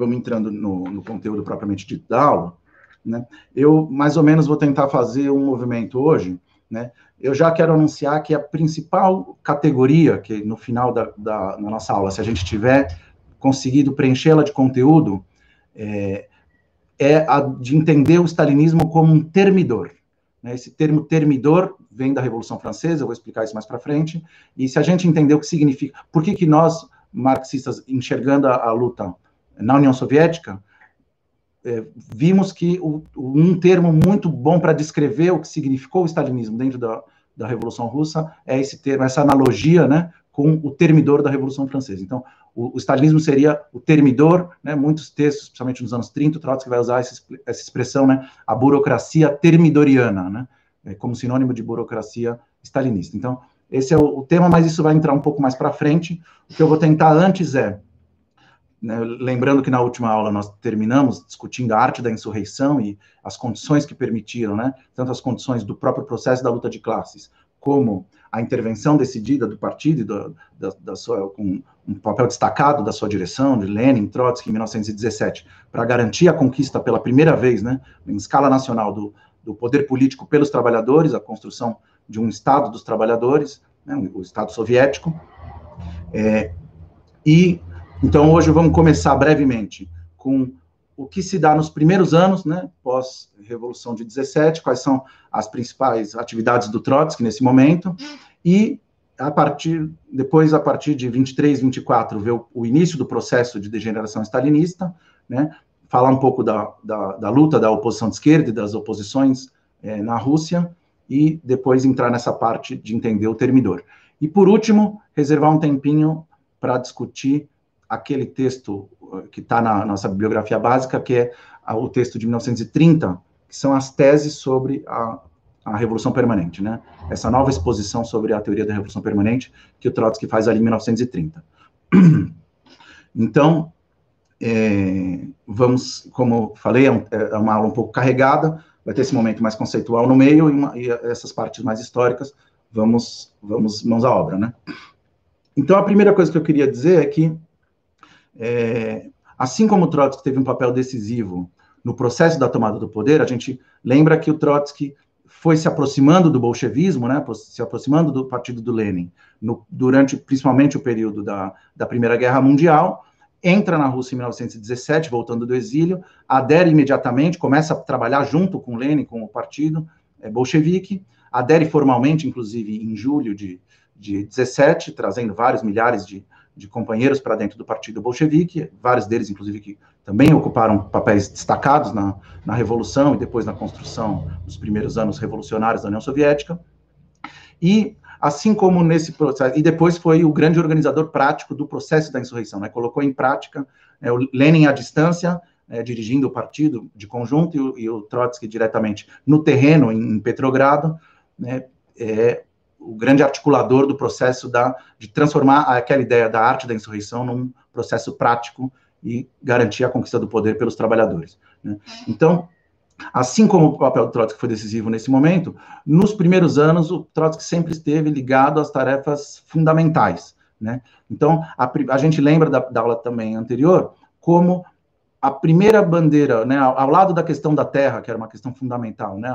vamos entrando no, no conteúdo propriamente dito da aula, né, eu mais ou menos vou tentar fazer um movimento hoje, né, eu já quero anunciar que a principal categoria, que no final da, da nossa aula, se a gente tiver conseguido preenchê-la de conteúdo, é, é a de entender o stalinismo como um termidor. Né? Esse termo termidor vem da Revolução Francesa, eu vou explicar isso mais para frente, e se a gente entender o que significa, por que, que nós, marxistas, enxergando a, a luta na União Soviética, é, vimos que o, um termo muito bom para descrever o que significou o stalinismo dentro da, da Revolução Russa é esse termo, essa analogia, né, com o termidor da Revolução Francesa. Então, o, o stalinismo seria o termidor, né, muitos textos, principalmente nos anos 30, o Trotsky vai usar essa, essa expressão, né, a burocracia termidoriana, né, é, como sinônimo de burocracia stalinista. Então, esse é o, o tema, mas isso vai entrar um pouco mais para frente. O que eu vou tentar antes é né, lembrando que na última aula nós terminamos discutindo a arte da insurreição e as condições que permitiram, né, tanto as condições do próprio processo da luta de classes, como a intervenção decidida do partido, do, da, da sua, com um papel destacado da sua direção, de Lenin, Trotsky, em 1917, para garantir a conquista pela primeira vez, né, em escala nacional, do, do poder político pelos trabalhadores, a construção de um Estado dos trabalhadores, né, o Estado soviético, é, e então, hoje vamos começar brevemente com o que se dá nos primeiros anos, né, pós-revolução de 17, quais são as principais atividades do Trotsky nesse momento, e a partir, depois, a partir de 23, 24, ver o, o início do processo de degeneração stalinista, né, falar um pouco da, da, da, luta da oposição de esquerda e das oposições é, na Rússia, e depois entrar nessa parte de entender o termidor. E, por último, reservar um tempinho para discutir aquele texto uh, que está na nossa bibliografia básica, que é o texto de 1930, que são as teses sobre a, a Revolução Permanente, né? Essa nova exposição sobre a teoria da Revolução Permanente que o Trotsky faz ali em 1930. Então, é, vamos, como falei, é, é, uma aula um pouco carregada, vai ter esse momento mais conceitual no meio e, uma, e essas partes mais históricas, vamos, vamos mãos à obra, né? Então, a primeira coisa que eu queria dizer é que é, assim como o Trotsky teve um papel decisivo no processo da tomada do poder, a gente lembra que o Trotsky foi se aproximando do bolchevismo, né, se aproximando do partido do Lenin, no, durante principalmente o período da, da Primeira Guerra Mundial, entra na Rússia em 1917, voltando do exílio, adere imediatamente, começa a trabalhar junto com Lenin, com o partido é, bolchevique, adere formalmente, inclusive, em julho de, de 17, trazendo vários milhares de, de companheiros para dentro do partido bolchevique, vários deles, inclusive, que também ocuparam papéis destacados na, na Revolução e depois na construção dos primeiros anos revolucionários da União Soviética. E, assim como nesse processo, e depois foi o grande organizador prático do processo da insurreição, né, colocou em prática é, o Lenin à distância, é, dirigindo o partido de conjunto, e o, e o Trotsky diretamente no terreno, em, Petrogrado, né, é, o grande articulador do processo da, de transformar aquela ideia da arte da insurreição num processo prático e garantir a conquista do poder pelos trabalhadores. Né? Então, assim como o papel do Trotsky foi decisivo nesse momento, nos primeiros anos o Trotsky sempre esteve ligado às tarefas fundamentais. Né? Então, a, a gente lembra da, da aula também anterior como a primeira bandeira, né, ao, lado da questão da terra, que era uma questão fundamental, né,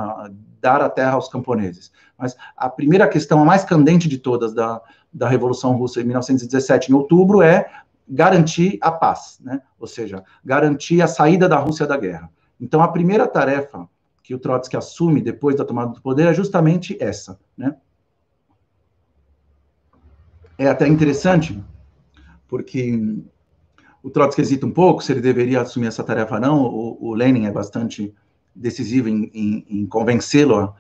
dar a terra aos camponeses, mas a primeira questão, a mais candente de todas da, da Revolução Russa em 1917, em outubro, é garantir a paz, né, ou seja, garantir a saída da Rússia da guerra. Então, a primeira tarefa que o Trotsky assume depois da tomada do poder é justamente essa, né. É até interessante, porque o Trotsky hesita um pouco se ele deveria assumir essa tarefa ou não. O, o Lenin é bastante decisivo em, em, em convencê-lo,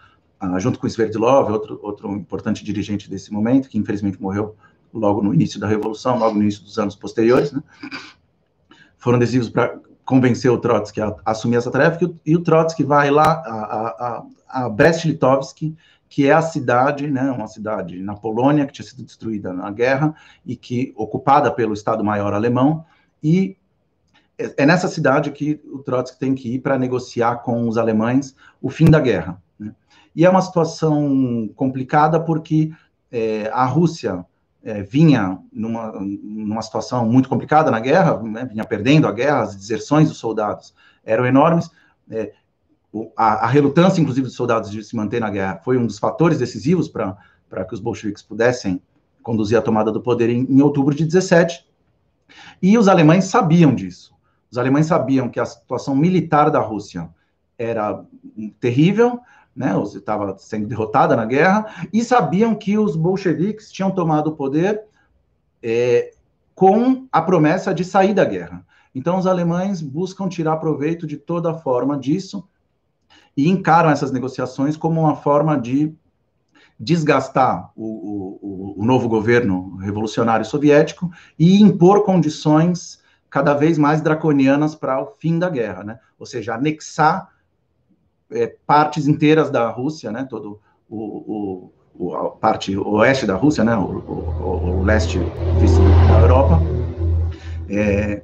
junto com Sverdlov, outro, outro importante dirigente desse momento, que infelizmente morreu logo no início da Revolução, logo no início dos anos posteriores, né? foram decisivos para convencer o Trotsky a, a, assumir essa tarefa, e o, e o Trotsky vai lá a, a, a Brest-Litovsk, que é a cidade, né, uma cidade na Polônia, que tinha sido destruída na guerra, e que ocupada pelo Estado-Maior alemão, e é, é nessa cidade que o Trotsky tem que ir para negociar com os alemães o fim da guerra. Né? E é uma situação complicada porque é, a Rússia é, vinha numa, numa situação muito complicada na guerra, né, vinha perdendo a guerra, as deserções dos soldados eram enormes. É, a, a, relutância, inclusive, dos soldados de se manter na guerra foi um dos fatores decisivos para que os bolcheviques pudessem conduzir a tomada do poder em, em outubro de 17. E os alemães sabiam disso. Os alemães sabiam que a situação militar da Rússia era terrível, né, estava sendo derrotada na guerra, e sabiam que os bolcheviques tinham tomado o poder é, com a promessa de sair da guerra. Então, os alemães buscam tirar proveito de toda forma disso e encaram essas negociações como uma forma de desgastar o, o, o novo governo revolucionário soviético e impor condições cada vez mais draconianas para o fim da guerra, né? Ou seja, anexar é, partes inteiras da Rússia, né? Todo o, o, a parte oeste da Rússia, né? O, leste da Europa, é,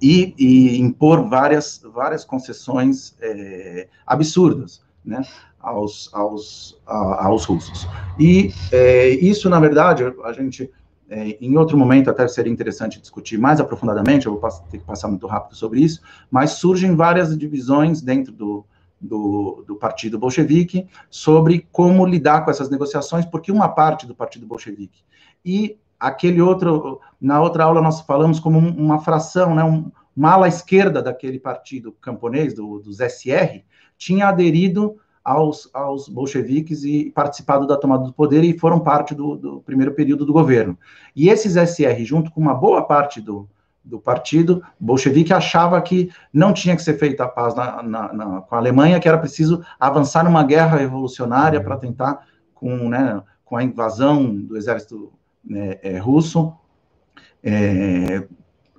e, e, impor várias várias concessões é, absurdas, né? Aos, aos, a, aos russos. E é, isso, na verdade, a gente é, em outro momento até seria interessante discutir mais aprofundadamente, eu vou ter que passar muito rápido sobre isso, mas surgem várias divisões dentro do, do, do, partido bolchevique sobre como lidar com essas negociações, porque uma parte do partido bolchevique e aquele outro, na outra aula nós falamos como uma fração, né, um, uma ala esquerda daquele partido camponês, do, dos SR, tinha aderido aos, aos bolcheviques e participado da tomada do poder e foram parte do, do, primeiro período do governo. E esses SR, junto com uma boa parte do, do partido bolchevique, achava que não tinha que ser feita a paz na, na, na, com a Alemanha, que era preciso avançar numa guerra revolucionária para tentar, com, né, com a invasão do exército né, é, russo, é,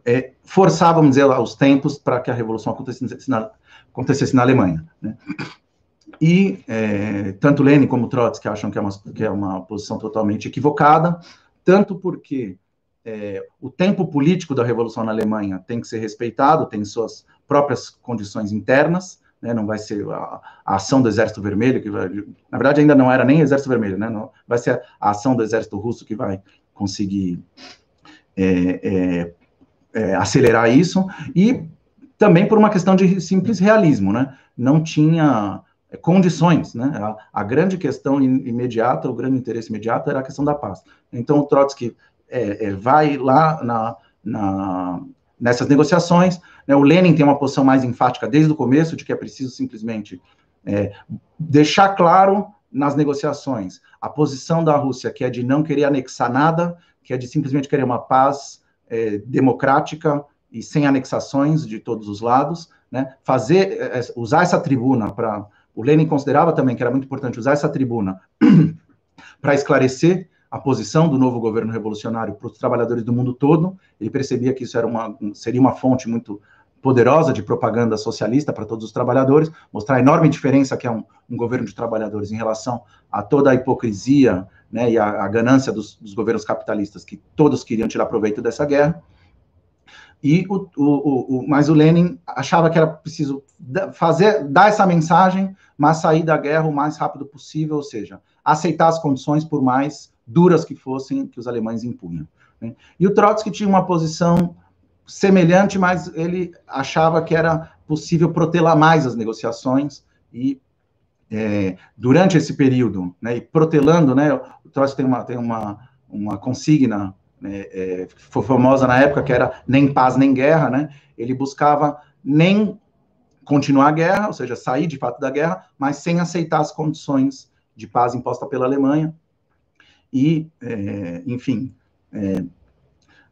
é, forçar, vamos dizer, os tempos para que a revolução acontecesse na, acontecesse na Alemanha. Né? E é, tanto Lenin como Trotsky acham que é, uma, que é uma posição totalmente equivocada, tanto porque é, o tempo político da Revolução na Alemanha tem que ser respeitado, tem suas próprias condições internas, né, não vai ser a, a, ação do Exército Vermelho, que vai, na verdade ainda não era nem Exército Vermelho, né, não, vai ser a, ação do Exército Russo que vai conseguir é, é, é acelerar isso, e também por uma questão de simples realismo, né, não tinha condições, né? A, a, grande questão imediata, o grande interesse imediato era a questão da paz. Então, o Trotsky é, é, vai lá na, na, nessas negociações, né? o Lenin tem uma posição mais enfática desde o começo, de que é preciso simplesmente é, deixar claro nas negociações a posição da Rússia, que é de não querer anexar nada, que é de simplesmente querer uma paz é, democrática e sem anexações de todos os lados, né? fazer, é, usar essa tribuna para o Lenin considerava também que era muito importante usar essa tribuna para esclarecer a posição do novo governo revolucionário para os trabalhadores do mundo todo. Ele percebia que isso era uma, seria uma fonte muito poderosa de propaganda socialista para todos os trabalhadores, mostrar a enorme diferença que é um, um governo de trabalhadores em relação a toda a hipocrisia né, e a, a ganância dos, dos, governos capitalistas, que todos queriam tirar proveito dessa guerra. E o, o, o, mas o Lenin achava que era preciso fazer, dar essa mensagem, mas sair da guerra o mais rápido possível, ou seja, aceitar as condições por mais duras que fossem que os alemães impunham. Né? E o Trotsky tinha uma posição semelhante, mas ele achava que era possível protelar mais as negociações e é, durante esse período, né, e protelando, né, o Trotsky tem uma, tem uma, uma consigna é, é, foi famosa na época, que era nem paz nem guerra, né? Ele buscava nem continuar a guerra, ou seja, sair de fato da guerra, mas sem aceitar as condições de paz imposta pela Alemanha. E, é, enfim, é,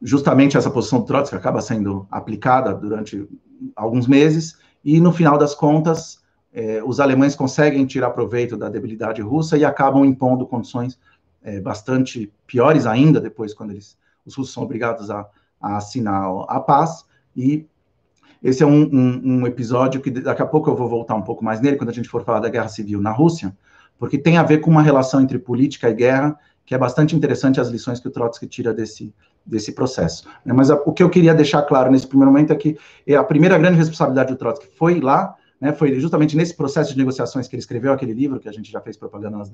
justamente essa posição do Trotsky acaba sendo aplicada durante alguns meses, e no final das contas, é, os alemães conseguem tirar proveito da debilidade russa e acabam impondo condições é, bastante piores ainda depois, quando eles, os russos são obrigados a, a assinar a paz. E esse é um, um, um, episódio que daqui a pouco eu vou voltar um pouco mais nele, quando a gente for falar da guerra civil na Rússia, porque tem a ver com uma relação entre política e guerra, que é bastante interessante as lições que o Trotsky tira desse, desse processo. Mas o que eu queria deixar claro nesse primeiro momento é que a primeira grande responsabilidade do Trotsky foi lá né, foi justamente nesse processo de negociações que ele escreveu aquele livro, que a gente já fez propaganda nas,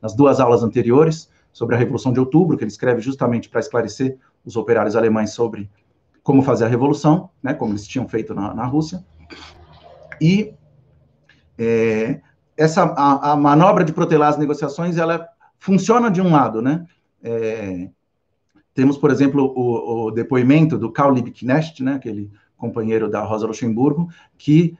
nas duas aulas anteriores, sobre a Revolução de Outubro, que ele escreve justamente para esclarecer os operários alemães sobre como fazer a revolução, né, como eles tinham feito na, na Rússia. E é, essa a, a, manobra de protelar as negociações, ela funciona de um lado, né? É, temos, por exemplo, o, o, depoimento do Karl Liebknecht, né, aquele companheiro da Rosa Luxemburgo, que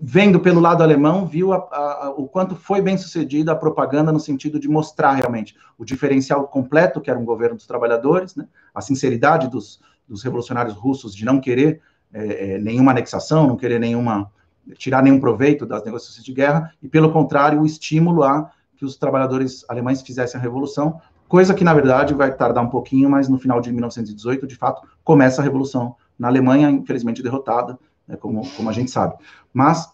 vendo pelo lado alemão, viu a, a, o quanto foi bem sucedida a propaganda no sentido de mostrar realmente o diferencial completo que era um governo dos trabalhadores, né, a sinceridade dos, dos revolucionários russos de não querer é, é nenhuma anexação, não querer nenhuma tirar nenhum proveito das negociações de guerra, e pelo contrário, o estímulo a que os trabalhadores alemães fizessem a revolução, coisa que na verdade vai tardar um pouquinho, mas no final de 1918, de fato, começa a revolução na Alemanha, infelizmente derrotada, né, como, como a gente sabe. Mas,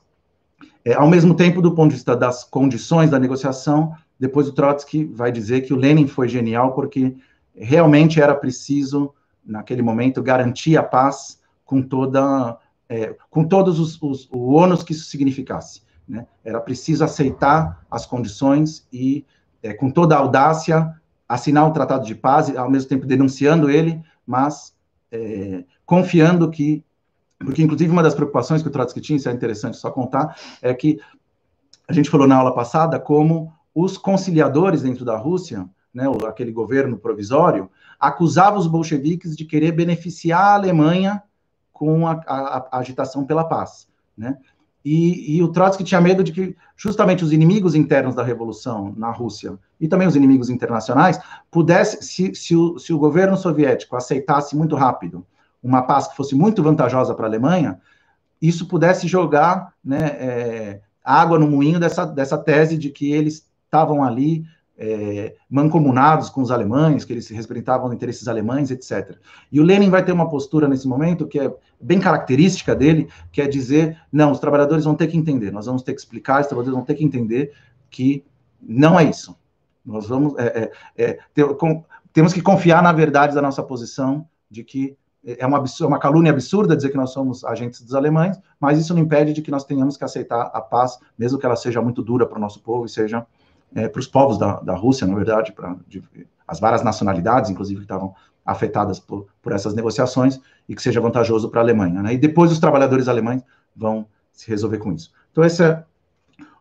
é, ao mesmo tempo, do ponto de vista das condições da negociação, depois o Trotsky vai dizer que o Lenin foi genial porque realmente era preciso, naquele momento, garantir a paz com toda é, com todos os, os o ônus que isso significasse. Né? Era preciso aceitar as condições e, é, com toda a audácia, assinar o tratado de paz, ao mesmo tempo denunciando ele, mas é, confiando que porque, inclusive, uma das preocupações que o Trotsky tinha, isso é interessante só contar, é que a gente falou na aula passada como os conciliadores dentro da Rússia, né, aquele governo provisório, acusavam os bolcheviques de querer beneficiar a Alemanha com a, a, a agitação pela paz, né? E, e, o Trotsky tinha medo de que justamente os inimigos internos da revolução na Rússia e também os inimigos internacionais pudessem, se, se, se o governo soviético aceitasse muito rápido uma paz que fosse muito vantajosa para a Alemanha, isso pudesse jogar né, é, água no moinho dessa, dessa tese de que eles estavam ali é, mancomunados com os alemães, que eles respeitavam interesses alemães, etc. E o Lenin vai ter uma postura nesse momento que é bem característica dele, que é dizer, não, os trabalhadores vão ter que entender, nós vamos ter que explicar, os trabalhadores vão ter que entender que não é isso. Nós vamos, é, é, é ter, com, temos que confiar na verdade da nossa posição de que é uma, uma calúnia absurda dizer que nós somos agentes dos alemães, mas isso não impede de que nós tenhamos que aceitar a paz, mesmo que ela seja muito dura para o nosso povo e seja é, para os povos da, da Rússia, na verdade, para as várias nacionalidades, inclusive, que estavam afetadas por, por essas negociações, e que seja vantajoso para a Alemanha. Né? E depois os trabalhadores alemães vão se resolver com isso. Então, essa é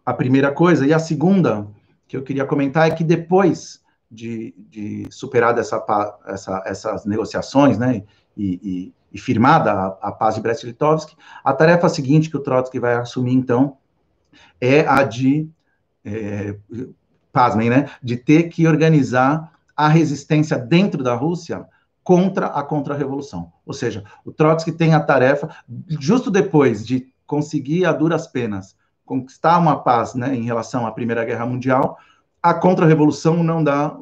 a primeira coisa. E a segunda que eu queria comentar é que depois de, de superar essa, essa, essas negociações, né, e, e, e firmada a, a, paz de Brest-Litovsk, a tarefa seguinte que o Trotsky vai assumir, então, é a de, é, pasmem, né, de ter que organizar a resistência dentro da Rússia contra a contra-revolução. Ou seja, o Trotsky tem a tarefa, justo depois de conseguir a duras penas conquistar uma paz né, em relação à Primeira Guerra Mundial, a contra-revolução não dá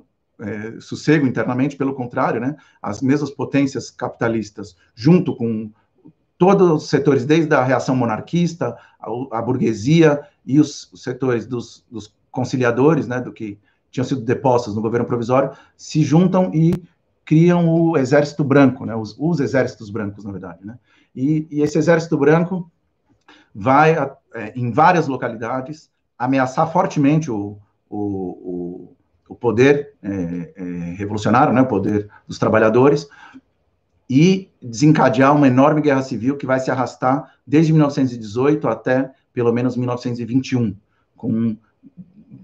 é, sossego internamente, pelo contrário, né, as mesmas potências capitalistas, junto com todos os setores, desde a reação monarquista, a, a burguesia e os, os setores dos, dos, conciliadores, né, do que tinham sido depostos no governo provisório, se juntam e criam o exército branco, né, os, os exércitos brancos, na verdade, né, e, e esse exército branco vai é, em várias localidades ameaçar fortemente o, o, o o poder é, é, revolucionário, né, o poder dos trabalhadores, e desencadear uma enorme guerra civil que vai se arrastar desde 1918 até pelo menos 1921, com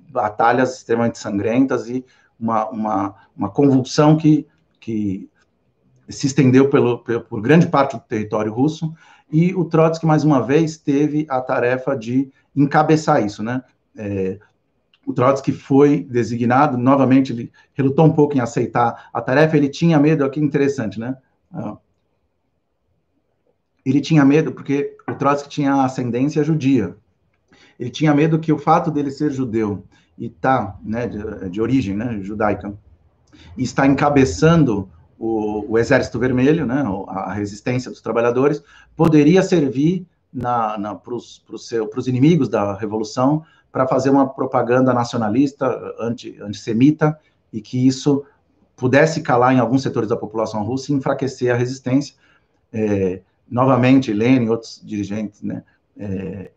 batalhas extremamente sangrentas e uma, uma, uma convulsão que, que se estendeu pelo, pelo, por grande parte do território russo, e o Trotsky, mais uma vez, teve a tarefa de encabeçar isso, né? É, o Trotsky foi designado, novamente ele relutou um pouco em aceitar a tarefa, ele tinha medo, aqui interessante, né? Ah. Ele tinha medo porque o Trotsky tinha ascendência judia. Ele tinha medo que o fato dele ser judeu e tá, né, de, de origem, né, judaica, e está encabeçando o, o, Exército Vermelho, né, a resistência dos trabalhadores, poderia servir para os inimigos da revolução para fazer uma propaganda nacionalista, anti, antissemita, e que isso pudesse calar em alguns setores da população russa e enfraquecer a resistência. É, novamente, Lenin e outros dirigentes né, é,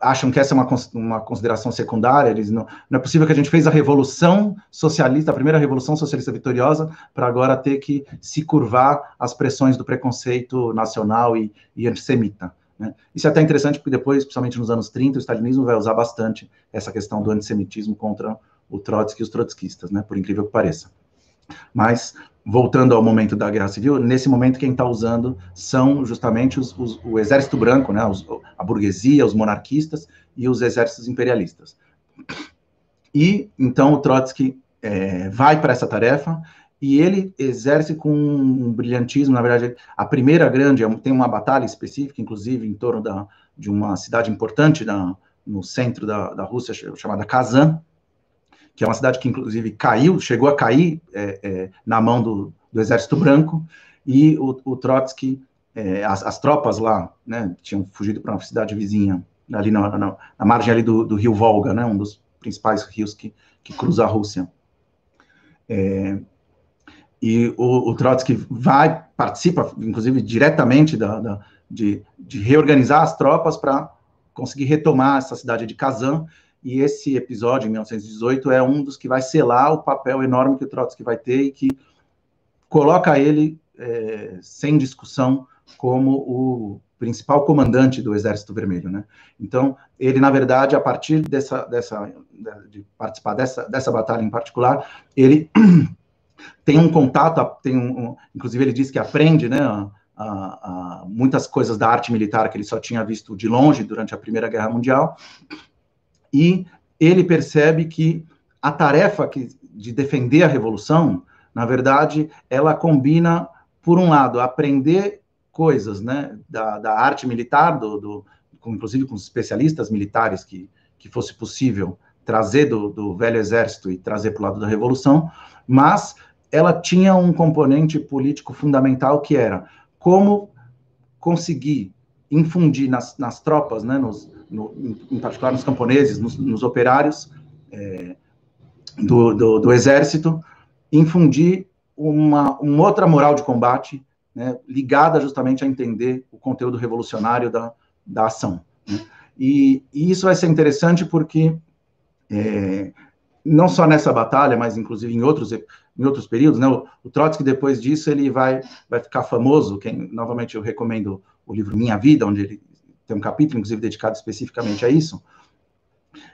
acham que essa é uma, uma consideração secundária, eles não, não é possível que a gente fez a revolução socialista, a primeira revolução socialista vitoriosa, para agora ter que se curvar às pressões do preconceito nacional e, e antissemita. Né? Isso é até interessante, porque depois, principalmente nos anos 30, o stalinismo vai usar bastante essa questão do antissemitismo contra o Trotsky e os trotskistas, né? por incrível que pareça. Mas, voltando ao momento da Guerra Civil, nesse momento quem está usando são justamente os, os, o exército branco, né, os, a burguesia, os monarquistas e os exércitos imperialistas. E, então, o Trotsky é, vai para essa tarefa e ele exerce com um brilhantismo, na verdade, a primeira grande, tem uma batalha específica, inclusive, em torno da, de uma cidade importante na, no centro da, da Rússia, chamada Kazan, que é uma cidade que, inclusive, caiu, chegou a cair é, é, na mão do, do, Exército Branco, e o, o Trotsky, é, as, as, tropas lá, né, tinham fugido para uma cidade vizinha, ali na, na, na margem ali do, do, rio Volga, né, um dos principais rios que, que cruza a Rússia. É, e o, o, Trotsky vai, participa, inclusive, diretamente da, da de, de reorganizar as tropas para conseguir retomar essa cidade de Kazan, e esse episódio, em 1918, é um dos que vai selar o papel enorme que o Trotsky vai ter e que coloca ele, é, sem discussão, como o principal comandante do Exército Vermelho, né? Então, ele, na verdade, a partir dessa, dessa de participar dessa, dessa batalha em particular, ele tem um contato, tem um, inclusive ele diz que aprende, né, a, a, muitas coisas da arte militar que ele só tinha visto de longe durante a Primeira Guerra Mundial, e ele percebe que a tarefa que, de defender a revolução, na verdade, ela combina, por um lado, aprender coisas né, da, da arte militar, do, do, com, inclusive com especialistas militares que, que fosse possível trazer do, do velho exército e trazer para o lado da revolução, mas ela tinha um componente político fundamental que era como conseguir infundir nas, nas tropas, né, nos, no, em particular nos camponeses, nos, nos operários é, do, do, do, exército, infundir uma, uma outra moral de combate né, ligada justamente a entender o conteúdo revolucionário da, da ação. Né? E, e, isso vai ser interessante porque é, não só nessa batalha, mas inclusive em outros em outros períodos, né? O, o, Trotsky depois disso ele vai vai ficar famoso. Quem novamente eu recomendo o livro Minha Vida, onde ele tem um capítulo, inclusive, dedicado especificamente a isso,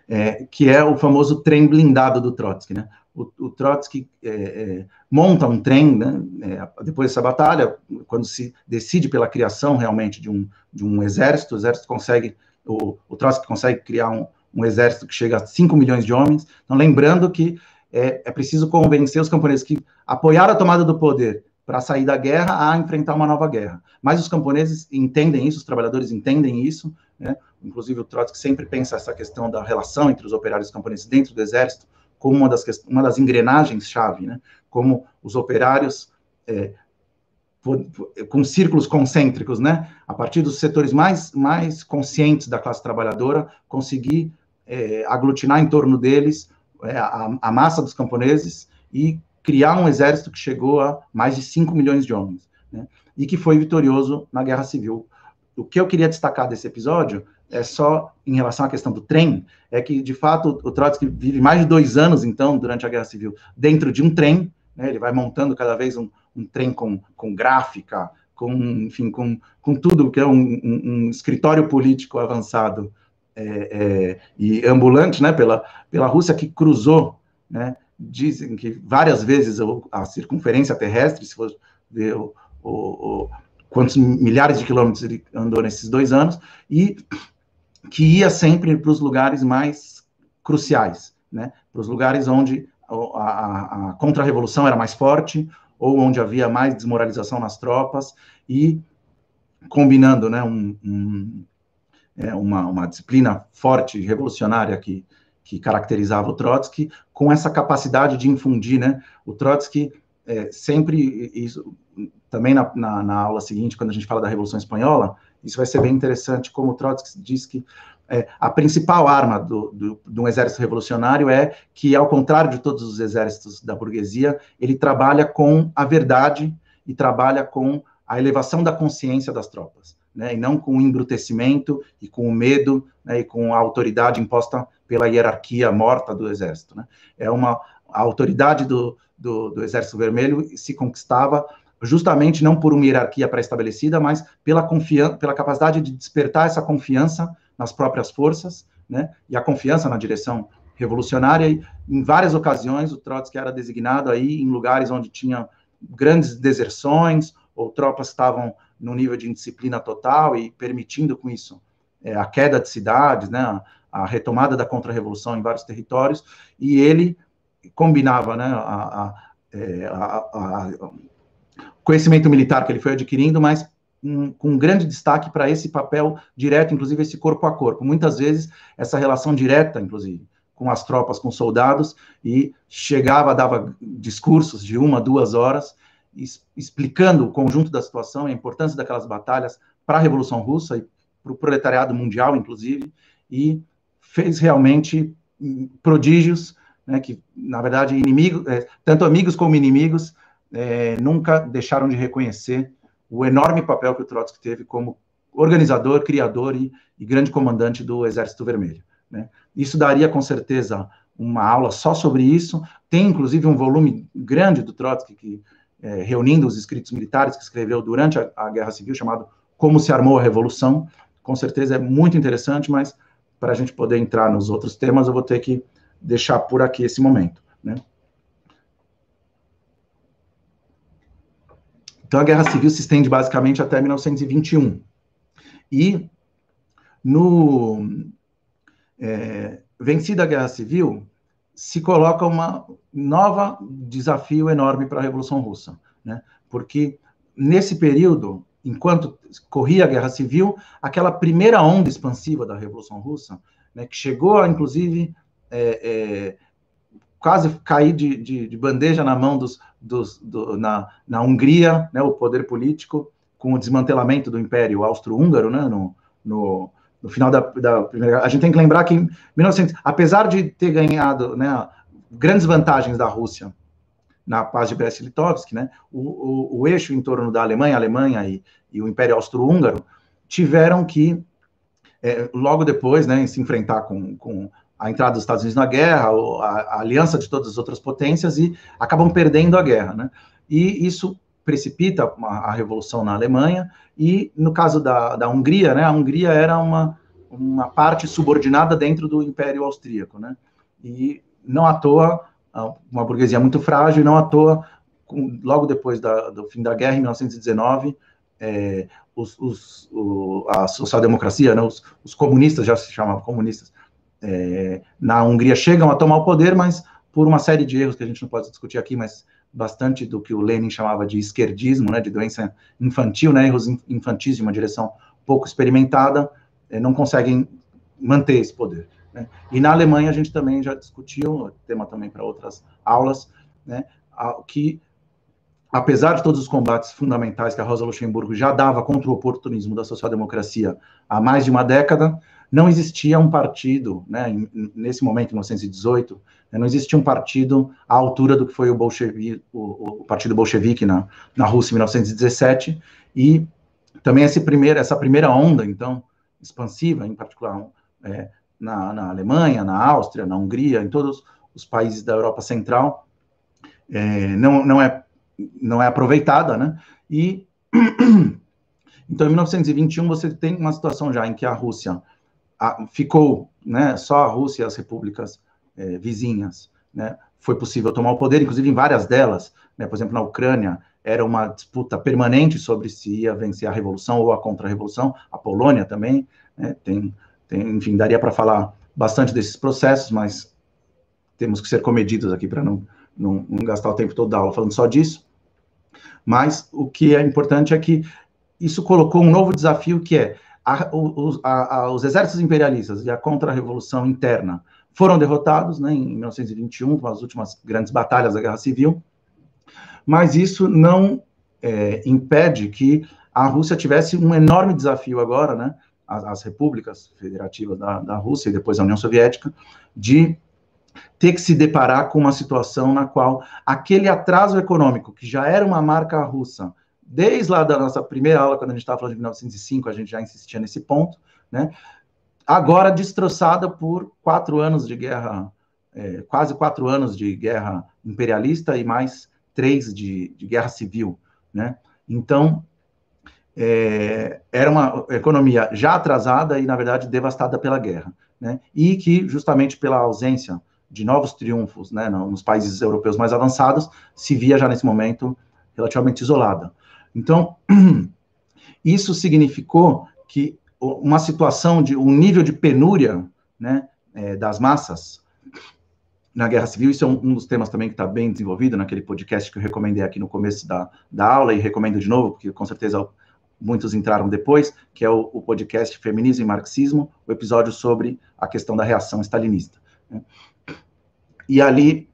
é, que é o famoso trem blindado do Trotsky, né? O, o Trotsky é, é, monta um trem, né? É, depois dessa batalha, quando se decide pela criação realmente de um, de um exército, o exército consegue, o, o Trotsky consegue criar um, um exército que chega a 5 milhões de homens. Então, lembrando que é, é preciso convencer os camponeses que apoiaram a tomada do poder para sair da guerra a enfrentar uma nova guerra. Mas os camponeses entendem isso, os trabalhadores entendem isso, né? inclusive o Trotsky sempre pensa essa questão da relação entre os operários os camponeses dentro do exército como uma das, uma das engrenagens-chave, né? como os operários é, com círculos concêntricos, né? a partir dos setores mais, mais conscientes da classe trabalhadora, conseguir é, aglutinar em torno deles é, a, a massa dos camponeses e criar um exército que chegou a mais de 5 milhões de homens, né? e que foi vitorioso na Guerra Civil. O que eu queria destacar desse episódio é só em relação à questão do trem, é que, de fato, o Trotsky vive mais de dois anos, então, durante a Guerra Civil, dentro de um trem, né? ele vai montando cada vez um, um trem com, com gráfica, com, enfim, com, com tudo que é um, um, um escritório político avançado é, é, e ambulante, né, pela, pela Rússia que cruzou, né, dizem que várias vezes a circunferência terrestre, se for ver o, o, quantos milhares de quilômetros ele andou nesses dois anos, e que ia sempre para os lugares mais cruciais, né? para os lugares onde a, a, a contra-revolução era mais forte, ou onde havia mais desmoralização nas tropas, e combinando né, um, é, uma, uma disciplina forte, revolucionária que que caracterizava o Trotsky, com essa capacidade de infundir, né? O Trotsky é, sempre, isso, também na, na, na, aula seguinte, quando a gente fala da Revolução Espanhola, isso vai ser bem interessante, como o Trotsky diz que é, a principal arma do, do, de um exército revolucionário é que, ao contrário de todos os exércitos da burguesia, ele trabalha com a verdade e trabalha com a elevação da consciência das tropas. Né, e não com o embrutecimento e com o medo né, e com a autoridade imposta pela hierarquia morta do exército. Né. É uma a autoridade do, do, do Exército Vermelho se conquistava justamente não por uma hierarquia pré-estabelecida, mas pela, confiança, pela capacidade de despertar essa confiança nas próprias forças, né, e a confiança na direção revolucionária. E, em várias ocasiões, o Trotsky era designado aí em lugares onde tinha grandes deserções, ou tropas estavam no nível de indisciplina total e permitindo com isso é, a queda de cidades, né, a, retomada da contra-revolução em vários territórios, e ele combinava né, a, é, a, a, conhecimento militar que ele foi adquirindo, mas um, com um grande destaque para esse papel direto, inclusive esse corpo a corpo. Muitas vezes, essa relação direta, inclusive, com as tropas, com soldados, e chegava, dava discursos de uma, duas horas, explicando o conjunto da situação, a importância daquelas batalhas para a Revolução Russa e para o proletariado mundial, inclusive, e fez realmente hum, prodígios, né, que, na verdade, inimigos, é, tanto amigos como inimigos, é, nunca deixaram de reconhecer o enorme papel que o Trotsky teve como organizador, criador e, e grande comandante do Exército Vermelho. Né? Isso daria, com certeza, uma aula só sobre isso. Tem, inclusive, um volume grande do Trotsky, que, é, reunindo os escritos militares que escreveu durante a, a Guerra Civil, chamado Como se Armou a Revolução. Com certeza é muito interessante, mas para a gente poder entrar nos outros temas, eu vou ter que deixar por aqui esse momento. Né? Então, a Guerra Civil se estende basicamente até 1921. E, no, é, vencida a Guerra Civil, se coloca um nova desafio enorme para a Revolução Russa, né? porque nesse período, enquanto corria a Guerra Civil, aquela primeira onda expansiva da Revolução Russa, né, que chegou, a, inclusive, é, é, quase cair de, de, de, bandeja na mão dos, dos do, na, na Hungria, né, o poder político, com o desmantelamento do Império Austro-Húngaro, né, no, no, no, final da, da primeira. A gente tem que lembrar que, em 1900, apesar de ter ganhado né, grandes vantagens da Rússia na paz de Brest-Litovsk, né, o, o, o, eixo em torno da Alemanha, a Alemanha e, e o Império Austro-Húngaro tiveram que é, logo depois, né, se enfrentar com, com a entrada dos Estados Unidos na guerra, a, a, aliança de todas as outras potências e acabam perdendo a guerra, né? E isso precipita a, a revolução na Alemanha e no caso da, da Hungria, né? A Hungria era uma uma parte subordinada dentro do Império Austríaco, né? E não à toa uma burguesia muito frágil, não à toa logo depois da, do fim da guerra em 1919 é, os, os, o, a social-democracia, né, os, os, comunistas, já se chamavam comunistas, é, na Hungria chegam a tomar o poder, mas por uma série de erros que a gente não pode discutir aqui, mas bastante do que o Lenin chamava de esquerdismo, né, de doença infantil, né, erros infantis de uma direção pouco experimentada, é, não conseguem manter esse poder. Né? E na Alemanha a gente também já discutiu, tema também para outras aulas, né, que apesar de todos os combates fundamentais que a Rosa Luxemburgo já dava contra o oportunismo da social-democracia há mais de uma década, não existia um partido, né, nesse momento, em 1918, né, não existia um partido à altura do que foi o, Bolchevi, o, o Partido Bolchevique na, na Rússia em 1917, e também esse primeiro, essa primeira onda, então, expansiva, em particular é, na, na, Alemanha, na Áustria, na Hungria, em todos os países da Europa Central, é, não, não, é, não é aproveitada, né, e então, em 1921, você tem uma situação já em que a Rússia a, ficou né, só a Rússia e as repúblicas é, vizinhas, né, foi possível tomar o poder, inclusive em várias delas, né, por exemplo, na Ucrânia, era uma disputa permanente sobre se ia vencer a revolução ou a contra-revolução, a Polônia também, né, tem, tem, enfim, daria para falar bastante desses processos, mas temos que ser comedidos aqui para não, não, não, gastar o tempo todo da aula falando só disso. Mas o que é importante é que isso colocou um novo desafio que é a, os, a, os, exércitos imperialistas e a contra-revolução interna foram derrotados né, em 1921, com as últimas grandes batalhas da Guerra Civil, mas isso não é, impede que a Rússia tivesse um enorme desafio agora, né, as, as repúblicas federativas da, da Rússia e depois a União Soviética, de ter que se deparar com uma situação na qual aquele atraso econômico, que já era uma marca russa desde lá da nossa primeira aula, quando a gente estava falando de 1905, a gente já insistia nesse ponto, né? Agora destroçada por quatro anos de guerra, é, quase quatro anos de guerra imperialista e mais três de, de guerra civil, né? Então, é, era uma economia já atrasada e, na verdade, devastada pela guerra, né? E que, justamente pela ausência de novos triunfos, né, nos países europeus mais avançados, se via já nesse momento relativamente isolada. Então, isso significou que uma situação de um nível de penúria, né, é, das massas na Guerra Civil, isso é um, um dos temas também que está bem desenvolvido naquele podcast que eu recomendei aqui no começo da, da aula e recomendo de novo, porque com certeza muitos entraram depois, que é o, o podcast Feminismo e Marxismo, o episódio sobre a questão da reação stalinista. Né? E ali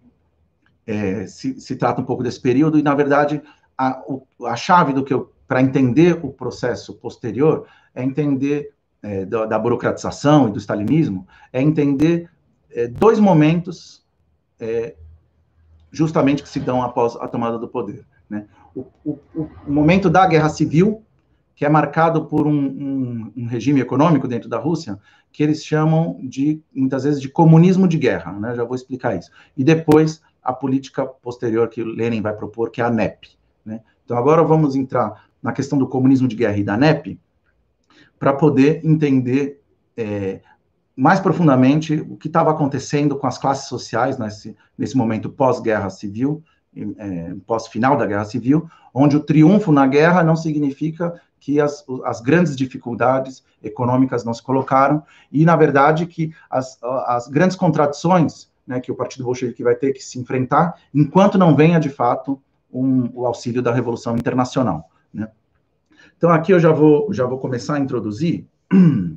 é, se, se, trata um pouco desse período, e na verdade a, a chave do que eu, para entender o processo posterior, é entender é, da, da, burocratização e do stalinismo, é entender é, dois momentos é, justamente que se dão após a tomada do poder. Né? O, o, o, momento da guerra civil, que é marcado por um, um, um, regime econômico dentro da Rússia, que eles chamam de, muitas vezes, de comunismo de guerra, né? já vou explicar isso. E depois, a política posterior que Lenin vai propor, que é a NEP. Né? Então, agora vamos entrar na questão do comunismo de guerra e da NEP, para poder entender é, mais profundamente o que estava acontecendo com as classes sociais nesse, nesse momento pós-guerra civil, é, pós-final da guerra civil, onde o triunfo na guerra não significa que as, as grandes dificuldades econômicas não se colocaram, e, na verdade, que as, as grandes contradições né, que o Partido Bolchevique vai ter que se enfrentar, enquanto não venha, de fato, um, o auxílio da Revolução Internacional. Né? Então, aqui eu já vou, já vou começar a introduzir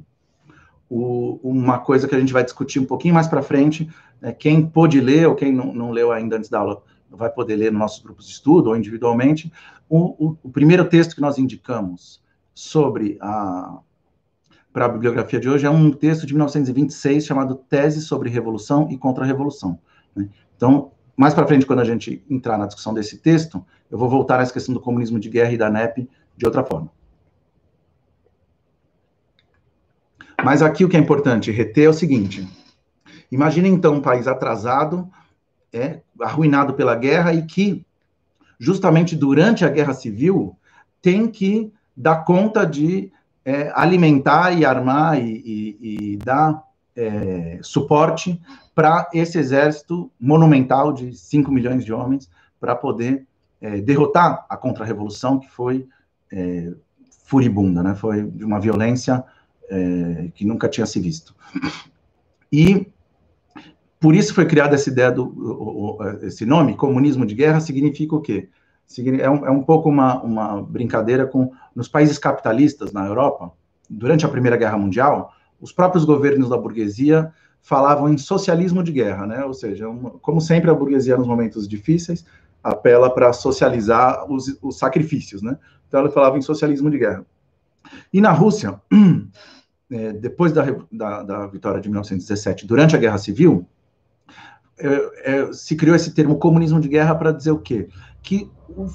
o, uma coisa que a gente vai discutir um pouquinho mais para frente. É, quem pôde ler, ou quem não, não, leu ainda antes da aula, vai poder ler nos nossos grupos de estudo ou individualmente. O, o, o primeiro texto que nós indicamos sobre a para a bibliografia de hoje é um texto de 1926 chamado Tese sobre Revolução e Contra-Revolução. Né? Então, mais para frente, quando a gente entrar na discussão desse texto, eu vou voltar nessa questão do comunismo de guerra e da NEP de outra forma. Mas aqui o que é importante reter é o seguinte: imagine então um país atrasado, é, arruinado pela guerra e que, justamente durante a guerra civil, tem que dar conta de é, alimentar e armar e, e, e dar é, suporte para esse exército monumental de 5 milhões de homens para poder é, derrotar a contra-revolução que foi é, furibunda, né? Foi de uma violência é, que nunca tinha se visto. E por isso foi criada essa ideia do esse nome, comunismo de guerra, significa o quê? É um, é um pouco uma, uma brincadeira com nos países capitalistas na Europa, durante a Primeira Guerra Mundial, os próprios governos da burguesia falavam em socialismo de guerra, né? Ou seja, como sempre a burguesia nos momentos difíceis apela para socializar os, os, sacrifícios, né? Então ela falava em socialismo de guerra. E na Rússia, é, depois da, da, da, vitória de 1917, durante a Guerra Civil, é, é, se criou esse termo comunismo de guerra para dizer o quê? Que o,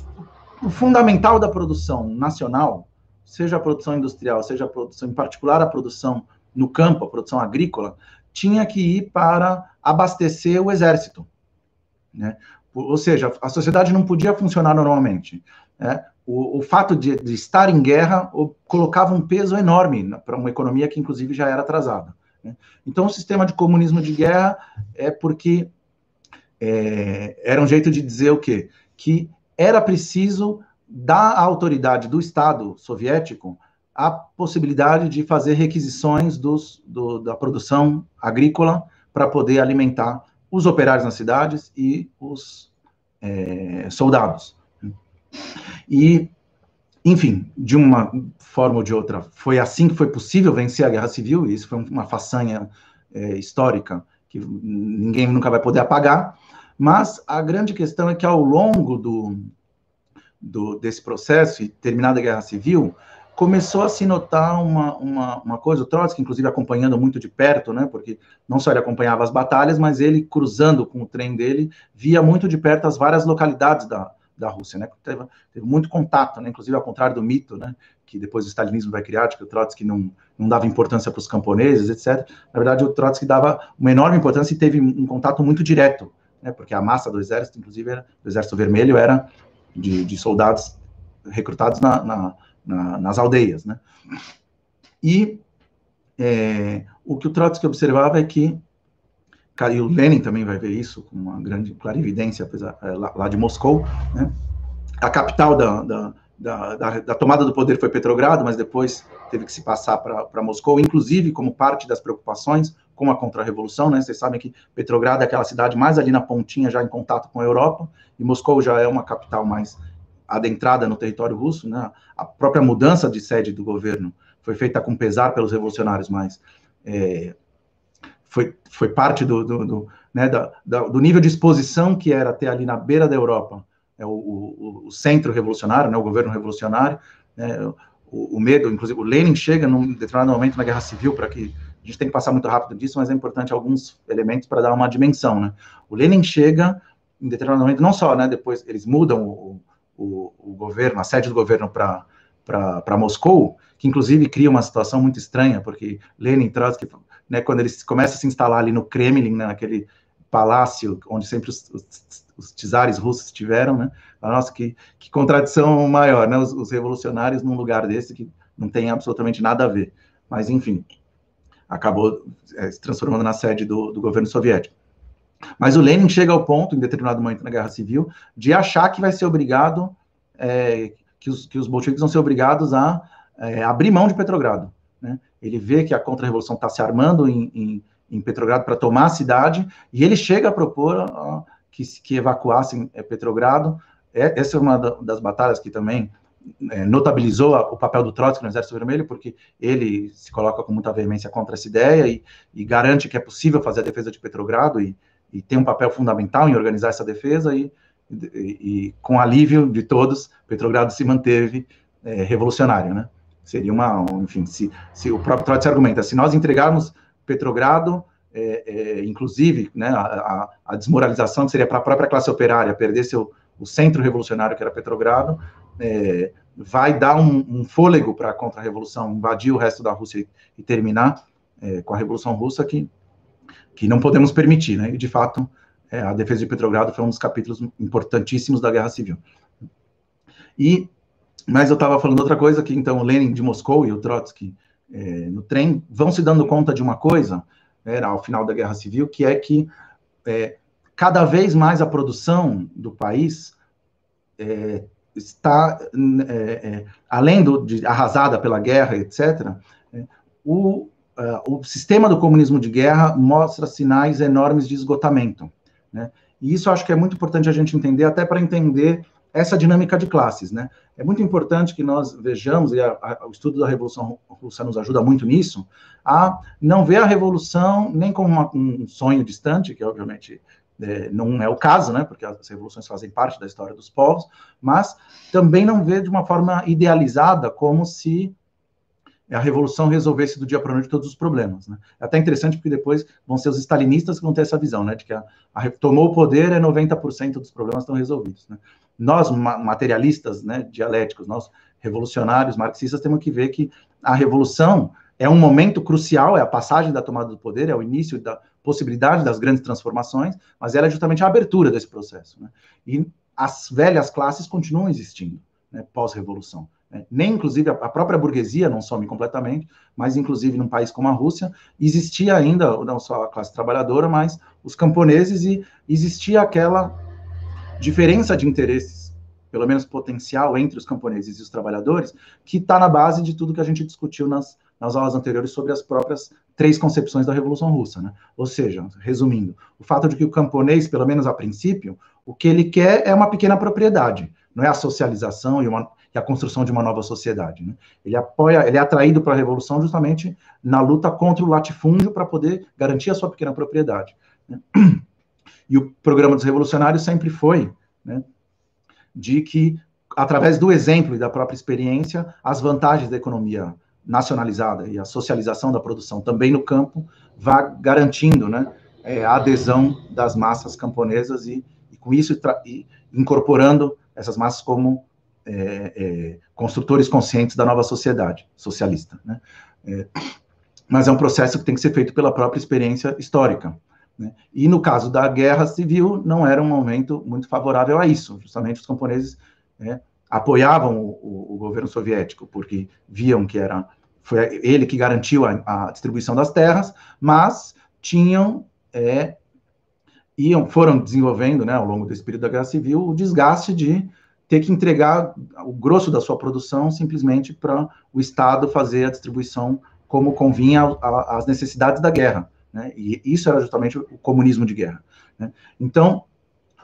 o, fundamental da produção nacional, seja a produção industrial, seja a produção, em particular a produção no campo, a produção agrícola, tinha que ir para abastecer o exército. Né? Ou seja, a sociedade não podia funcionar normalmente. Né? O, o fato de, de, estar em guerra colocava um peso enorme para uma economia que, inclusive, já era atrasada. Né? Então, o sistema de comunismo de guerra é porque é, era um jeito de dizer o quê? Que era preciso dar à autoridade do Estado soviético a possibilidade de fazer requisições dos, do, da produção agrícola para poder alimentar os operários nas cidades e os é, soldados. E, enfim, de uma forma ou de outra, foi assim que foi possível vencer a Guerra Civil, e isso foi uma façanha é, histórica que ninguém nunca vai poder apagar. Mas a grande questão é que ao longo do, do desse processo, e terminada a Guerra Civil, começou a se notar uma, uma, uma, coisa, o Trotsky, inclusive, acompanhando muito de perto, né, porque não só ele acompanhava as batalhas, mas ele, cruzando com o trem dele, via muito de perto as várias localidades da, da Rússia, né? Teve, teve, muito contato, né? Inclusive ao contrário do mito, né? Que depois o stalinismo vai criar, de que o Trotsky não, não dava importância para os camponeses, etc. Na verdade, o Trotsky dava uma enorme importância e teve um contato muito direto, né? Porque a massa do exército, inclusive, era, do exército vermelho era de, de soldados recrutados na, na, na, nas aldeias, né? E é, o que o Trotsky observava é que e o Lenin também vai ver isso com uma grande clarividência, apesar, é, lá, lá de Moscou, né? A capital da, da, da, da, da tomada do poder foi Petrogrado, mas depois teve que se passar para Moscou, inclusive como parte das preocupações com a contra-revolução, né? Vocês sabem que Petrogrado é aquela cidade mais ali na pontinha, já em contato com a Europa, e Moscou já é uma capital mais adentrada no território russo, né? A própria mudança de sede do governo foi feita com pesar pelos revolucionários, mas é, foi, foi parte do, do, do, né, da, da, do nível de exposição que era ter ali na beira da Europa é, o, o, o centro revolucionário, né, o governo revolucionário, né, o, o, medo, inclusive o Lenin chega num determinado momento na Guerra Civil, para que a gente tem que passar muito rápido disso, mas é importante alguns elementos para dar uma dimensão, né? O Lenin chega em determinado momento, não só, né, depois eles mudam o, o, o governo, a sede do governo para Moscou, que inclusive cria uma situação muito estranha, porque Lenin e Trotsky né, quando eles começam a se instalar ali no Kremlin, né, naquele palácio onde sempre os, os, os russos estiveram, né? Nossa, que, que contradição maior, né? Os, os, revolucionários num lugar desse que não tem absolutamente nada a ver. Mas, enfim, acabou é, se transformando na sede do, do governo soviético. Mas o Lenin chega ao ponto, em determinado momento na Guerra Civil, de achar que vai ser obrigado, é, que, os, que os bolcheviques vão ser obrigados a é, abrir mão de Petrogrado. Né? Ele vê que a contra-revolução está se armando em, em, em Petrogrado para tomar a cidade, e ele chega a propor que, que evacuassem é, Petrogrado. É, essa é uma das batalhas que também é, notabilizou o papel do Trotsky no Exército Vermelho, porque ele se coloca com muita veemência contra essa ideia e, e garante que é possível fazer a defesa de Petrogrado e, e tem um papel fundamental em organizar essa defesa e, e, com alívio de todos, Petrogrado se manteve é, revolucionário, né? Seria uma, enfim, se, se o próprio Trotsky argumenta, se nós entregarmos Petrogrado, é, é, inclusive, né, a, a, desmoralização que seria para a própria classe operária perder seu, o centro revolucionário que era Petrogrado, é, vai dar um, um fôlego para a contra-revolução, invadir o resto da Rússia e, e terminar é, com a Revolução Russa, que, que não podemos permitir, né? E, de fato, é, a defesa de Petrogrado foi um dos capítulos importantíssimos da Guerra Civil. E mas eu estava falando outra coisa, que então o Lenin de Moscou e o Trotsky é, no trem vão se dando conta de uma coisa, né, ao final da Guerra Civil, que é que é, cada vez mais a produção do país é, está, é, é, além do, de arrasada pela guerra, etc., é, o, o sistema do comunismo de guerra mostra sinais enormes de esgotamento. Né? E isso acho que é muito importante a gente entender, até para entender essa dinâmica de classes, né? É muito importante que nós vejamos, e a, a, o estudo da Revolução Russa nos ajuda muito nisso, a não ver a Revolução nem como uma, um sonho distante, que obviamente é, não é o caso, né? Porque as revoluções fazem parte da história dos povos, mas também não ver de uma forma idealizada, como se a revolução resolvesse do dia para a noite todos os problemas. Né? É até interessante porque depois vão ser os stalinistas que vão ter essa visão, né, de que a, a tomou o poder é 90% dos problemas estão resolvidos. Né? Nós, materialistas, né, dialéticos, nós revolucionários, marxistas, temos que ver que a revolução é um momento crucial, é a passagem da tomada do poder, é o início da possibilidade das grandes transformações, mas ela é justamente a abertura desse processo. Né? E as velhas classes continuam existindo né, pós-revolução. Né? Nem, inclusive, a própria burguesia não some completamente, mas, inclusive, num país como a Rússia, existia ainda, não só a classe trabalhadora, mas os camponeses, e existia aquela diferença de interesses, pelo menos potencial, entre os camponeses e os trabalhadores, que está na base de tudo que a gente discutiu nas, nas aulas anteriores sobre as próprias três concepções da Revolução Russa. Né? Ou seja, resumindo, o fato de que o camponês, pelo menos a princípio, o que ele quer é uma pequena propriedade, não é a socialização e uma e a construção de uma nova sociedade. Né? Ele apoia, ele é atraído para a revolução justamente na luta contra o latifúndio para poder garantir a sua pequena propriedade. Né? E o programa dos revolucionários sempre foi né, de que, através do exemplo e da própria experiência, as vantagens da economia nacionalizada e a socialização da produção também no campo vá garantindo né, é, a adesão das massas camponesas e, e com isso e incorporando essas massas como é, é, construtores conscientes da nova sociedade socialista. Né? É, mas é um processo que tem que ser feito pela própria experiência histórica. Né? E no caso da guerra civil, não era um momento muito favorável a isso. Justamente os camponeses né, apoiavam o, o, governo soviético, porque viam que era foi ele que garantiu a, a distribuição das terras, mas tinham é, iam foram desenvolvendo, né, ao longo desse período da guerra civil, o desgaste de ter que entregar o grosso da sua produção simplesmente para o Estado fazer a distribuição como convinha às necessidades da guerra. Né? E isso era justamente o comunismo de guerra. Né? Então,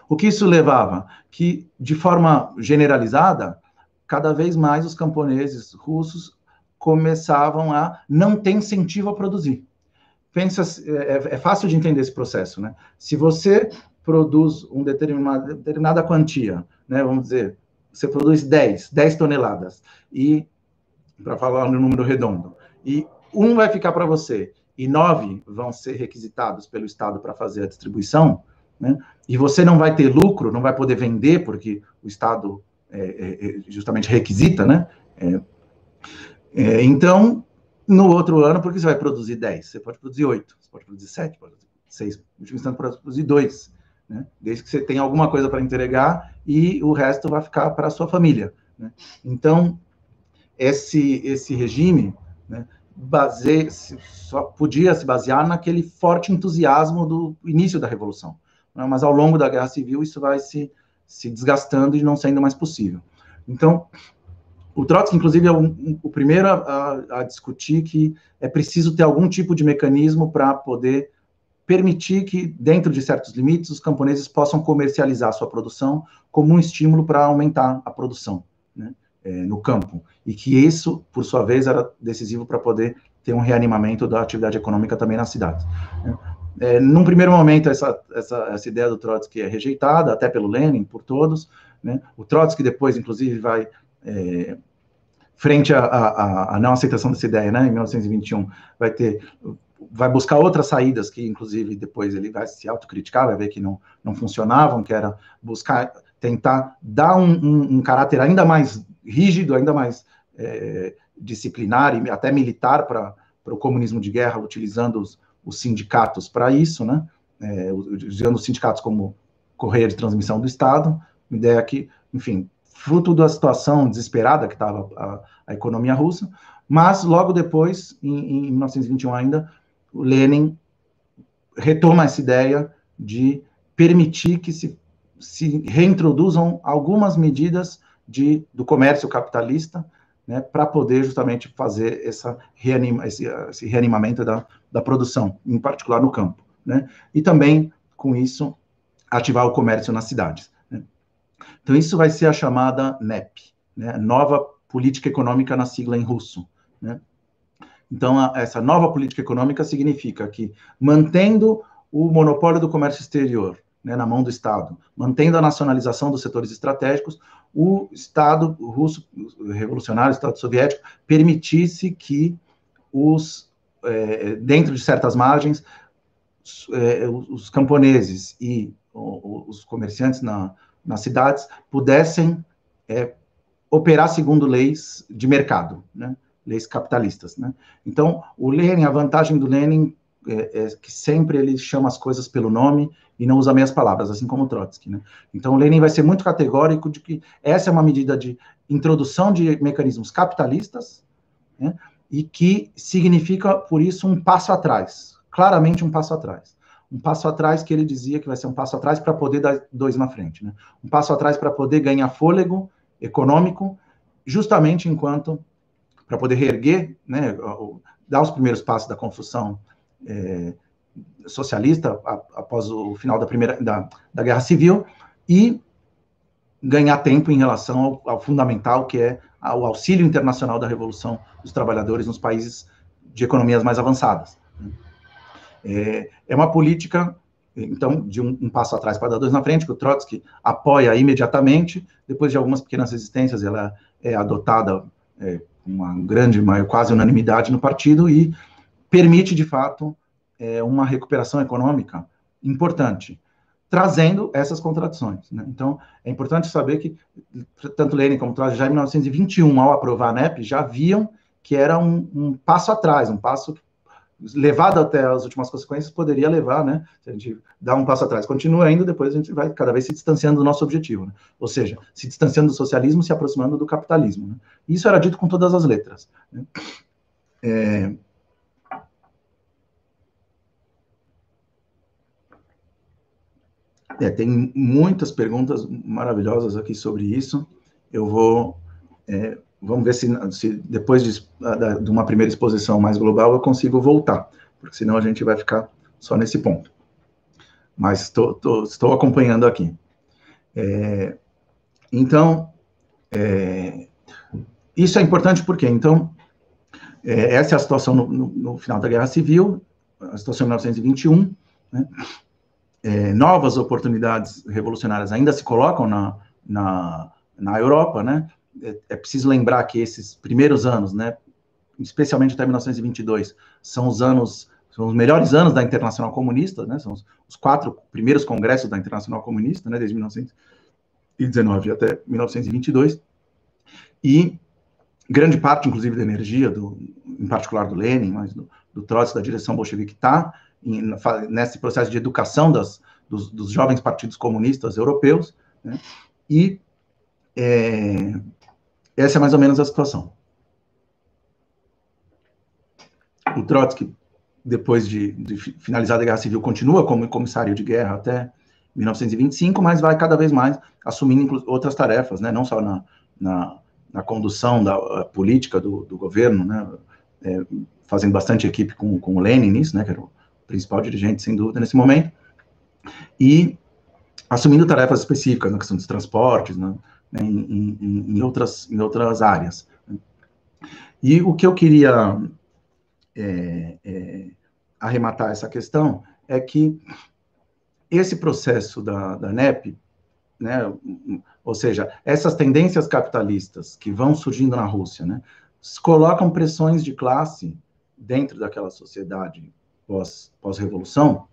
o que isso levava? Que, de forma generalizada, cada vez mais os camponeses russos começavam a não ter incentivo a produzir. Pensa, é, é fácil de entender esse processo, né? Se você produz um determinada, determinada quantia né, vamos dizer, você produz 10, 10 toneladas, e, para falar no número redondo, e um vai ficar para você, e nove vão ser requisitados pelo Estado para fazer a distribuição, né, e você não vai ter lucro, não vai poder vender, porque o Estado é, é, é justamente requisita, né? É, é, então, no outro ano, porque você vai produzir 10, você pode produzir 8, você pode produzir 7, pode produzir 6, no último instante pode produzir 2 né? desde que você tenha alguma coisa para entregar e o resto vai ficar para a sua família. Né? Então, esse, esse regime né, base, só podia se basear naquele forte entusiasmo do início da Revolução. Né? Mas ao longo da Guerra Civil isso vai se, se desgastando e não sendo mais possível. Então, o Trotsky, inclusive, é o, o primeiro a, a, discutir que é preciso ter algum tipo de mecanismo para poder permitir que, dentro de certos limites, os camponeses possam comercializar sua produção como um estímulo para aumentar a produção né, é, no campo. E que isso, por sua vez, era decisivo para poder ter um reanimamento da atividade econômica também na cidade. É, num primeiro momento, essa, essa, essa ideia do Trotsky é rejeitada, até pelo Lenin, por todos. Né. O Trotsky depois, inclusive, vai... É, frente à não aceitação dessa ideia, né, em 1921, vai ter vai buscar outras saídas que, inclusive, depois ele vai se autocriticar, vai ver que não, não funcionavam, que era buscar, tentar dar um, um, um caráter ainda mais rígido, ainda mais é, disciplinar e até militar para o comunismo de guerra, utilizando os, os sindicatos para isso, né? É, usando os sindicatos como correia de transmissão do Estado, uma ideia que, enfim, fruto da situação desesperada que estava a, a, economia russa, mas logo depois, em, em 1921 ainda, Lenin retoma essa ideia de permitir que se, se reintroduzam algumas medidas de, do comércio capitalista, né, para poder justamente fazer essa reanima, esse, esse, reanimamento da, da produção, em particular no campo. Né, e também, com isso, ativar o comércio nas cidades. Né. Então, isso vai ser a chamada NEP, né, Nova Política Econômica na sigla em russo. Né, então, essa nova política econômica significa que, mantendo o monopólio do comércio exterior né, na mão do Estado, mantendo a nacionalização dos setores estratégicos, o Estado russo, o revolucionário, o Estado soviético, permitisse que os, é, dentro de certas margens, é, os camponeses e os comerciantes na, nas cidades pudessem é, operar segundo leis de mercado, né? leis capitalistas, né? Então, o Lenin, a vantagem do Lenin é, é, que sempre ele chama as coisas pelo nome e não usa meias palavras, assim como Trotsky, né? Então, Lenin vai ser muito categórico de que essa é uma medida de introdução de mecanismos capitalistas, né? E que significa, por isso, um passo atrás, claramente um passo atrás. Um passo atrás que ele dizia que vai ser um passo atrás para poder dar dois na frente, né? Um passo atrás para poder ganhar fôlego econômico, justamente enquanto para poder reerguer, né, dar os primeiros passos da construção é, socialista após o final da primeira da, da Guerra Civil e ganhar tempo em relação ao, ao fundamental que é o auxílio internacional da revolução dos trabalhadores nos países de economias mais avançadas. É, é uma política então, de um, um, passo atrás para dar dois na frente, que o Trotsky apoia imediatamente, depois de algumas pequenas resistências, ela é adotada é, uma grande, uma, quase unanimidade no partido e permite, de fato, é, uma recuperação econômica importante. trazendo essas contradições. Né? Então, é importante saber que tanto Lenin como Trotsky, já em 1921, ao aprovar a NEP, já viam que era um, um passo atrás, um passo levado até as últimas consequências, poderia levar, né? Se a gente dá um passo atrás, continua indo, depois a gente vai cada vez se distanciando do nosso objetivo, né? Ou seja, se distanciando do socialismo, se aproximando do capitalismo. Né? Isso era dito com todas as letras. Né? É... É, tem muitas perguntas maravilhosas aqui sobre isso. Eu vou é, vamos ver se, se depois de, de, uma primeira exposição mais global eu consigo voltar, porque senão a gente vai ficar só nesse ponto. Mas tô, tô, estou acompanhando aqui. É, então, é, isso é importante porque, então, é, essa é a situação no, no, no, final da Guerra Civil, a situação em 1921, né? É, novas oportunidades revolucionárias ainda se colocam na, na, na Europa, né? é, é preciso lembrar que esses primeiros anos, né, especialmente até 1922, são os anos, são os melhores anos da Internacional Comunista, né, são os, os quatro primeiros congressos da Internacional Comunista, né, desde 1919 até 1922, e grande parte, inclusive, da energia, do, em particular do Lenin, mas do, do Trotsky, da direção bolchevique, está nesse processo de educação das, dos, dos jovens partidos comunistas europeus, né, e é, essa é mais ou menos a situação. O Trotsky, depois de, de finalizar a Guerra Civil, continua como comissário de guerra até 1925, mas vai cada vez mais assumindo outras tarefas, né? não só na, na, na condução da política do, do, governo, né? É, fazendo bastante equipe com, com o Lenin nisso, né? que era o principal dirigente, sem dúvida, nesse momento, e assumindo tarefas específicas na questão dos transportes, né? em, em, em, outras, em outras áreas. E o que eu queria é, é, arrematar essa questão é que esse processo da, da NEP, né, ou seja, essas tendências capitalistas que vão surgindo na Rússia, né, colocam pressões de classe dentro daquela sociedade pós, pós-revolução,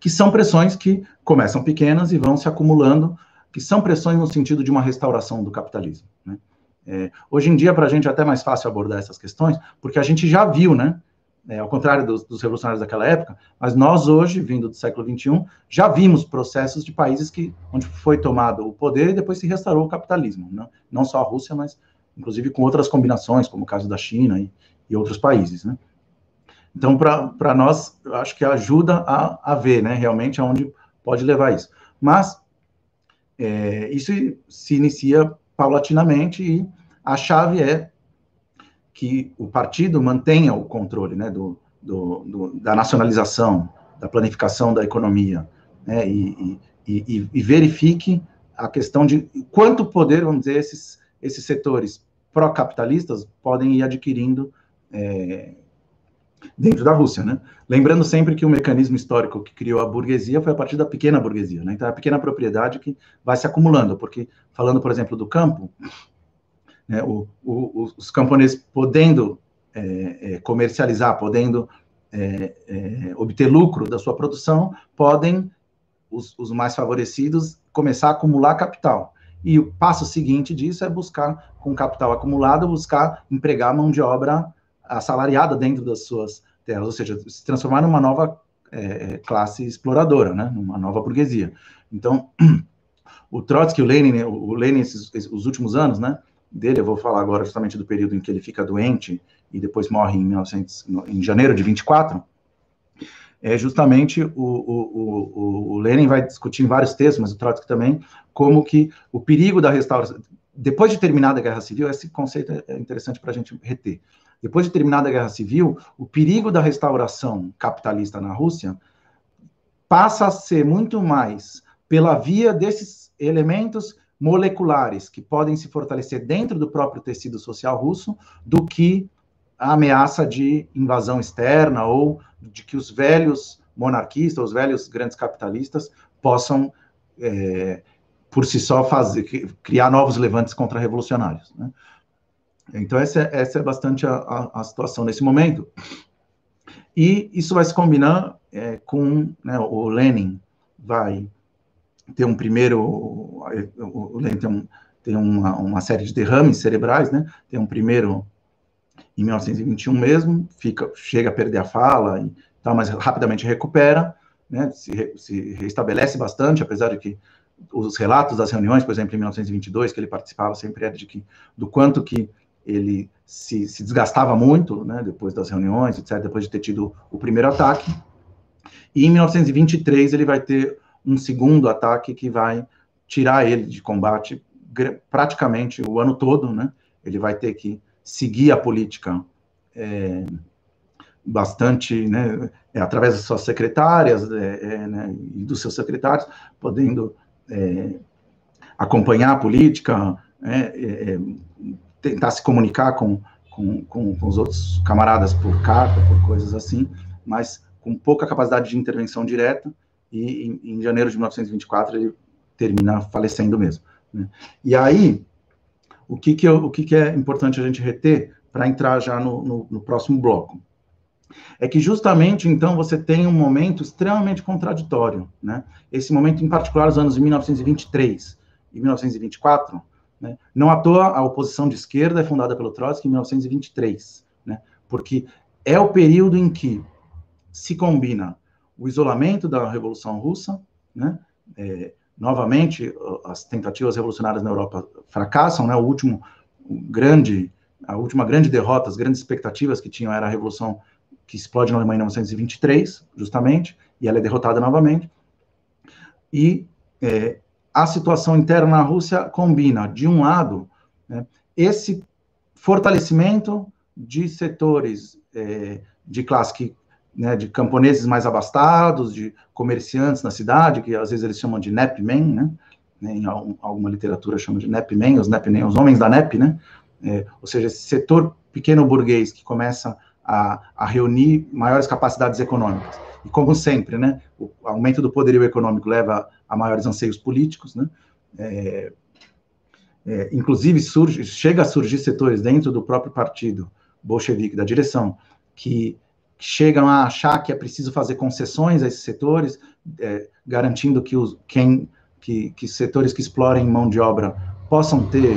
que são pressões que começam pequenas e vão se acumulando que são pressões no sentido de uma restauração do capitalismo. Né? É, hoje em dia, para a gente é até mais fácil abordar essas questões, porque a gente já viu, né? É, ao contrário dos, dos, revolucionários daquela época, mas nós hoje, vindo do século XXI, já vimos processos de países que, onde foi tomado o poder e depois se restaurou o capitalismo. Né? Não só a Rússia, mas inclusive com outras combinações, como o caso da China e, e outros países. Né? Então, para nós, acho que ajuda a, a ver né, realmente aonde pode levar isso. Mas é, isso se inicia paulatinamente e a chave é que o partido mantenha o controle né, do, do, do, da nacionalização, da planificação da economia, né, e, e, e, verifique a questão de quanto poder, vamos dizer, esses, esses setores pró-capitalistas podem ir adquirindo é, dentro da Rússia, né? Lembrando sempre que o mecanismo histórico que criou a burguesia foi a partir da pequena burguesia, né? Então, é a pequena propriedade que vai se acumulando, porque, falando, por exemplo, do campo, né, o, o, os camponeses podendo é, é, comercializar, podendo é, é, obter lucro da sua produção, podem, os, os mais favorecidos, começar a acumular capital. E o passo seguinte disso é buscar, com capital acumulado, buscar empregar mão de obra assalariada dentro das suas terras, ou seja, se transformar numa nova é, classe exploradora, né, numa nova burguesia. Então, o Trotsky, o Lenin, o Lenin esses, os últimos anos, né, dele, eu vou falar agora justamente do período em que ele fica doente e depois morre em, 1900, em janeiro de 24, é justamente o, o, o, o, Lenin vai discutir em vários textos, mas o Trotsky também, como que o perigo da restauração, depois de terminada a Guerra Civil, esse conceito é interessante para a gente reter. Depois de terminada a Guerra Civil, o perigo da restauração capitalista na Rússia passa a ser muito mais pela via desses elementos moleculares que podem se fortalecer dentro do próprio tecido social russo do que a ameaça de invasão externa ou de que os velhos monarquistas, os velhos grandes capitalistas possam, é, por si só, fazer, criar novos levantes contra-revolucionários. Né? Então, essa, é, essa é bastante a, a, a, situação nesse momento. E isso vai se combinar é, com né, o Lenin vai ter um primeiro, o Lenin tem, um, tem uma, uma, série de derrames cerebrais, né? Tem um primeiro em 1921 mesmo, fica, chega a perder a fala e tal, mas rapidamente recupera, né? Se, se restabelece bastante, apesar de que os relatos das reuniões, por exemplo, em 1922, que ele participava, sempre era de que do quanto que ele se, se desgastava muito, né, depois das reuniões, etc., depois de ter tido o primeiro ataque. E em 1923 ele vai ter um segundo ataque que vai tirar ele de combate praticamente o ano todo, né? Ele vai ter que seguir a política é, bastante, né, é, através das suas secretárias é, é né, e dos seus secretários, podendo é, acompanhar a política, né, é, tentar se comunicar com, com, com, com, os outros camaradas por carta, por coisas assim, mas com pouca capacidade de intervenção direta, e em, em janeiro de 1924 ele termina falecendo mesmo. Né. E aí, o que, que, eu, o que, que é importante a gente reter para entrar já no, no, no próximo bloco? é que justamente então você tem um momento extremamente contraditório, né? Esse momento em particular, os anos de 1923 e 1924, né? Não à toa a oposição de esquerda é fundada pelo Trotsky em 1923, né? Porque é o período em que se combina o isolamento da Revolução Russa, né? É, novamente as tentativas revolucionárias na Europa fracassam, né? O último grande a última grande derrota, as grandes expectativas que tinham era a Revolução que explode na Alemanha em 1923, justamente, e ela é derrotada novamente. E é, a situação interna na Rússia combina, de um lado, né, esse fortalecimento de setores é, de classe que, né, de camponeses mais abastados, de comerciantes na cidade, que às vezes eles chamam de nepmen, né, né em alguma literatura chama de nepmen, os nepmen, os homens da nep, né, é, ou seja, esse setor pequeno burguês que começa a, a reunir maiores capacidades econômicas. E como sempre, né, o aumento do poderio econômico leva a maiores anseios políticos, né, é, é, inclusive surge, chega a surgir setores dentro do próprio partido bolchevique, da direção, que chegam a achar que é preciso fazer concessões a esses setores, é, garantindo que os quem que, que setores que explorem mão de obra possam ter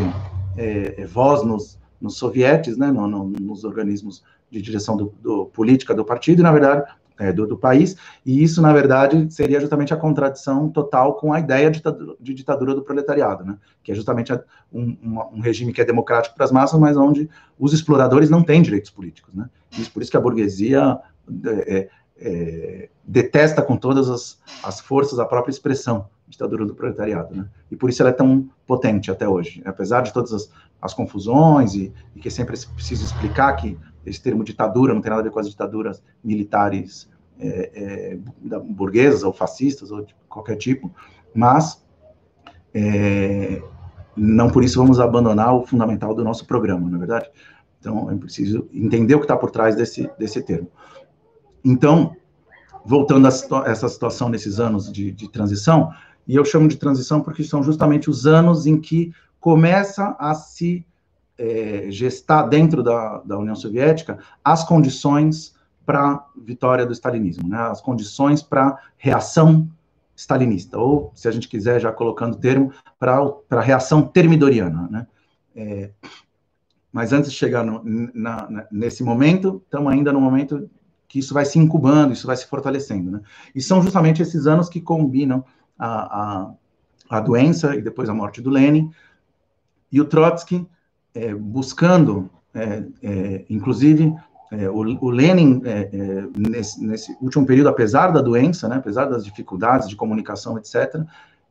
é, voz nos, nos sovietes, né, no, no, nos organismos de direção do, do, política do partido, e, na verdade, é, do, do, país, e isso, na verdade, seria justamente a contradição total com a ideia de de ditadura do proletariado, né? que é justamente um, um, regime que é democrático para as massas, mas onde os exploradores não têm direitos políticos. Né? Isso, por isso que a burguesia é, é, é, detesta com todas as, as forças a própria expressão ditadura do proletariado, né? E por isso ela é tão potente até hoje, apesar de todas as, as confusões e, e, que sempre é preciso explicar que esse termo ditadura não tem nada a ver com as ditaduras militares é, é, burguesas ou fascistas ou de qualquer tipo, mas é, não por isso vamos abandonar o fundamental do nosso programa, não é verdade? Então, é preciso entender o que está por trás desse, desse termo. Então, voltando a essa situação nesses anos de, de transição, e eu chamo de transição porque são justamente os anos em que começa a se é, gestar dentro da, da União Soviética as condições para vitória do stalinismo, né? as condições para reação stalinista, ou, se a gente quiser, já colocando o termo, para a reação termidoriana. Né? É, mas antes de chegar no, na, nesse momento, estamos ainda no momento que isso vai se incubando, isso vai se fortalecendo. Né? E são justamente esses anos que combinam a, a, a doença e depois a morte do Lenin, e o Trotsky é, buscando, é, é, inclusive, é, o, Lenin, é, é, nesse, último período, apesar da doença, né, apesar das dificuldades de comunicação, etc.,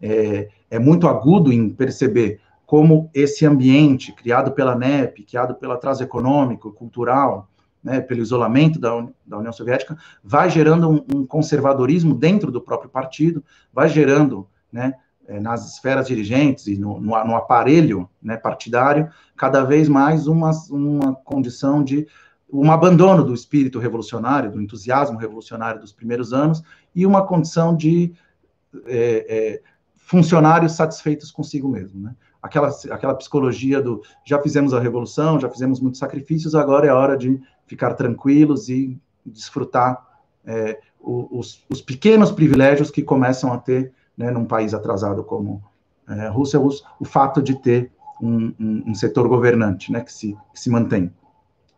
é, muito agudo em perceber como esse ambiente criado pela NEP, criado pelo atraso econômico, cultural, né, pelo isolamento da, da, União Soviética, vai gerando um, um, conservadorismo dentro do próprio partido, vai gerando né, nas esferas dirigentes e no, no, no aparelho né, partidário, cada vez mais uma, uma condição de um abandono do espírito revolucionário, do entusiasmo revolucionário dos primeiros anos, e uma condição de é, é, funcionários satisfeitos consigo mesmo. Né? Aquela, aquela psicologia do já fizemos a revolução, já fizemos muitos sacrifícios, agora é hora de ficar tranquilos e desfrutar é, os, os pequenos privilégios que começam a ter né, num país atrasado como é, a Rússia, o, o, fato de ter um, um, um, setor governante, né, que se, que se mantém.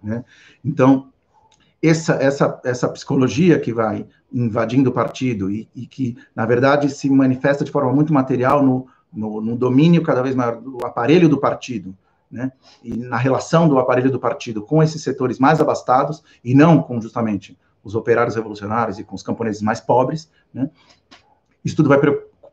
Né? Então, essa, essa, essa psicologia que vai invadindo o partido e, e, que, na verdade, se manifesta de forma muito material no, no, no domínio cada vez maior do aparelho do partido, né, e na relação do aparelho do partido com esses setores mais abastados, e não com justamente os operários revolucionários e com os camponeses mais pobres, né, isso tudo vai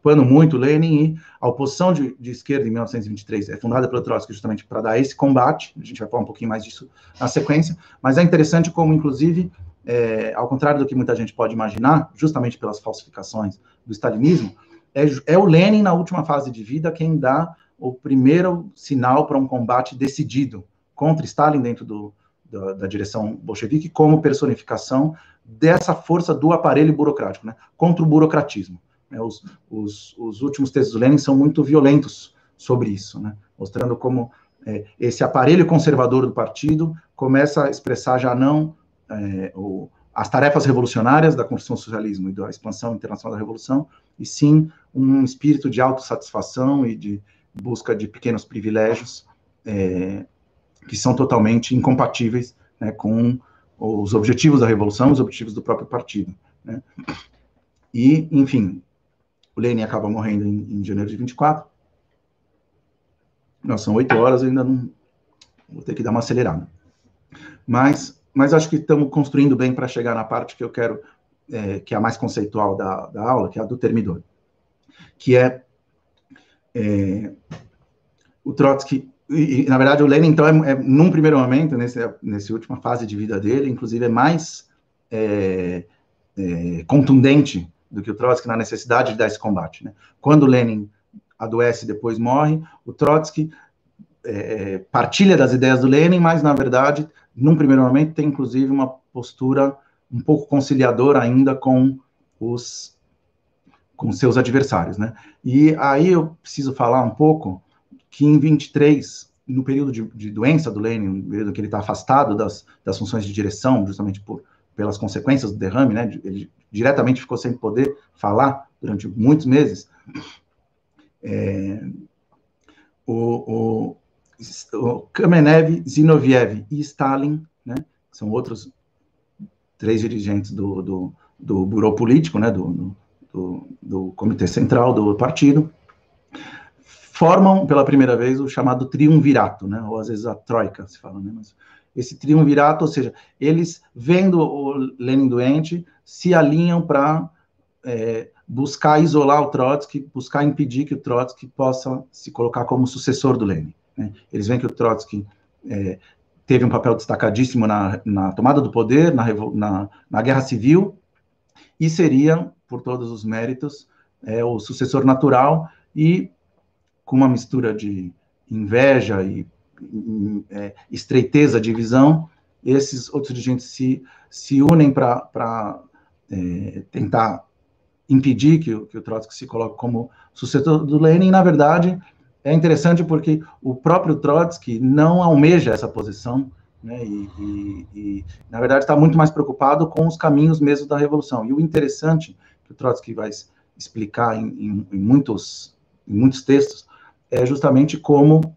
preocupando muito Lenin e a oposição de, de esquerda em 1923 é fundada pelo Trotsky justamente para dar esse combate, a gente vai falar um pouquinho mais disso na sequência, mas é interessante como, inclusive, é, ao contrário do que muita gente pode imaginar, justamente pelas falsificações do stalinismo, é, é o Lenin, na última fase de vida, quem dá o primeiro sinal para um combate decidido contra Stalin dentro do, da, da, direção bolchevique, como personificação dessa força do aparelho burocrático, né, contra o burocratismo. Né, os, os, os, últimos textos do Lenin são muito violentos sobre isso, né, mostrando como é, esse aparelho conservador do partido começa a expressar já não é, o, as tarefas revolucionárias da construção do socialismo e da expansão internacional da revolução, e sim um espírito de autossatisfação e de busca de pequenos privilégios é, que são totalmente incompatíveis né, com os objetivos da revolução, os objetivos do próprio partido. Né? E, enfim, o Lenin acaba morrendo em, em janeiro de 24. Nós são oito horas, ainda não vou ter que dar uma acelerada. Mas, mas acho que estamos construindo bem para chegar na parte que eu quero, é, que é a mais conceitual da, da aula, que é a do termidor, que é é, o Trotsky, e, na verdade o Lenin, então, é, é, num primeiro momento, nesse, nessa última fase de vida dele, inclusive é mais é, é, contundente do que o Trotsky na necessidade de dar esse combate. Né? Quando Lenin adoece e depois morre, o Trotsky é, partilha das ideias do Lenin, mas, na verdade, num primeiro momento, tem inclusive uma postura um pouco conciliadora ainda com os com seus adversários, né? E aí eu preciso falar um pouco que em 23, no período de, de doença do Lenin, no período que ele está afastado das, das funções de direção, justamente por, pelas consequências do derrame, né? Ele diretamente ficou sem poder falar durante muitos meses. É, o, o, o Kamenev, Zinoviev e Stalin, né? São outros três dirigentes do, do, do Burô Político, né? Do do, do Comitê Central do partido, formam pela primeira vez o chamado triunvirato, né? ou às vezes a troika, se fala, né? Mas esse triunvirato, ou seja, eles, vendo o Lenin doente, se alinham para é, buscar isolar o Trotsky, buscar impedir que o Trotsky possa se colocar como sucessor do Lenin. Né? Eles veem que o Trotsky é, teve um papel destacadíssimo na, na tomada do poder, na, na, na guerra civil, e seria por todos os méritos, é o sucessor natural e com uma mistura de inveja e, é, estreiteza de visão, esses outros dirigentes se, se unem para é, tentar impedir que, que o Trotsky se coloque como sucessor do Lenin, na verdade, é interessante porque o próprio Trotsky não almeja essa posição, né, e, e, e, na verdade está muito mais preocupado com os caminhos mesmo da revolução. E o interessante que o Trotsky vai explicar em, em, em, muitos, em muitos textos, é justamente como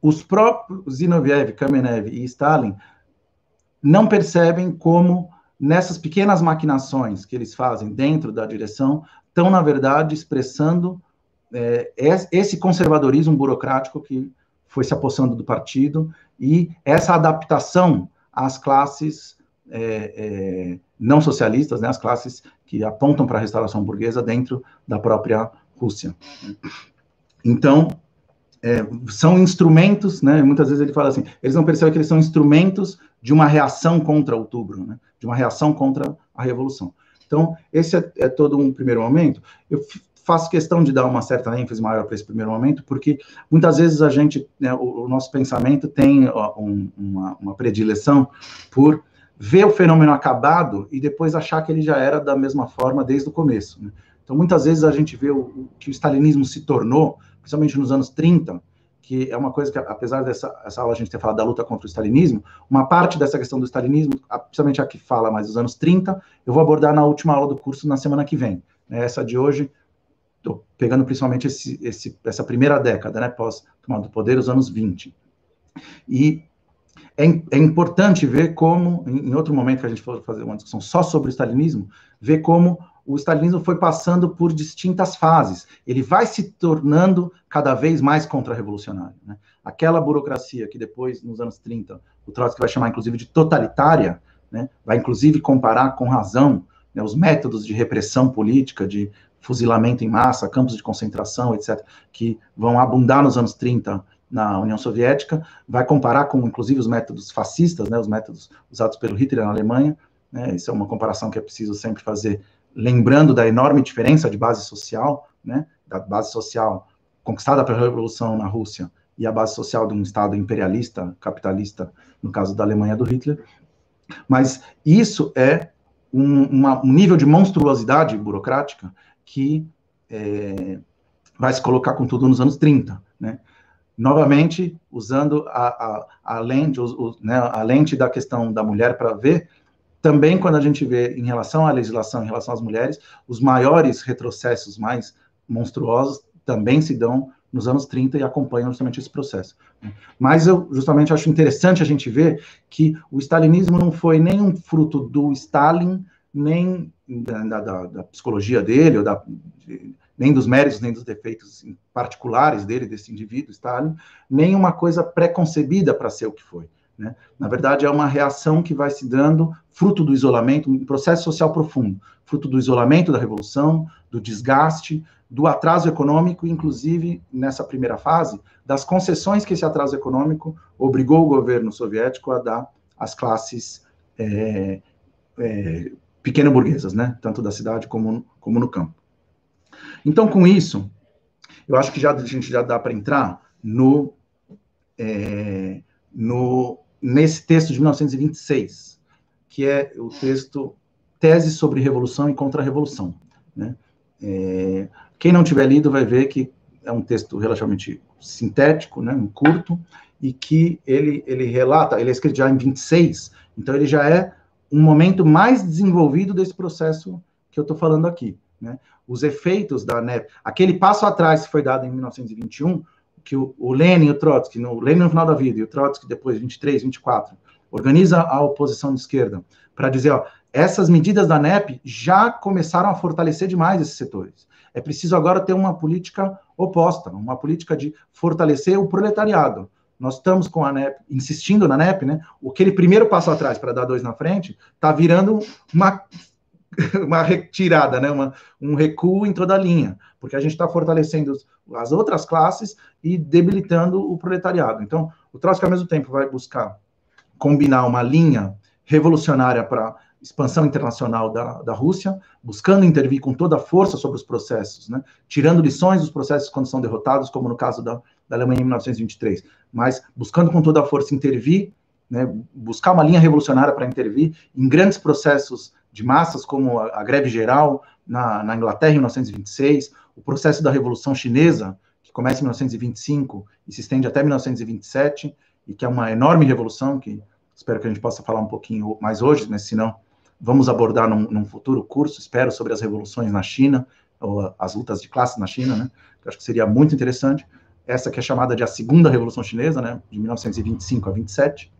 os próprios Zinoviev, Kamenev e Stalin não percebem como nessas pequenas maquinações que eles fazem dentro da direção estão, na verdade, expressando é, esse conservadorismo burocrático que foi se apossando do partido e essa adaptação às classes é, é, não socialistas, né, as classes que apontam para a restauração burguesa dentro da própria Rússia. Então, é, são instrumentos, né, muitas vezes ele fala assim, eles não percebem que eles são instrumentos de uma reação contra outubro, né, de uma reação contra a revolução. Então, esse é, é todo um primeiro momento. Eu faço questão de dar uma certa ênfase maior para esse primeiro momento, porque muitas vezes a gente, né, o, o, nosso pensamento tem ó, um, uma, uma predileção por ver o fenômeno acabado e depois achar que ele já era da mesma forma desde o começo. Né? Então, muitas vezes a gente vê o, o, que o stalinismo se tornou, principalmente nos anos 30, que é uma coisa que, apesar dessa essa aula a gente ter falado da luta contra o stalinismo, uma parte dessa questão do stalinismo, principalmente a que fala mais dos anos 30, eu vou abordar na última aula do curso na semana que vem. Né? Essa de hoje Estou pegando principalmente esse, esse, essa primeira década, né, pós tomada do poder, os anos 20. E é, é, importante ver como, em outro momento que a gente for fazer uma discussão só sobre o stalinismo, ver como o stalinismo foi passando por distintas fases. Ele vai se tornando cada vez mais contra-revolucionário. Né? Aquela burocracia que depois, nos anos 30, o Trotsky vai chamar, inclusive, de totalitária, né? vai, inclusive, comparar com razão né, os métodos de repressão política, de fuzilamento em massa, campos de concentração, etc., que vão abundar nos anos 30 na União Soviética, vai comparar com, inclusive, os métodos fascistas, né, os métodos usados pelo Hitler na Alemanha, né, isso é uma comparação que é preciso sempre fazer, lembrando da enorme diferença de base social, né, da base social conquistada pela Revolução na Rússia e a base social de um Estado imperialista, capitalista, no caso da Alemanha do Hitler, mas isso é um, uma, um nível de monstruosidade burocrática que é, vai se colocar com tudo nos anos 30, né? Novamente, usando a, a, a lente, o, o, né, a lente da questão da mulher para ver, também quando a gente vê em relação à legislação, em relação às mulheres, os maiores retrocessos mais monstruosos também se dão nos anos 30 e acompanham justamente esse processo. Né? Mas eu justamente acho interessante a gente ver que o stalinismo não foi nem um fruto do Stalin, nem da, da, da psicologia dele, ou da, de, nem dos méritos, nem dos defeitos particulares dele, desse indivíduo, Stalin, nem uma coisa pré-concebida para ser o que foi. Né? Na verdade, é uma reação que vai se dando fruto do isolamento, um processo social profundo, fruto do isolamento da revolução, do desgaste, do atraso econômico, inclusive nessa primeira fase, das concessões que esse atraso econômico obrigou o governo soviético a dar às classes é, é, pequeno-burguesas, né? tanto da cidade como, como no campo. Então, com isso, eu acho que já, a gente já dá para entrar no, é, no, nesse texto de 1926, que é o texto Tese sobre Revolução e Contra-Revolução. Né? É, quem não tiver lido vai ver que é um texto relativamente sintético, né, um curto, e que ele, ele relata, ele é escrito já em 26, então ele já é um momento mais desenvolvido desse processo que eu estou falando aqui. Né? Os efeitos da NEP, aquele passo atrás que foi dado em 1921, que o, o Lenin e o Trotsky, no, o Lenin no final da vida e o Trotsky depois, 23, 24, organiza a oposição de esquerda para dizer, ó, essas medidas da NEP já começaram a fortalecer demais esses setores. É preciso agora ter uma política oposta, uma política de fortalecer o proletariado. Nós estamos com a NEP, insistindo na NEP, né? Aquele primeiro passo atrás para dar dois na frente, está virando uma, uma retirada, né? Uma, um recuo em toda a linha, porque a gente está fortalecendo as outras classes e debilitando o proletariado. Então, o Trotsky, ao mesmo tempo, vai buscar combinar uma linha revolucionária para expansão internacional da, da Rússia, buscando intervir com toda a força sobre os processos, né? tirando lições dos processos quando são derrotados, como no caso da, da Alemanha em 1923, mas buscando com toda a força intervir, né? buscar uma linha revolucionária para intervir em grandes processos de massas, como a, a greve geral na, na Inglaterra em 1926, o processo da Revolução Chinesa, que começa em 1925 e se estende até 1927, e que é uma enorme revolução que espero que a gente possa falar um pouquinho mais hoje, né, senão vamos abordar num, num, futuro curso, espero, sobre as revoluções na China, ou as lutas de classe na China, né? Que acho que seria muito interessante. Essa que é chamada de a Segunda Revolução Chinesa, né? De 1925 a 27.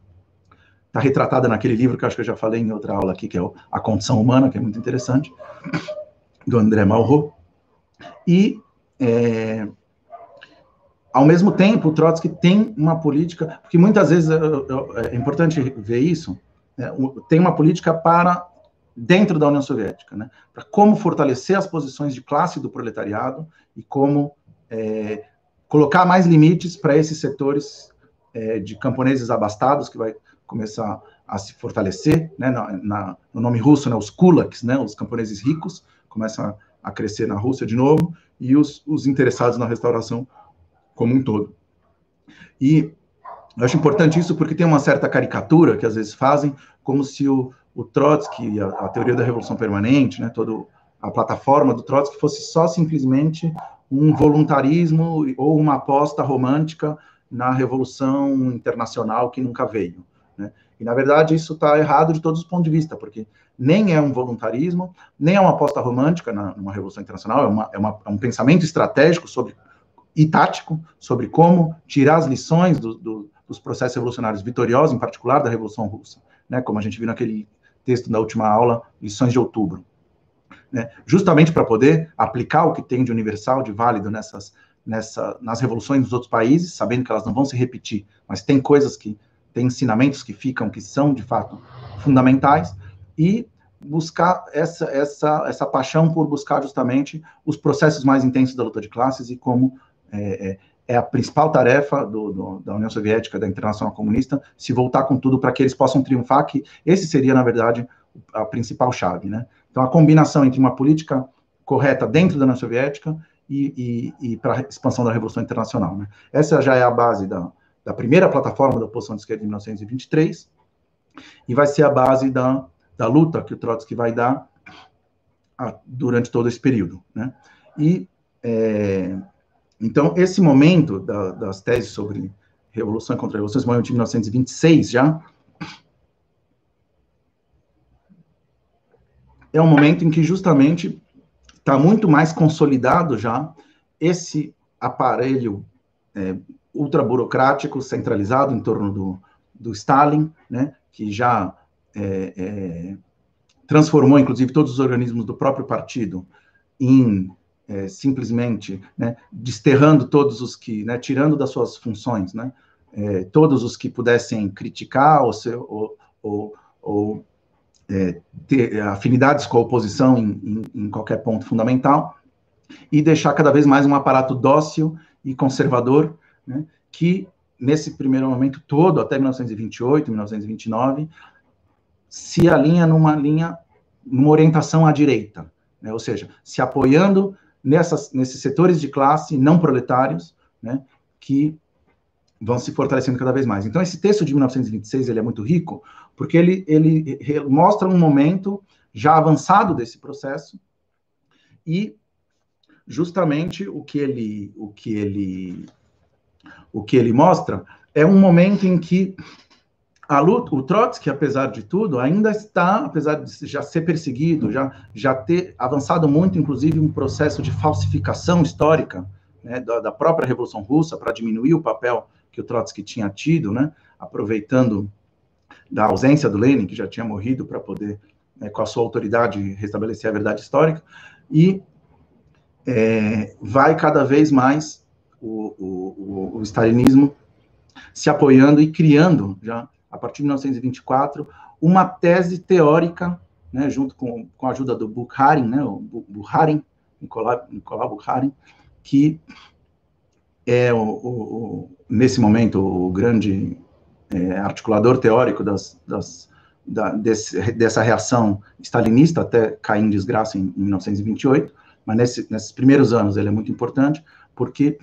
Está retratada naquele livro que acho que eu já falei em outra aula aqui, que é A Condição Humana, que é muito interessante, do André Malraux. E, é, ao mesmo tempo, o Trotsky tem uma política, porque muitas vezes é importante ver isso, é, tem uma política para dentro da União Soviética, né? Para como fortalecer as posições de classe do proletariado e como é, colocar mais limites para esses setores é, de camponeses abastados que vai começar a se fortalecer, né? Na, na, no nome russo, né? Os kulaks, né? Os camponeses ricos começam a, a crescer na Rússia de novo e os, os interessados na restauração como um todo. E eu acho importante isso porque tem uma certa caricatura que às vezes fazem, como se o, o Trotsky, a, a, teoria da revolução permanente, né, toda a plataforma do Trotsky fosse só simplesmente um voluntarismo ou uma aposta romântica na revolução internacional que nunca veio. Né? E, na verdade, isso está errado de todos os pontos de vista, porque nem é um voluntarismo, nem é uma aposta romântica na, numa revolução internacional, é, uma, é, uma, é um pensamento estratégico sobre, e tático sobre como tirar as lições do, do, dos processos revolucionários vitoriosos, em particular da Revolução Russa, né, como a gente viu naquele texto da última aula, Lições de Outubro. Né, justamente para poder aplicar o que tem de universal, de válido nessas, nessa, nas revoluções dos outros países, sabendo que elas não vão se repetir, mas tem coisas que, tem ensinamentos que ficam, que são, de fato, fundamentais, e buscar essa, essa, essa paixão por buscar justamente os processos mais intensos da luta de classes e como é, é, é a principal tarefa do, do, da União Soviética, da Internacional Comunista, se voltar com tudo para que eles possam triunfar, que esse seria, na verdade, a principal chave, né? Então, a combinação entre uma política correta dentro da União Soviética e, e, e para a expansão da Revolução Internacional, né? Essa já é a base da, da primeira plataforma da oposição de esquerda de 1923 e vai ser a base da, da luta que o Trotsky vai dar a, durante todo esse período, né? E é, então, esse momento da, das teses sobre revolução e contra-revolução, esse momento de 1926 já, é um momento em que justamente está muito mais consolidado já esse aparelho é, ultra-burocrático centralizado em torno do, do Stalin, né, que já é, é, transformou, inclusive, todos os organismos do próprio partido em é, simplesmente né, desterrando todos os que, né, tirando das suas funções, né, é, todos os que pudessem criticar ou, ser, ou, ou, ou é, ter afinidades com a oposição em, em, em, qualquer ponto fundamental, e deixar cada vez mais um aparato dócil e conservador, né, que nesse primeiro momento todo, até 1928, 1929, se alinha numa linha, numa orientação à direita, né, ou seja, se apoiando nessas, nesses setores de classe não proletários, né, que vão se fortalecendo cada vez mais. Então, esse texto de 1926 ele é muito rico, porque ele, ele mostra um momento já avançado desse processo e justamente o que ele o que ele o que ele mostra é um momento em que luta, o Trotsky, apesar de tudo, ainda está, apesar de já ser perseguido, já, já ter avançado muito, inclusive, um processo de falsificação histórica né, da, da, própria Revolução Russa para diminuir o papel que o Trotsky tinha tido, né, aproveitando da ausência do Lenin, que já tinha morrido, para poder, né, com a sua autoridade, restabelecer a verdade histórica, e é, vai cada vez mais o, o, o, stalinismo se apoiando e criando já a partir de 1924, uma tese teórica, né, junto com, com a ajuda do Bukharin, né, o Bukharin, Nicolau, Nicolau Bukharin, que é, o, o, nesse momento, o grande é, articulador teórico das, das, da, desse, dessa reação stalinista, até cair em desgraça em, em 1928, mas nesse, nesses primeiros anos ele é muito importante, porque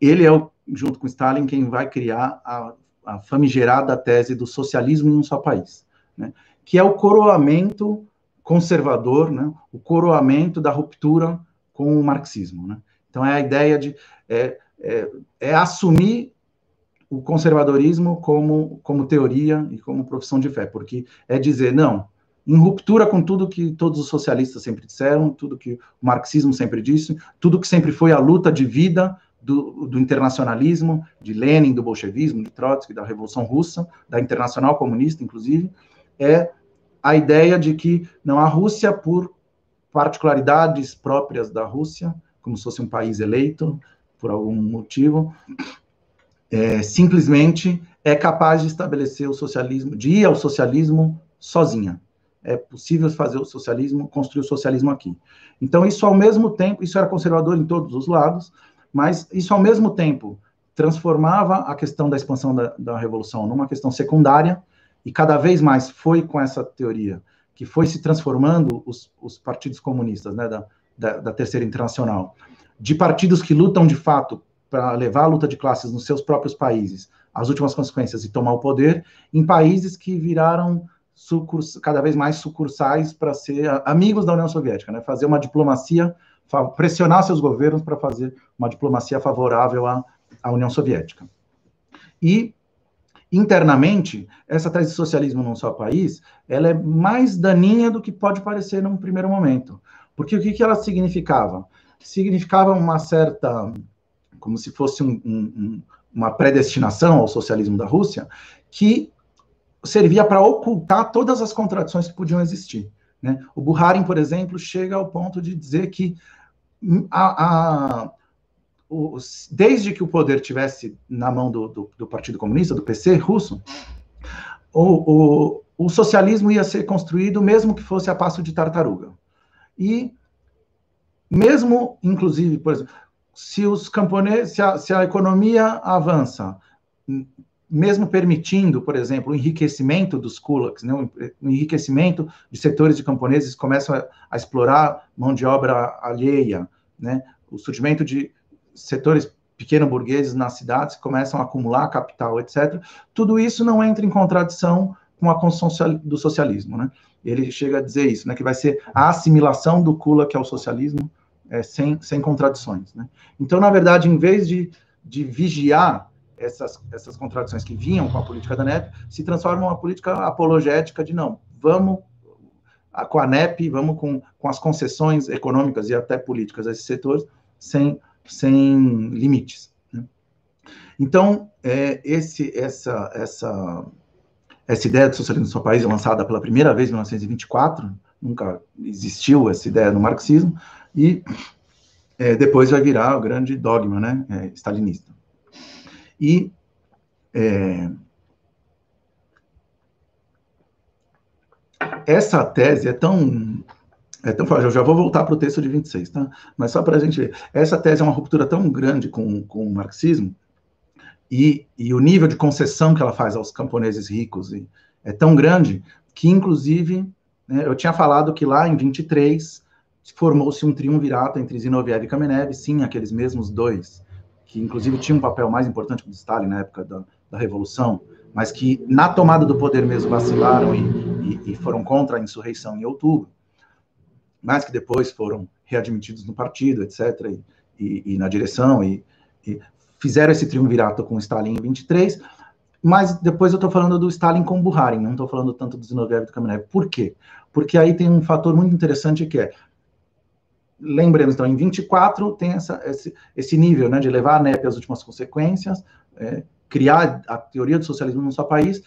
ele é, o, junto com Stalin, quem vai criar a a famigerada tese do socialismo em um só país, né? que é o coroamento conservador, né? o coroamento da ruptura com o marxismo. Né? Então, é a ideia de é, é, é, assumir o conservadorismo como, como teoria e como profissão de fé, porque é dizer, não, em ruptura com tudo que todos os socialistas sempre disseram, tudo que o marxismo sempre disse, tudo que sempre foi a luta de vida do, do, internacionalismo, de Lenin, do bolchevismo, de Trotsky, da Revolução Russa, da Internacional Comunista, inclusive, é a ideia de que não a Rússia, por particularidades próprias da Rússia, como se fosse um país eleito por algum motivo, é, simplesmente é capaz de estabelecer o socialismo, de ir ao socialismo sozinha. É possível fazer o socialismo, construir o socialismo aqui. Então, isso ao mesmo tempo, isso era conservador em todos os lados, mas isso, ao mesmo tempo, transformava a questão da expansão da, da revolução numa questão secundária, e cada vez mais foi com essa teoria que foi se transformando os, os partidos comunistas né, da, da, da, Terceira Internacional, de partidos que lutam de fato para levar a luta de classes nos seus próprios países, as últimas consequências e tomar o poder, em países que viraram cada vez mais sucursais para ser amigos da União Soviética, né, fazer uma diplomacia pressionar seus governos para fazer uma diplomacia favorável à, à União Soviética. E internamente, essa tese de socialismo num só país, ela é mais daninha do que pode parecer num primeiro momento. Porque o que, que ela significava? Significava uma certa, como se fosse um, um, uma predestinação ao socialismo da Rússia, que servia para ocultar todas as contradições que podiam existir. Né? O Buharin, por exemplo, chega ao ponto de dizer que a, a, desde que o poder tivesse na mão do, do, do Partido Comunista, do PC russo, o, o, o, socialismo ia ser construído mesmo que fosse a passo de tartaruga. E mesmo, inclusive, por exemplo, se os camponeses, se a, se a economia avança, mesmo permitindo, por exemplo, o enriquecimento dos kulaks, né, o enriquecimento de setores de camponeses começam a, a explorar mão de obra alheia, né, o surgimento de setores pequeno-burgueses nas cidades começam a acumular capital, etc. Tudo isso não entra em contradição com a construção do socialismo, né? Ele chega a dizer isso, né, que vai ser a assimilação do Kulak ao socialismo é, sem, sem contradições, né? Então, na verdade, em vez de, de vigiar essas, essas contradições que vinham com a política da NEP, se transforma em uma política apologética de não, vamos com a NEP, vamos com, com as concessões econômicas e até políticas a esses setores, sem sem limites. Né? Então, é, esse, essa, essa, essa ideia do socialismo no seu país é lançada pela primeira vez em 1924, nunca existiu essa ideia no marxismo, e é, depois vai virar o grande dogma né, é, stalinista. E é, essa tese é tão então, eu já vou voltar para o texto de 26, tá? Mas só para a gente ver. Essa tese é uma ruptura tão grande com, com o marxismo e, e o nível de concessão que ela faz aos camponeses ricos e, é tão grande que, inclusive, né, eu tinha falado que lá em 23 formou-se um triunvirato entre Zinoviev e Kamenev, sim, aqueles mesmos dois, que inclusive tinham um papel mais importante que o Stalin na época da, da Revolução, mas que na tomada do poder mesmo vacilaram e, e, e foram contra a insurreição em outubro mas que depois foram readmitidos no partido, etc., e, e, na direção, e, e, fizeram esse triunvirato com Stalin em 23, mas depois eu estou falando do Stalin com Buharin, não estou falando tanto do Zinoviev e do Kamenev. Por quê? Porque aí tem um fator muito interessante que é, lembremos, então, em 24 tem essa, esse, esse nível né, de levar a NEP às últimas consequências, é, criar a teoria do socialismo no seu país,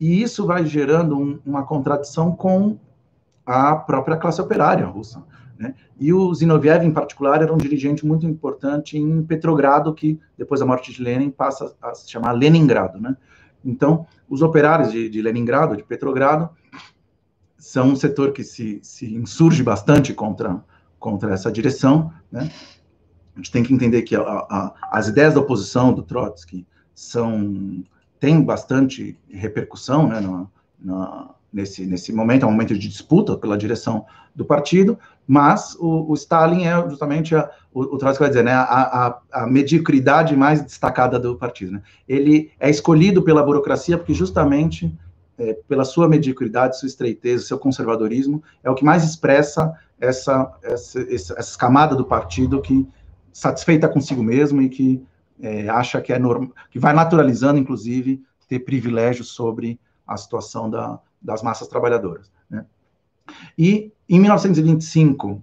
e isso vai gerando um, uma contradição com a própria classe operária russa. Né? E o Zinoviev, em particular, era um dirigente muito importante em Petrogrado, que depois da morte de Lenin passa a se chamar Leningrado. Né? Então, os operários de, de Leningrado, de Petrogrado, são um setor que se, se insurge bastante contra, contra essa direção. Né? A gente tem que entender que a, a, as ideias da oposição do Trotsky são têm bastante repercussão né, nesse, nesse momento, é um momento de disputa pela direção do partido, mas o, o Stalin é justamente, a, o, o Trotsky vai dizer, né, a, a, a, mediocridade mais destacada do partido. Né? Ele é escolhido pela burocracia porque justamente é, pela sua mediocridade, sua estreiteza, seu conservadorismo, é o que mais expressa essa, essa, essa, camada do partido que satisfeita consigo mesmo e que é, acha que é normal, que vai naturalizando, inclusive, ter privilégios sobre a situação da, das massas trabalhadoras. Né? E em 1925,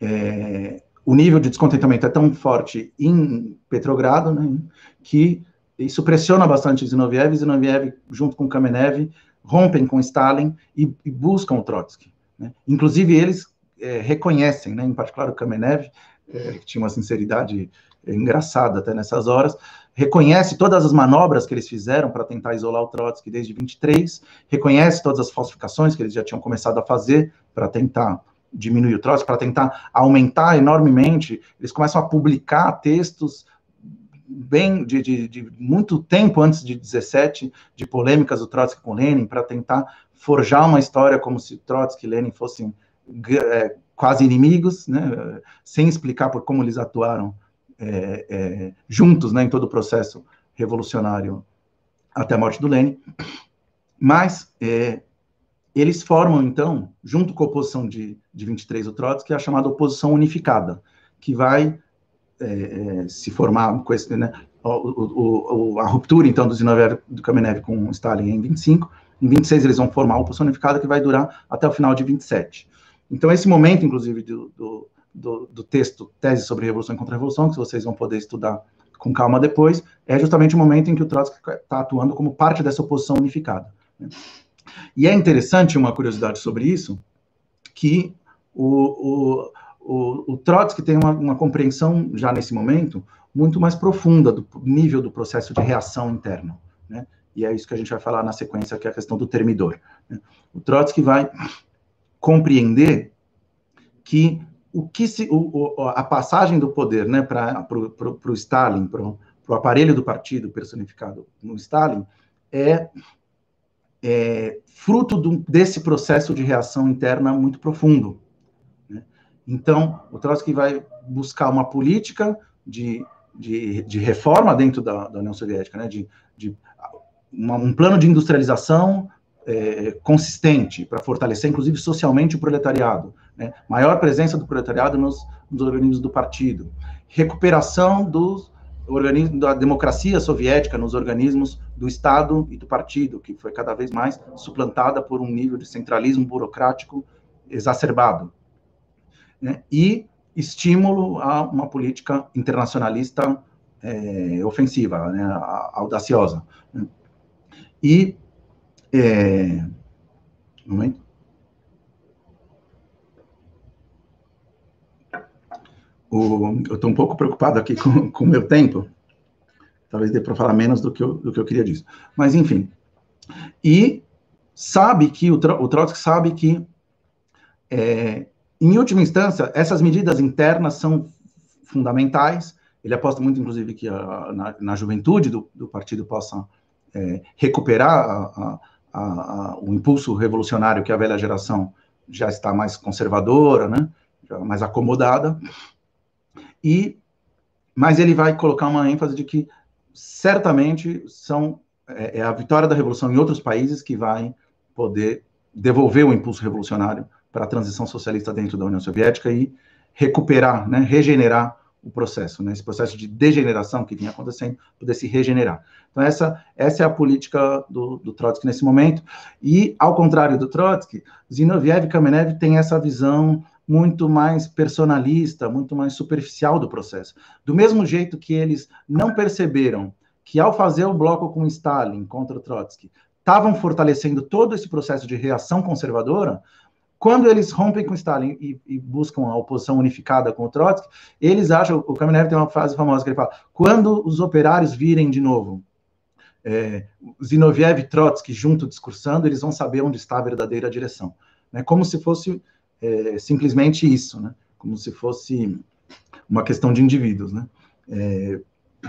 é, o nível de descontentamento é tão forte em Petrogrado, né, que isso pressiona bastante Zinoviev, Zinoviev, junto com Kamenev, rompem com Stalin e, e buscam o Trotsky. Né? Inclusive, eles é, reconhecem, né, em particular o Kamenev, é, que tinha uma sinceridade engraçada até nessas horas, reconhece todas as manobras que eles fizeram para tentar isolar o Trotsky desde 23, reconhece todas as falsificações que eles já tinham começado a fazer para tentar diminuir o Trotsky, para tentar aumentar enormemente, eles começam a publicar textos bem de, de, de, muito tempo antes de 17, de polêmicas do Trotsky com Lenin, para tentar forjar uma história como se Trotsky e Lenin fossem é, quase inimigos, né, sem explicar por como eles atuaram é, é, juntos né, em todo o processo revolucionário até a morte do Lenin. Mas é, eles formam, então, junto com a oposição de, de 23 do Trotsky, a chamada oposição unificada, que vai é, é, se formar com esse, né, o, o, a ruptura, então, do Zinoviev do Kamenev com o Stalin em 25, em 26 eles vão formar oposição unificada que vai durar até o final de 27. Então, esse momento, inclusive, do, do, do, do texto Tese sobre Revolução e Contra-Revolução, que vocês vão poder estudar com calma depois, é justamente o momento em que o Trotsky está atuando como parte dessa oposição unificada. Né? E é interessante uma curiosidade sobre isso, que o, o, o, o Trotsky tem uma, uma, compreensão, já nesse momento, muito mais profunda do nível do processo de reação interno. Né? E é isso que a gente vai falar na sequência, que é a questão do termidor. Né? O Trotsky vai compreender que o que se, o, o, a passagem do poder né, para o Stalin, para o aparelho do partido personificado no Stalin, é, é fruto do, desse processo de reação interna muito profundo. Então, o Trotsky vai buscar uma política de, de, de reforma dentro da, da, União Soviética, né? de, de uma, um plano de industrialização é, consistente para fortalecer, inclusive socialmente, o proletariado. Né? Maior presença do proletariado nos, nos organismos do partido. Recuperação dos organismos da democracia soviética nos organismos do Estado e do partido, que foi cada vez mais suplantada por um nível de centralismo burocrático exacerbado. Né? E estímulo a uma política internacionalista é, ofensiva, né? audaciosa. E é... Um momento. O, eu estou um pouco preocupado aqui com, o meu tempo. Talvez dê para falar menos do que, eu, do que eu queria dizer. Mas, enfim. E sabe que, o, o Trotsky sabe que, é, em última instância, essas medidas internas são fundamentais. Ele aposta muito, inclusive, que a, na, na, juventude do, do partido possa é, recuperar a, a o impulso revolucionário que a velha geração já está mais conservadora, né, já mais acomodada, e mas ele vai colocar uma ênfase de que certamente são é, é a vitória da revolução em outros países que vai poder devolver o impulso revolucionário para a transição socialista dentro da União Soviética e recuperar, né, regenerar o processo, né? Esse processo de degeneração que vinha acontecendo, poder se regenerar. Então, essa, essa é a política do, do Trotsky nesse momento. E, ao contrário do Trotsky, Zinoviev e Kamenev têm essa visão muito mais personalista, muito mais superficial do processo. Do mesmo jeito que eles não perceberam que, ao fazer o bloco com Stalin contra o Trotsky, estavam fortalecendo todo esse processo de reação conservadora, quando eles rompem com Stalin e, e, buscam a oposição unificada com o Trotsky, eles acham, o Kamenev tem uma frase famosa que ele fala, quando os operários virem de novo é, Zinoviev e Trotsky junto discursando, eles vão saber onde está a verdadeira direção. Né? Como se fosse é, simplesmente isso, né? como se fosse uma questão de indivíduos. Né? É,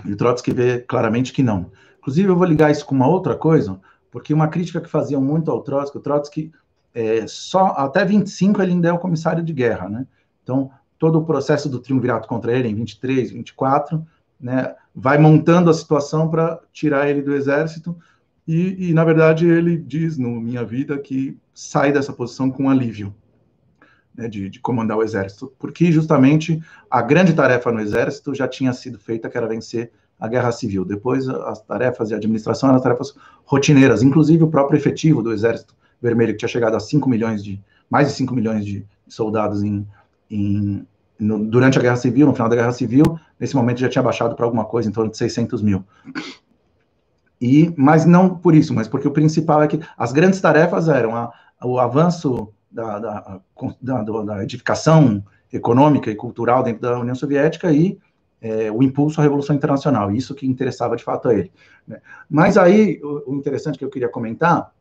e o Trotsky vê claramente que não. Inclusive, eu vou ligar isso com uma outra coisa, porque uma crítica que faziam muito ao Trotsky, o Trotsky é, só até 25 ele ainda é o comissário de guerra, né? Então, todo o processo do triunvirato contra ele, em 23, 24, né, vai montando a situação para tirar ele do exército, e, e, na verdade, ele diz no Minha Vida que sai dessa posição com alívio, né, de, de, comandar o exército, porque justamente a grande tarefa no exército já tinha sido feita, que era vencer a guerra civil. Depois, as tarefas de administração eram tarefas rotineiras, inclusive o próprio efetivo do exército Vermelho, que tinha chegado a 5 milhões de, mais de 5 milhões de soldados em, em no, durante a Guerra Civil, no final da Guerra Civil, nesse momento já tinha baixado para alguma coisa em torno de 600 mil. E, mas não por isso, mas porque o principal é que as grandes tarefas eram a, o avanço da, da, da, da, edificação econômica e cultural dentro da União Soviética e é, o impulso à Revolução Internacional, isso que interessava de fato a ele. Né? Mas aí, o, o interessante que eu queria comentar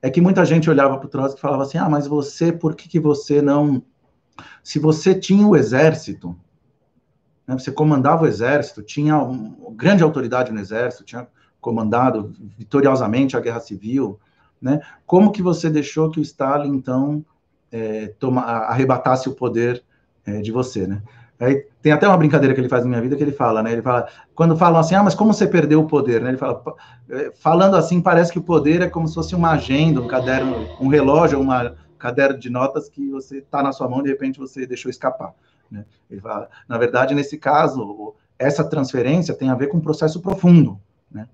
é que muita gente olhava para o Trotsky e falava assim: ah, mas você, por que, que você não. Se você tinha o exército, né, você comandava o exército, tinha grande autoridade no exército, tinha comandado vitoriosamente a guerra civil, né, como que você deixou que o Stalin, então, é, toma, arrebatasse o poder é, de você, né? Aí tem até uma brincadeira que ele faz na minha vida que ele fala, né? Ele fala, quando falam assim, ah, mas como você perdeu o poder, né? Ele fala, eh, falando assim, parece que o poder é como se fosse uma agenda, um caderno, um relógio, um caderno de notas que você está na sua mão e de repente você deixou escapar. Né? Ele fala, na verdade, nesse caso, essa transferência tem a ver com um processo profundo, né?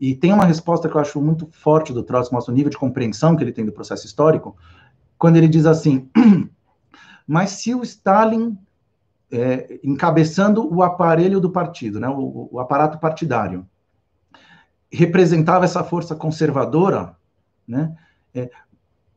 E tem uma resposta que eu acho muito forte do Trotsky, mostra o nível de compreensão que ele tem do processo histórico, quando ele diz assim: mas se o Stalin é, encabeçando o aparelho do partido, né, o, o, aparato partidário, representava essa força conservadora, né, é,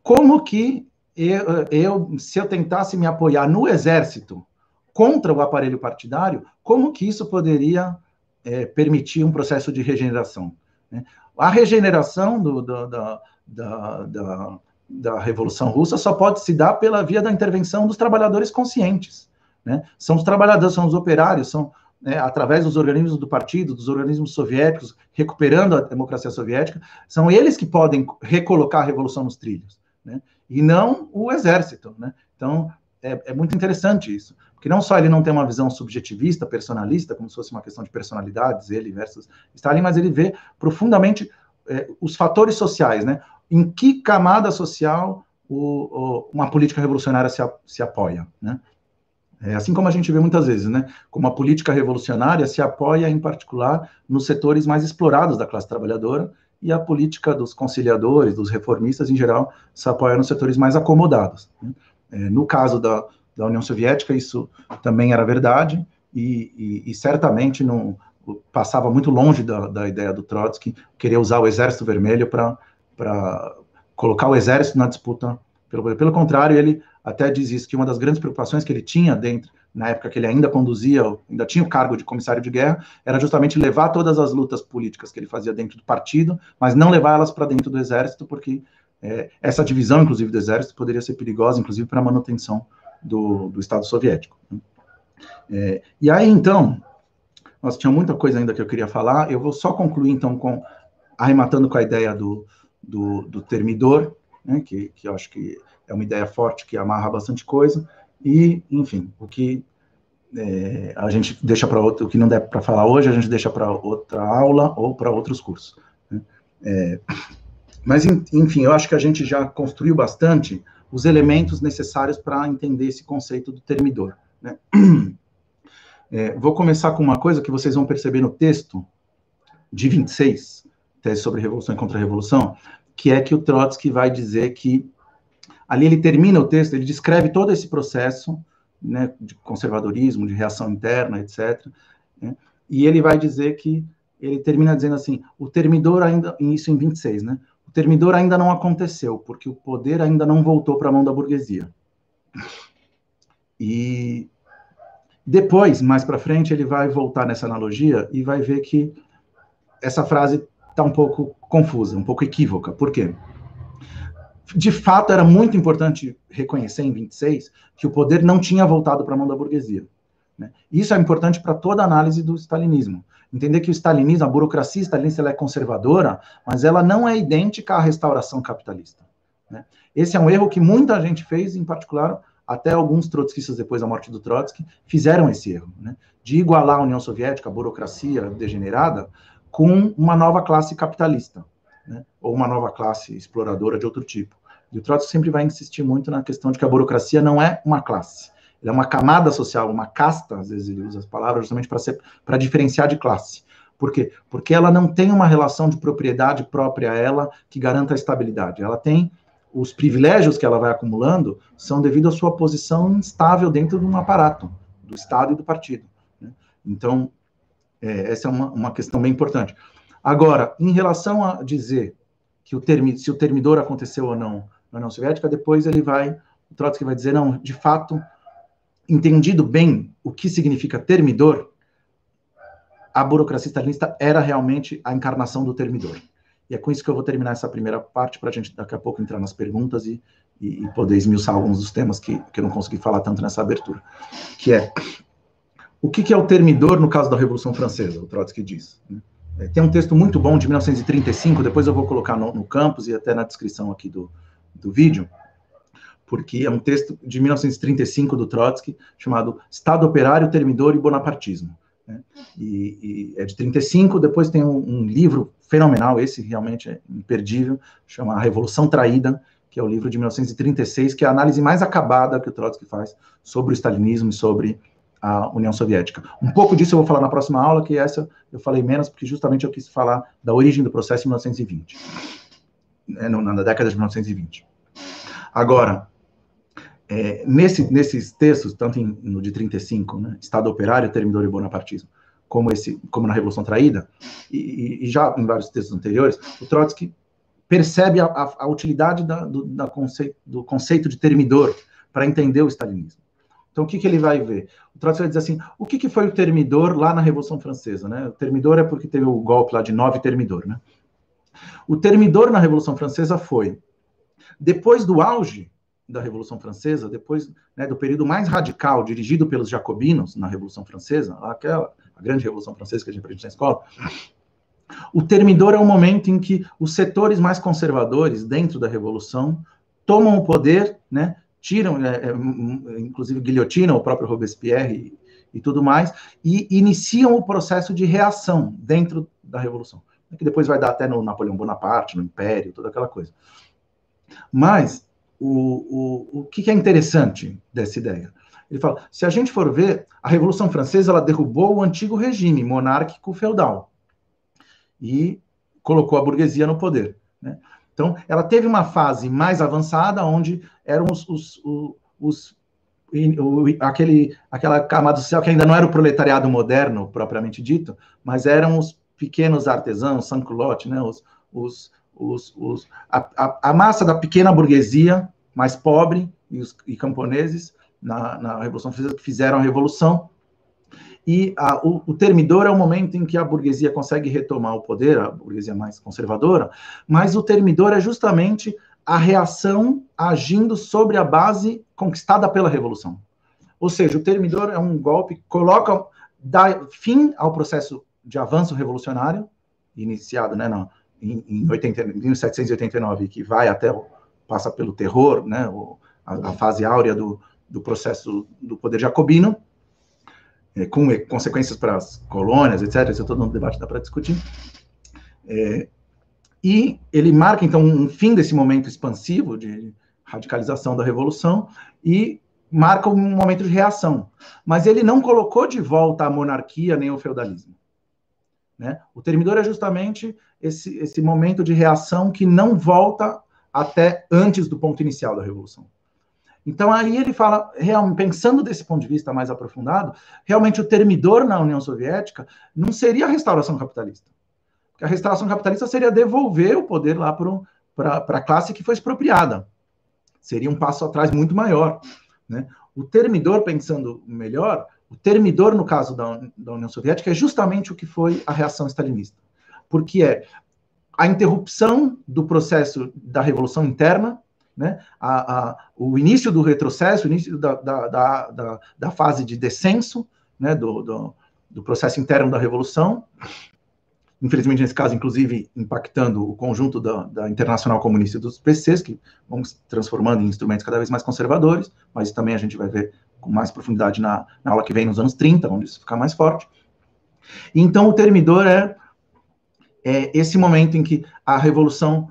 como que eu, eu, se eu tentasse me apoiar no exército contra o aparelho partidário, como que isso poderia é, permitir um processo de regeneração? Né? A regeneração do, do, da, da, da, da Revolução Russa só pode se dar pela via da intervenção dos trabalhadores conscientes. Né? São os trabalhadores, são os operários, são né, através dos organismos do partido, dos organismos soviéticos, recuperando a democracia soviética, são eles que podem recolocar a revolução nos trilhos, né? e não o exército. Né? Então, é, é, muito interessante isso, porque não só ele não tem uma visão subjetivista, personalista, como se fosse uma questão de personalidades, ele versus Stalin, mas ele vê profundamente é, os fatores sociais, né? em que camada social o, o, uma política revolucionária se, se apoia, né? É assim como a gente vê muitas vezes, né? Como a política revolucionária se apoia, em particular, nos setores mais explorados da classe trabalhadora, e a política dos conciliadores, dos reformistas, em geral, se apoia nos setores mais acomodados. Né? É, no caso da, da União Soviética, isso também era verdade, e, e, e certamente não passava muito longe da, da, ideia do Trotsky querer usar o Exército Vermelho para colocar o exército na disputa pelo Pelo contrário, ele até diz isso, que uma das grandes preocupações que ele tinha dentro, na época que ele ainda conduzia, ainda tinha o cargo de comissário de guerra, era justamente levar todas as lutas políticas que ele fazia dentro do partido, mas não levar elas para dentro do exército, porque é, essa divisão, inclusive, do exército poderia ser perigosa, inclusive, para a manutenção do, do Estado soviético. Né? É, e aí, então, nós tinha muita coisa ainda que eu queria falar, eu vou só concluir, então, com arrematando com a ideia do, do, do termidor, né, que, que eu acho que é uma ideia forte que amarra bastante coisa, e, enfim, o que é, a gente deixa para outro, o que não der para falar hoje, a gente deixa para outra aula ou para outros cursos. Né? É, mas, enfim, eu acho que a gente já construiu bastante os elementos necessários para entender esse conceito do termidor. Né? É, vou começar com uma coisa que vocês vão perceber no texto de 26, tese sobre revolução e contra-revolução, que é que o Trotsky vai dizer que ali ele termina o texto, ele descreve todo esse processo né, de conservadorismo, de reação interna, etc. Né, e ele vai dizer que ele termina dizendo assim: o termidor ainda, isso em 26, né? O termidor ainda não aconteceu, porque o poder ainda não voltou para a mão da burguesia. E depois, mais para frente, ele vai voltar nessa analogia e vai ver que essa frase está um pouco confusa, um pouco equívoca. Por quê? De fato, era muito importante reconhecer em 26 que o poder não tinha voltado para a mão da burguesia. Né? Isso é importante para toda análise do stalinismo. Entender que o stalinismo, a burocracia stalinista, ela é conservadora, mas ela não é idêntica à restauração capitalista. Né? Esse é um erro que muita gente fez, em particular, até alguns trotskistas depois da morte do Trotsky fizeram esse erro, né? de igualar a União Soviética, a burocracia degenerada, com uma nova classe capitalista, né? ou uma nova classe exploradora de outro tipo. E o Trotsky sempre vai insistir muito na questão de que a burocracia não é uma classe, ela é uma camada social, uma casta, às vezes ele usa as palavras justamente para diferenciar de classe. Por quê? Porque ela não tem uma relação de propriedade própria a ela que garanta a estabilidade. Ela tem os privilégios que ela vai acumulando são devido à sua posição instável dentro de um aparato do Estado e do partido. Né? Então, é, essa é uma, uma questão bem importante. Agora, em relação a dizer que o termi, se o termidor aconteceu ou não na União Soviética, depois ele vai, o Trotsky vai dizer, não, de fato, entendido bem o que significa termidor, a burocracia stalinista era realmente a encarnação do termidor. E é com isso que eu vou terminar essa primeira parte, para a gente daqui a pouco entrar nas perguntas e, e, e poder esmiuçar alguns dos temas que, que eu não consegui falar tanto nessa abertura. Que é o que, é o termidor no caso da Revolução Francesa, o Trotsky diz. Né? É, tem um texto muito bom de 1935, depois eu vou colocar no, no campus e até na descrição aqui do, do vídeo, porque é um texto de 1935 do Trotsky, chamado Estado Operário, Termidor e Bonapartismo. Né? E, e, é de 35, depois tem um, um, livro fenomenal, esse realmente é imperdível, chama A Revolução Traída, que é o livro de 1936, que é a análise mais acabada que o Trotsky faz sobre o stalinismo e sobre a União Soviética. Um pouco disso eu vou falar na próxima aula, que essa eu falei menos, porque justamente eu quis falar da origem do processo em 1920, né, na década de 1920. Agora, é, nesse, nesses textos, tanto em, no de 35, né, Estado Operário, Termidor e Bonapartismo, como, esse, como na Revolução Traída, e, e, já em vários textos anteriores, o Trotsky percebe a, a, a utilidade da, do, da conceito, do conceito de termidor para entender o stalinismo. Então, o que, que ele vai ver? O Trotsky vai dizer assim, o que, que foi o termidor lá na Revolução Francesa? Né? O termidor é porque teve o golpe lá de nove termidor. Né? O termidor na Revolução Francesa foi, depois do auge da Revolução Francesa, depois né, do período mais radical dirigido pelos jacobinos na Revolução Francesa, aquela a grande Revolução Francesa que a gente aprende na escola, o termidor é o momento em que os setores mais conservadores dentro da Revolução tomam o poder, né, tiram, é, é, inclusive guilhotinam o próprio Robespierre e, e, tudo mais, e iniciam o processo de reação dentro da Revolução, que depois vai dar até no Napoleão Bonaparte, no Império, toda aquela coisa. Mas o, o, o que é interessante dessa ideia? Ele fala, se a gente for ver, a Revolução Francesa ela derrubou o antigo regime monárquico feudal e colocou a burguesia no poder. Né? Então, ela teve uma fase mais avançada, onde eram os, os, os, os aquele, aquela camada social que ainda não era o proletariado moderno, propriamente dito, mas eram os pequenos artesãos, sans-culotte, né? os, os, os, a, a, a, massa da pequena burguesia, mais pobre, e os e camponeses, na, na Revolução Francesa, que fizeram a Revolução, e a, o, o, termidor é o momento em que a burguesia consegue retomar o poder, a burguesia mais conservadora, mas o termidor é justamente a reação agindo sobre a base conquistada pela revolução. Ou seja, o termidor é um golpe que coloca, dá fim ao processo de avanço revolucionário, iniciado né, no, em, em 80, 1789, que vai até, passa pelo terror, né, a, a fase áurea do, do processo do poder jacobino, é, com consequências para as colônias, etc. Isso é todo um debate dá para discutir. É, e ele marca, então, um fim desse momento expansivo de radicalização da revolução e marca um momento de reação. Mas ele não colocou de volta a monarquia nem o feudalismo. Né? O termidor é justamente esse, esse momento de reação que não volta até antes do ponto inicial da revolução. Então aí ele fala, pensando desse ponto de vista mais aprofundado, realmente o termidor na União Soviética não seria a restauração capitalista. Porque a restauração capitalista seria devolver o poder lá para a classe que foi expropriada. Seria um passo atrás muito maior. Né? O termidor, pensando melhor, o termidor, no caso da, da União Soviética, é justamente o que foi a reação stalinista. Porque é a interrupção do processo da revolução interna, né? A, a, o início do retrocesso, o início da, da, da, da fase de descenso, né? do, do, do, processo interno da revolução, infelizmente nesse caso, inclusive, impactando o conjunto da, da Internacional Comunista dos PCs, que vão se transformando em instrumentos cada vez mais conservadores, mas também a gente vai ver com mais profundidade na, na aula que vem nos anos 30, onde isso fica mais forte. Então, o termidor é, é esse momento em que a revolução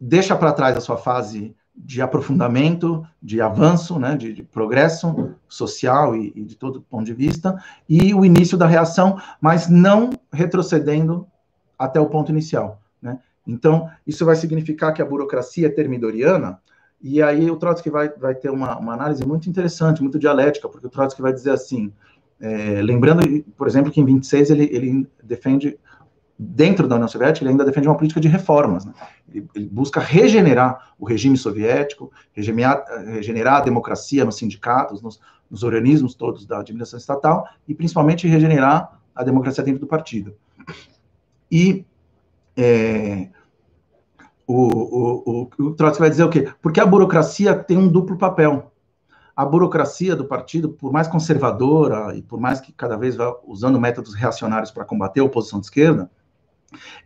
deixa para trás a sua fase de aprofundamento, de avanço, né, de, de progresso social e, e, de todo ponto de vista, e o início da reação, mas não retrocedendo até o ponto inicial. Né? Então, isso vai significar que a burocracia termidoriana, e aí o Trotsky vai, vai ter uma, uma análise muito interessante, muito dialética, porque o Trotsky vai dizer assim, é, lembrando, por exemplo, que em 26 ele, ele defende dentro da União Soviética, ele ainda defende uma política de reformas. Né? Ele, ele, busca regenerar o regime soviético, regenerar, regenerar a democracia nos sindicatos, nos, nos, organismos todos da administração estatal, e principalmente regenerar a democracia dentro do partido. E é, o, o, o, Trotsky vai dizer o quê? Porque a burocracia tem um duplo papel. A burocracia do partido, por mais conservadora e por mais que cada vez vá usando métodos reacionários para combater a oposição de esquerda,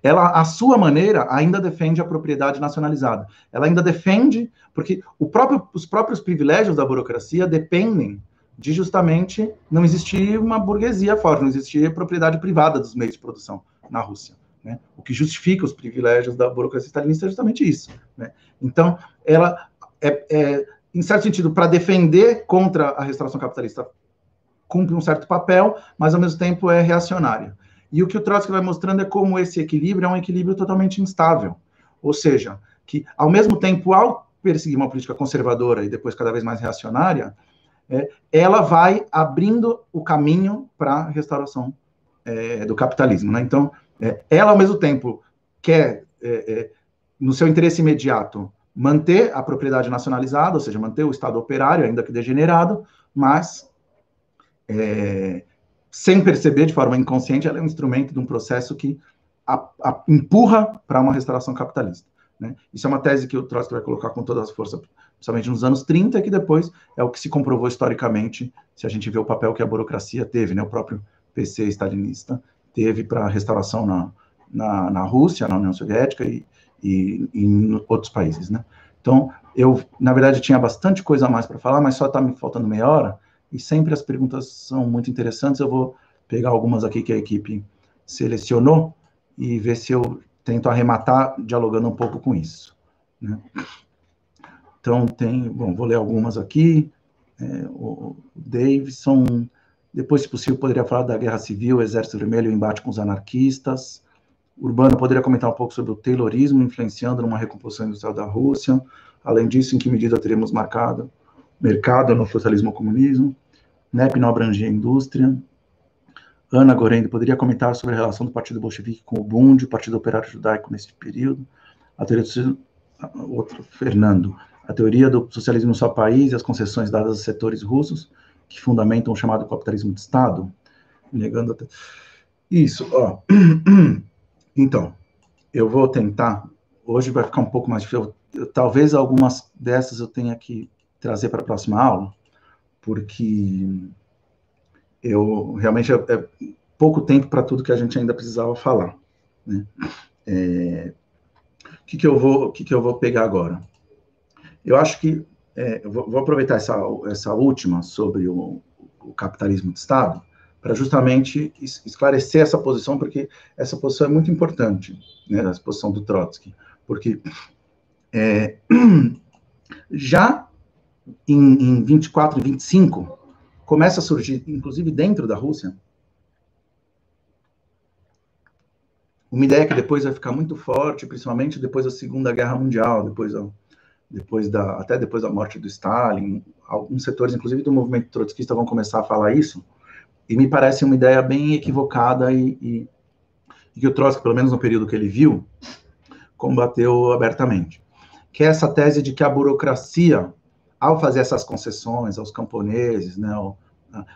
ela, a sua maneira, ainda defende a propriedade nacionalizada. Ela ainda defende, porque próprio, os próprios privilégios da burocracia dependem de justamente não existir uma burguesia forte, não existir propriedade privada dos meios de produção na Rússia. Né? O que justifica os privilégios da burocracia stalinista é justamente isso. Né? Então, ela é, é em certo sentido, para defender contra a restauração capitalista cumpre um certo papel, mas ao mesmo tempo é reacionária. E o que o Trotsky vai mostrando é como esse equilíbrio é um equilíbrio totalmente instável. Ou seja, que ao mesmo tempo, ao perseguir uma política conservadora e depois cada vez mais reacionária, é, ela vai abrindo o caminho para a restauração é, do capitalismo. Né? Então, é, ela ao mesmo tempo quer, é, é, no seu interesse imediato, manter a propriedade nacionalizada, ou seja, manter o Estado operário, ainda que degenerado, mas é, sem perceber de forma inconsciente, ela é um instrumento de um processo que a, a, empurra para uma restauração capitalista. Né? Isso é uma tese que o Trotsky vai colocar com todas as forças, principalmente nos anos 30, que depois é o que se comprovou historicamente, se a gente vê o papel que a burocracia teve, né? o próprio PC stalinista teve para a restauração na, na, na, Rússia, na União Soviética e, e, em outros países. Né? Então, eu, na verdade, tinha bastante coisa a mais para falar, mas só está me faltando meia hora, e sempre as perguntas são muito interessantes. Eu vou pegar algumas aqui que a equipe selecionou e ver se eu tento arrematar dialogando um pouco com isso. Né? Então, tem, bom, vou ler algumas aqui. É, o Davidson, depois, se possível, poderia falar da Guerra Civil, Exército Vermelho, o embate com os anarquistas. Urbano poderia comentar um pouco sobre o Taylorismo influenciando numa recomposição industrial da Rússia. Além disso, em que medida teríamos marcado mercado no socialismo ou comunismo? NEP não abrangia a indústria. Ana Gorendo poderia comentar sobre a relação do Partido Bolchevique com o Bund, o Partido Operário Judaico nesse período. A teoria do... Outro, Fernando. A teoria do socialismo no seu país e as concessões dadas aos setores russos, que fundamentam o chamado capitalismo de Estado. Negando até... Isso, ó. Então, eu vou tentar. Hoje vai ficar um pouco mais difícil. Talvez algumas dessas eu tenha que trazer para a próxima aula porque eu realmente é, é pouco tempo para tudo que a gente ainda precisava falar. Né? É, o que, que eu vou, o que, que eu vou pegar agora? Eu acho que é, vou, vou, aproveitar essa, essa última sobre o, o capitalismo de Estado para justamente esclarecer essa posição, porque essa posição é muito importante, né, essa posição do Trotsky, porque é, já em, em 24 e 25, começa a surgir, inclusive dentro da Rússia, uma ideia que depois vai ficar muito forte, principalmente depois da Segunda Guerra Mundial, depois, da, depois da, até depois da morte do Stalin, alguns setores, inclusive do movimento trotskista, vão começar a falar isso, e me parece uma ideia bem equivocada e, e, e que o Trotsky, pelo menos no período que ele viu, combateu abertamente, que é essa tese de que a burocracia ao fazer essas concessões aos camponeses, né, ao,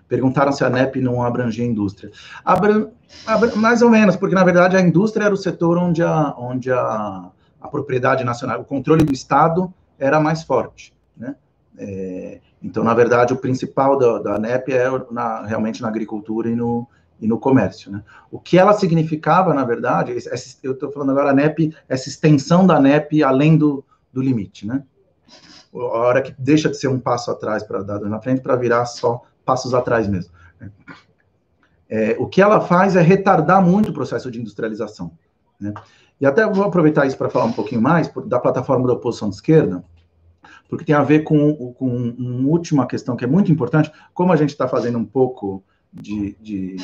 perguntaram se a NEP não abrangia a indústria. Abra, abra, mais ou menos, porque na verdade a indústria era o setor onde a, onde a, a propriedade nacional, o controle do Estado era mais forte. Né? É, então, na verdade, o principal da, da NEP é na, realmente na agricultura e no, e no comércio. Né? O que ela significava, na verdade, essa, eu estou falando agora a NEP, essa extensão da NEP além do, do limite. Né? a hora que deixa de ser um passo atrás para dar na frente para virar só passos atrás mesmo. Né? É, o que ela faz é retardar muito o processo de industrialização. Né? E até vou aproveitar isso para falar um pouquinho mais da plataforma da oposição de esquerda, porque tem a ver com, com uma última questão que é muito importante, como a gente está fazendo um pouco de, de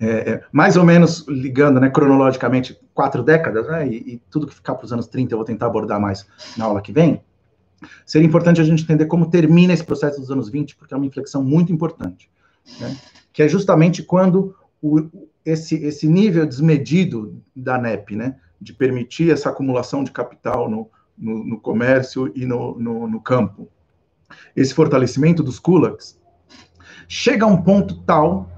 é, é, mais ou menos ligando né, cronologicamente quatro décadas, né, e, e tudo que ficar para os anos 30 eu vou tentar abordar mais na aula que vem, Seria importante a gente entender como termina esse processo dos anos 20, porque é uma inflexão muito importante, né? que é justamente quando o, esse, esse nível desmedido da NEP, né, de permitir essa acumulação de capital no, no, no comércio e no, no, no, campo, esse fortalecimento dos kulaks, chega a um ponto tal,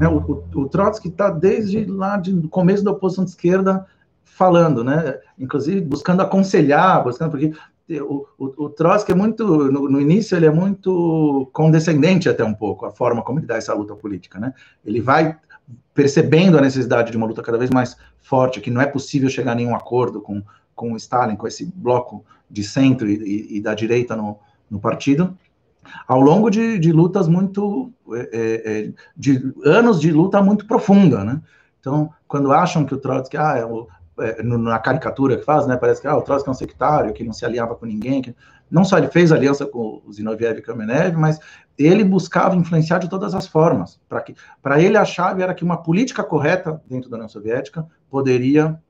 né, o, o, o Trotsky está desde lá de começo da oposição de esquerda falando, né, inclusive buscando aconselhar, buscando porque o, o, o Trotsky é muito, no, no, início, ele é muito condescendente até um pouco, a forma como ele dá essa luta política, né? Ele vai percebendo a necessidade de uma luta cada vez mais forte, que não é possível chegar a nenhum acordo com, com Stalin, com esse bloco de centro e, e, e da direita no, no partido, ao longo de, de lutas muito, é, é, é de anos de luta muito profunda, né? Então, quando acham que o Trotsky, ah, é o, é, na caricatura que faz, né? Parece que ah, o Trotsky é um sectário, que não se aliava com ninguém. Que... Não só ele fez aliança com o Zinoviev e Kamenev, mas ele buscava influenciar de todas as formas. Para ele, a chave era que uma política correta dentro da União Soviética poderia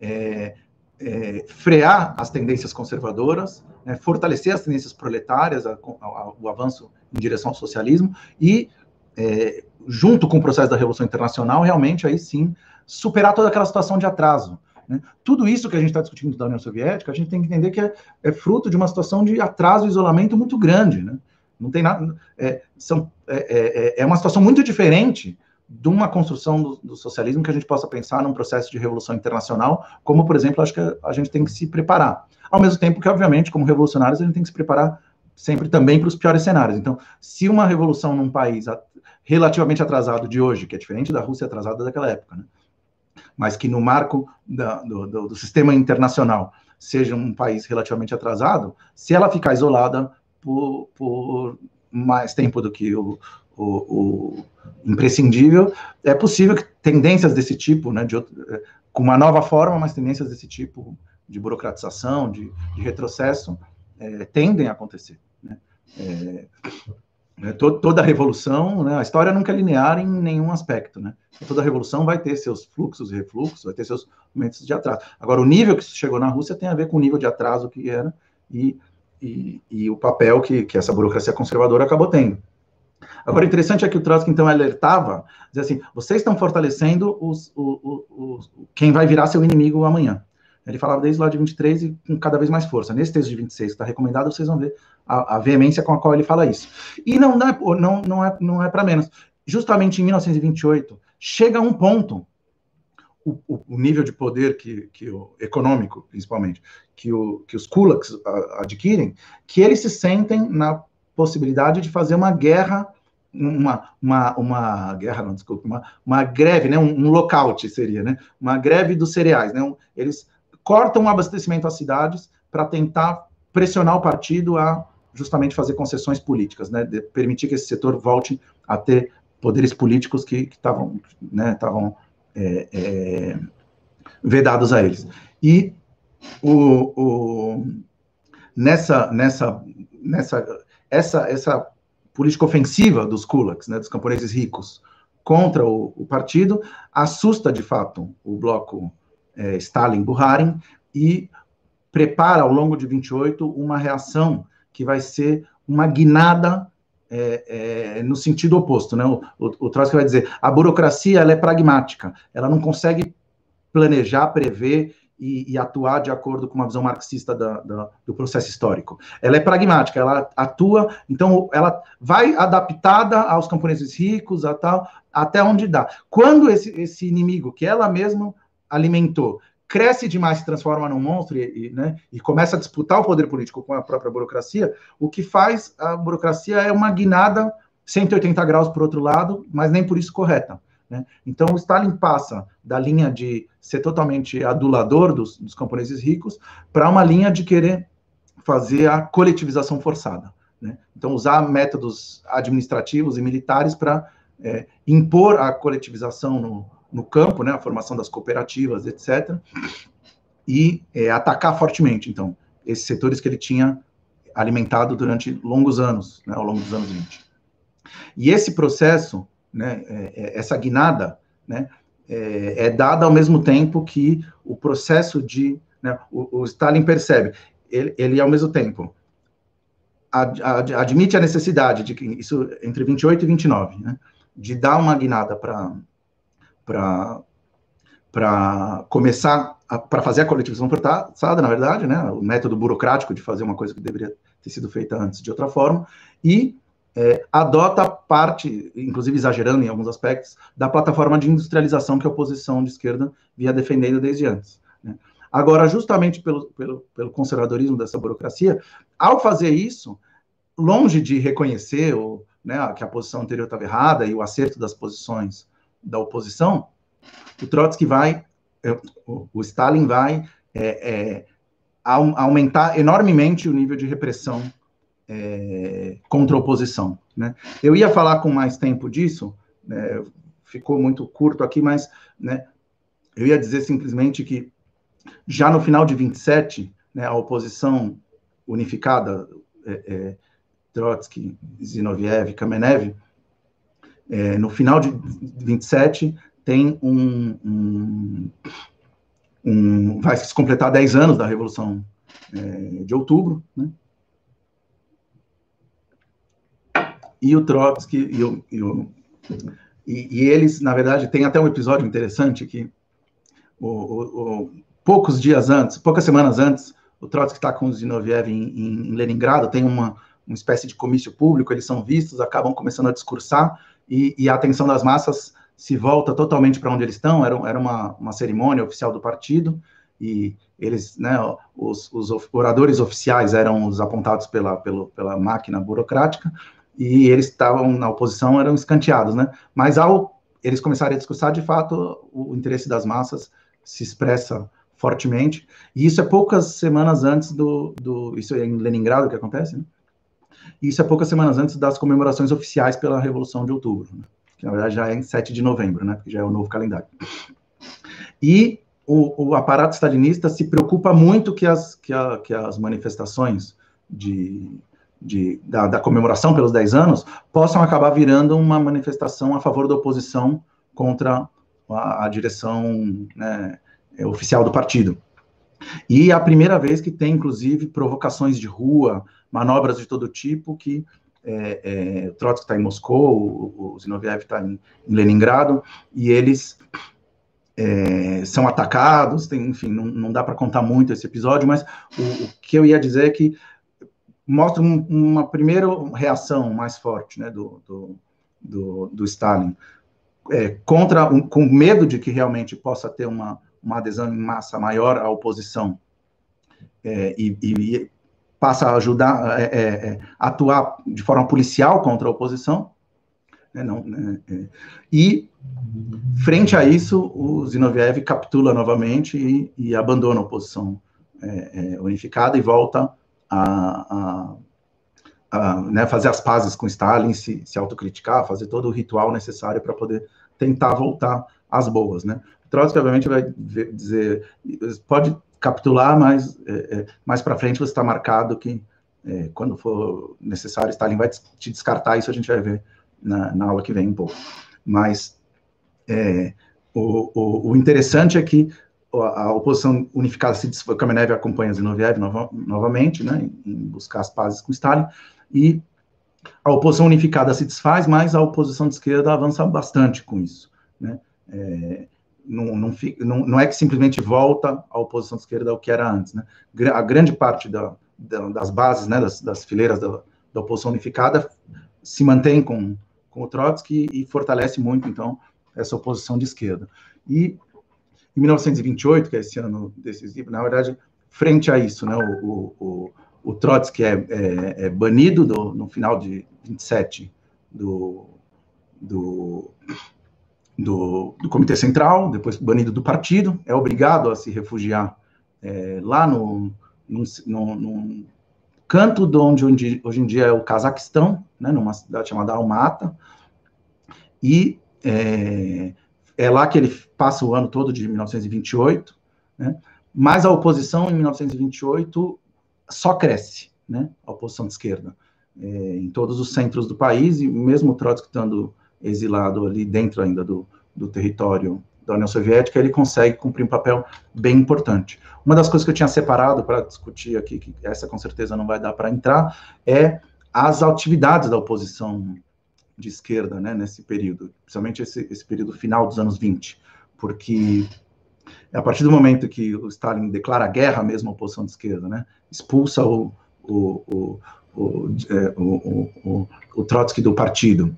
é, é, frear as tendências conservadoras, né, fortalecer as tendências proletárias, a, a, o avanço em direção ao socialismo e, é, junto com o processo da Revolução Internacional, realmente aí sim superar toda aquela situação de atraso. Né? Tudo isso que a gente está discutindo da União Soviética, a gente tem que entender que é, é, fruto de uma situação de atraso e isolamento muito grande. Né? Não tem nada. É, são, é, é, é uma situação muito diferente de uma construção do, do, socialismo que a gente possa pensar num processo de revolução internacional, como, por exemplo, acho que a, a gente tem que se preparar. Ao mesmo tempo que, obviamente, como revolucionários, a gente tem que se preparar sempre também para os piores cenários. Então, se uma revolução num país relativamente atrasado de hoje, que é diferente da Rússia atrasada daquela época, né? Mas que no marco da, do, do, do, sistema internacional seja um país relativamente atrasado, se ela ficar isolada por, por mais tempo do que o, o, o, imprescindível, é possível que tendências desse tipo, né, de é, com uma nova forma, mas tendências desse tipo de burocratização, de, de retrocesso, é, tendem a acontecer. Né? É, é toda revolução, né, a história nunca é linear em nenhum aspecto, né? Toda revolução vai ter seus fluxos e refluxos, vai ter seus momentos de atraso. Agora, o nível que chegou na Rússia tem a ver com o nível de atraso que era e, e, e o papel que, que essa burocracia conservadora acabou tendo. Agora, interessante é que o Trotsky, então, alertava, dizia assim, vocês estão fortalecendo os, quem vai virar seu inimigo amanhã. Ele falava desde lá de 23 e com cada vez mais força. Nesse texto de 26 que está recomendado, vocês vão ver a, a, veemência com a qual ele fala isso. E não, dá, não, não é, não é para menos. Justamente em 1928, chega a um ponto, o, o, nível de poder que, que o econômico, principalmente, que, o, que os kulaks adquirem, que eles se sentem na possibilidade de fazer uma guerra uma, uma, uma guerra, não, desculpa, uma, uma greve, né, um, um lockout seria, né, uma greve dos cereais, né, um, eles cortam o abastecimento às cidades para tentar pressionar o partido a justamente fazer concessões políticas, né, de permitir que esse setor volte a ter poderes políticos que estavam né, é, é, vedados a eles. E o, o, nessa nessa nessa essa essa política ofensiva dos kulaks, né, dos camponeses ricos, contra o, o partido, assusta de fato o bloco é, Stalin-Buharin e prepara ao longo de 28 uma reação que vai ser uma guinada é, é, no sentido oposto, né? O, o, o Trotsky vai dizer a burocracia ela é pragmática, ela não consegue planejar, prever e, e, atuar de acordo com uma visão marxista da, da, do processo histórico. Ela é pragmática, ela atua, então ela vai adaptada aos camponeses ricos, a tal, até onde dá. Quando esse, esse inimigo que ela mesma alimentou cresce demais, se transforma num monstro e, e, né, e começa a disputar o poder político com a própria burocracia, o que faz a burocracia é uma guinada 180 graus para outro lado, mas nem por isso correta. Né? Então, o Stalin passa da linha de ser totalmente adulador dos, dos camponeses ricos para uma linha de querer fazer a coletivização forçada. Né? Então, usar métodos administrativos e militares para é, impor a coletivização no, no campo, né, a formação das cooperativas, etc., e é, atacar fortemente, então, esses setores que ele tinha alimentado durante longos anos, né, ao longo dos anos 20. E esse processo, né, é, é, essa guinada, né, é, é, dada ao mesmo tempo que o processo de, né, o, o, Stalin percebe, ele, ele ao mesmo tempo ad, ad, admite a necessidade de que isso entre 28 e 29, né, de dar uma guinada para para começar para fazer a coletivização forçada, na verdade, né, o método burocrático de fazer uma coisa que deveria ter sido feita antes de outra forma, e é, adota parte, inclusive exagerando em alguns aspectos, da plataforma de industrialização que a oposição de esquerda via defendendo desde antes. Né. Agora, justamente pelo, pelo, pelo conservadorismo dessa burocracia, ao fazer isso, longe de reconhecer o, né, que a posição anterior estava errada e o acerto das posições da oposição, o Trotsky vai, é, o Stalin vai é, é, aumentar enormemente o nível de repressão é, contra a oposição. Né? Eu ia falar com mais tempo disso, né, ficou muito curto aqui, mas né, eu ia dizer simplesmente que já no final de 27, né, a oposição unificada, é, é, Trotsky, Zinoviev, Kamenev, é, no final de 27 tem um, um, um, vai se completar 10 anos da Revolução é, de Outubro, né? E o Trotsky e, o, e, o, e, e, eles, na verdade, tem até um episódio interessante que o, poucos dias antes, poucas semanas antes, o Trotsky está com o Zinoviev em, em, em Leningrado, tem uma, uma espécie de comício público, eles são vistos, acabam começando a discursar, e, e a atenção das massas se volta totalmente para onde eles estão, era, era uma, uma cerimônia oficial do partido, e eles, né, os, os oradores oficiais eram os apontados pela, pela, pela máquina burocrática, e eles estavam na oposição, eram escanteados, né, mas ao eles começarem a discursar, de fato, o interesse das massas se expressa fortemente, e isso é poucas semanas antes do, do isso é em Leningrado que acontece, né? Isso é poucas semanas antes das comemorações oficiais pela Revolução de Outubro, né? que na verdade já é em 7 de novembro, né? Porque já é o novo calendário. E o, o aparato stalinista se preocupa muito que as, que, a, que as manifestações de, de, da, da, comemoração pelos 10 anos possam acabar virando uma manifestação a favor da oposição contra a, a direção né, oficial do partido. E é a primeira vez que tem, inclusive, provocações de rua, manobras de todo tipo, que é, é, Trotsky está em Moscou, o, o Zinoviev está em, em, Leningrado, e eles é, são atacados, tem, enfim, não, não dá para contar muito esse episódio, mas o, o, que eu ia dizer é que mostra um, uma primeira reação mais forte né, do, do, do, do Stalin, é, contra, um, com medo de que realmente possa ter uma, uma adesão em massa maior à oposição, é, e, e, passa a ajudar, é, é, é, atuar de forma policial contra a oposição, né, não, né, é, e frente a isso, o Zinoviev capitula novamente e, e abandona a oposição é, unificada e volta a, a, a né, fazer as pazes com Stalin, se, se autocriticar, fazer todo o ritual necessário para poder tentar voltar às boas, né? Trotsky, obviamente, vai dizer, pode capitular, mas é, é, mais para frente você está marcado que, é, quando for necessário, Stalin vai te descartar, isso a gente vai ver na, na aula que vem um pouco. Mas é, o, o, o, interessante é que a oposição unificada se o Kamenev acompanha Zinoviev nova, novamente, né, em buscar as pazes com Stalin, e a oposição unificada se desfaz, mas a oposição de esquerda avança bastante com isso, né, é, não, não, não, não, é que simplesmente volta a oposição de esquerda ao que era antes. Né? A grande parte da, da, das bases, né, das, das fileiras da, da, oposição unificada se mantém com, com o Trotsky e fortalece muito, então, essa oposição de esquerda. E em 1928, que é esse ano decisivo, na verdade, frente a isso, né, o, o, o Trotsky é, é, é banido do, no final de 27 do, do do, do Comitê Central, depois banido do partido, é obrigado a se refugiar é, lá no, canto de onde, hoje em dia é o Cazaquistão, né, numa cidade chamada Almata, e é, é, lá que ele passa o ano todo de 1928, né, mas a oposição em 1928 só cresce, né, a oposição de esquerda, é, em todos os centros do país, e mesmo Trotsky estando exilado ali dentro ainda do, do território da União Soviética, ele consegue cumprir um papel bem importante. Uma das coisas que eu tinha separado para discutir aqui, que essa com certeza não vai dar para entrar, é as atividades da oposição de esquerda, né, nesse período, principalmente esse, esse período final dos anos 20, porque é a partir do momento que o Stalin declara guerra mesmo à oposição de esquerda, né, expulsa o, o, o, o, é, o, o, o Trotsky do partido,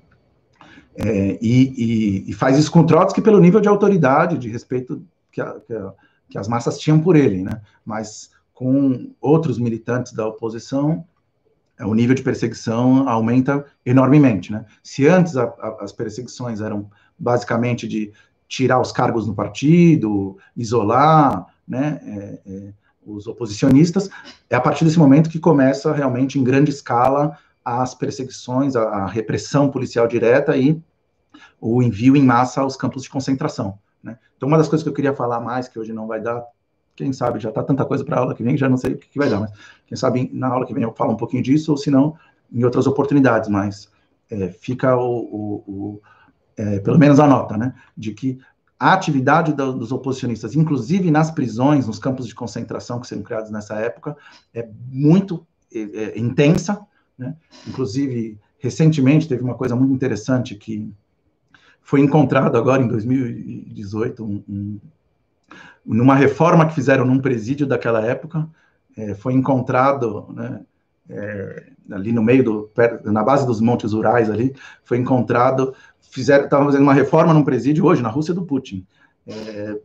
é, e, e, e, faz isso com Trotsky pelo nível de autoridade, de respeito que, a, que, a, que, as massas tinham por ele, né? Mas com outros militantes da oposição, é, o nível de perseguição aumenta enormemente, né? Se antes a, as perseguições eram basicamente de tirar os cargos no partido, isolar, né? É, é, os oposicionistas, é a partir desse momento que começa realmente em grande escala as perseguições, a, a repressão policial direta e o envio em massa aos campos de concentração. Né? Então, uma das coisas que eu queria falar mais, que hoje não vai dar, quem sabe, já está tanta coisa para a aula que vem, já não sei o que, que, vai dar, mas quem sabe na aula que vem eu falo um pouquinho disso, ou se não, em outras oportunidades, mas é, fica o, o, o é, pelo menos a nota, né, de que a atividade dos oposicionistas, inclusive nas prisões, nos campos de concentração que foram criados nessa época, é muito é, é, intensa, né? Inclusive, recentemente teve uma coisa muito interessante que foi encontrado agora em 2018, um, um, numa reforma que fizeram num presídio daquela época, é, foi encontrado, né, é, ali no meio do, na base dos montes Urais ali, foi encontrado, fizeram, estavam fazendo uma reforma num presídio hoje, na Rússia do Putin, é,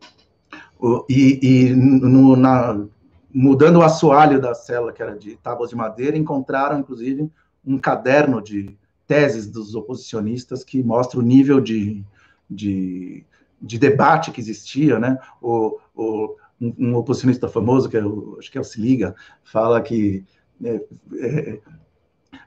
e, e no, na, mudando o assoalho da cela, que era de tábuas de madeira, encontraram, inclusive, um caderno de teses dos oposicionistas que mostra o nível de, de, de debate que existia, né? O, o, um, um, oposicionista famoso, que é acho que é o Siliga, fala que é, é,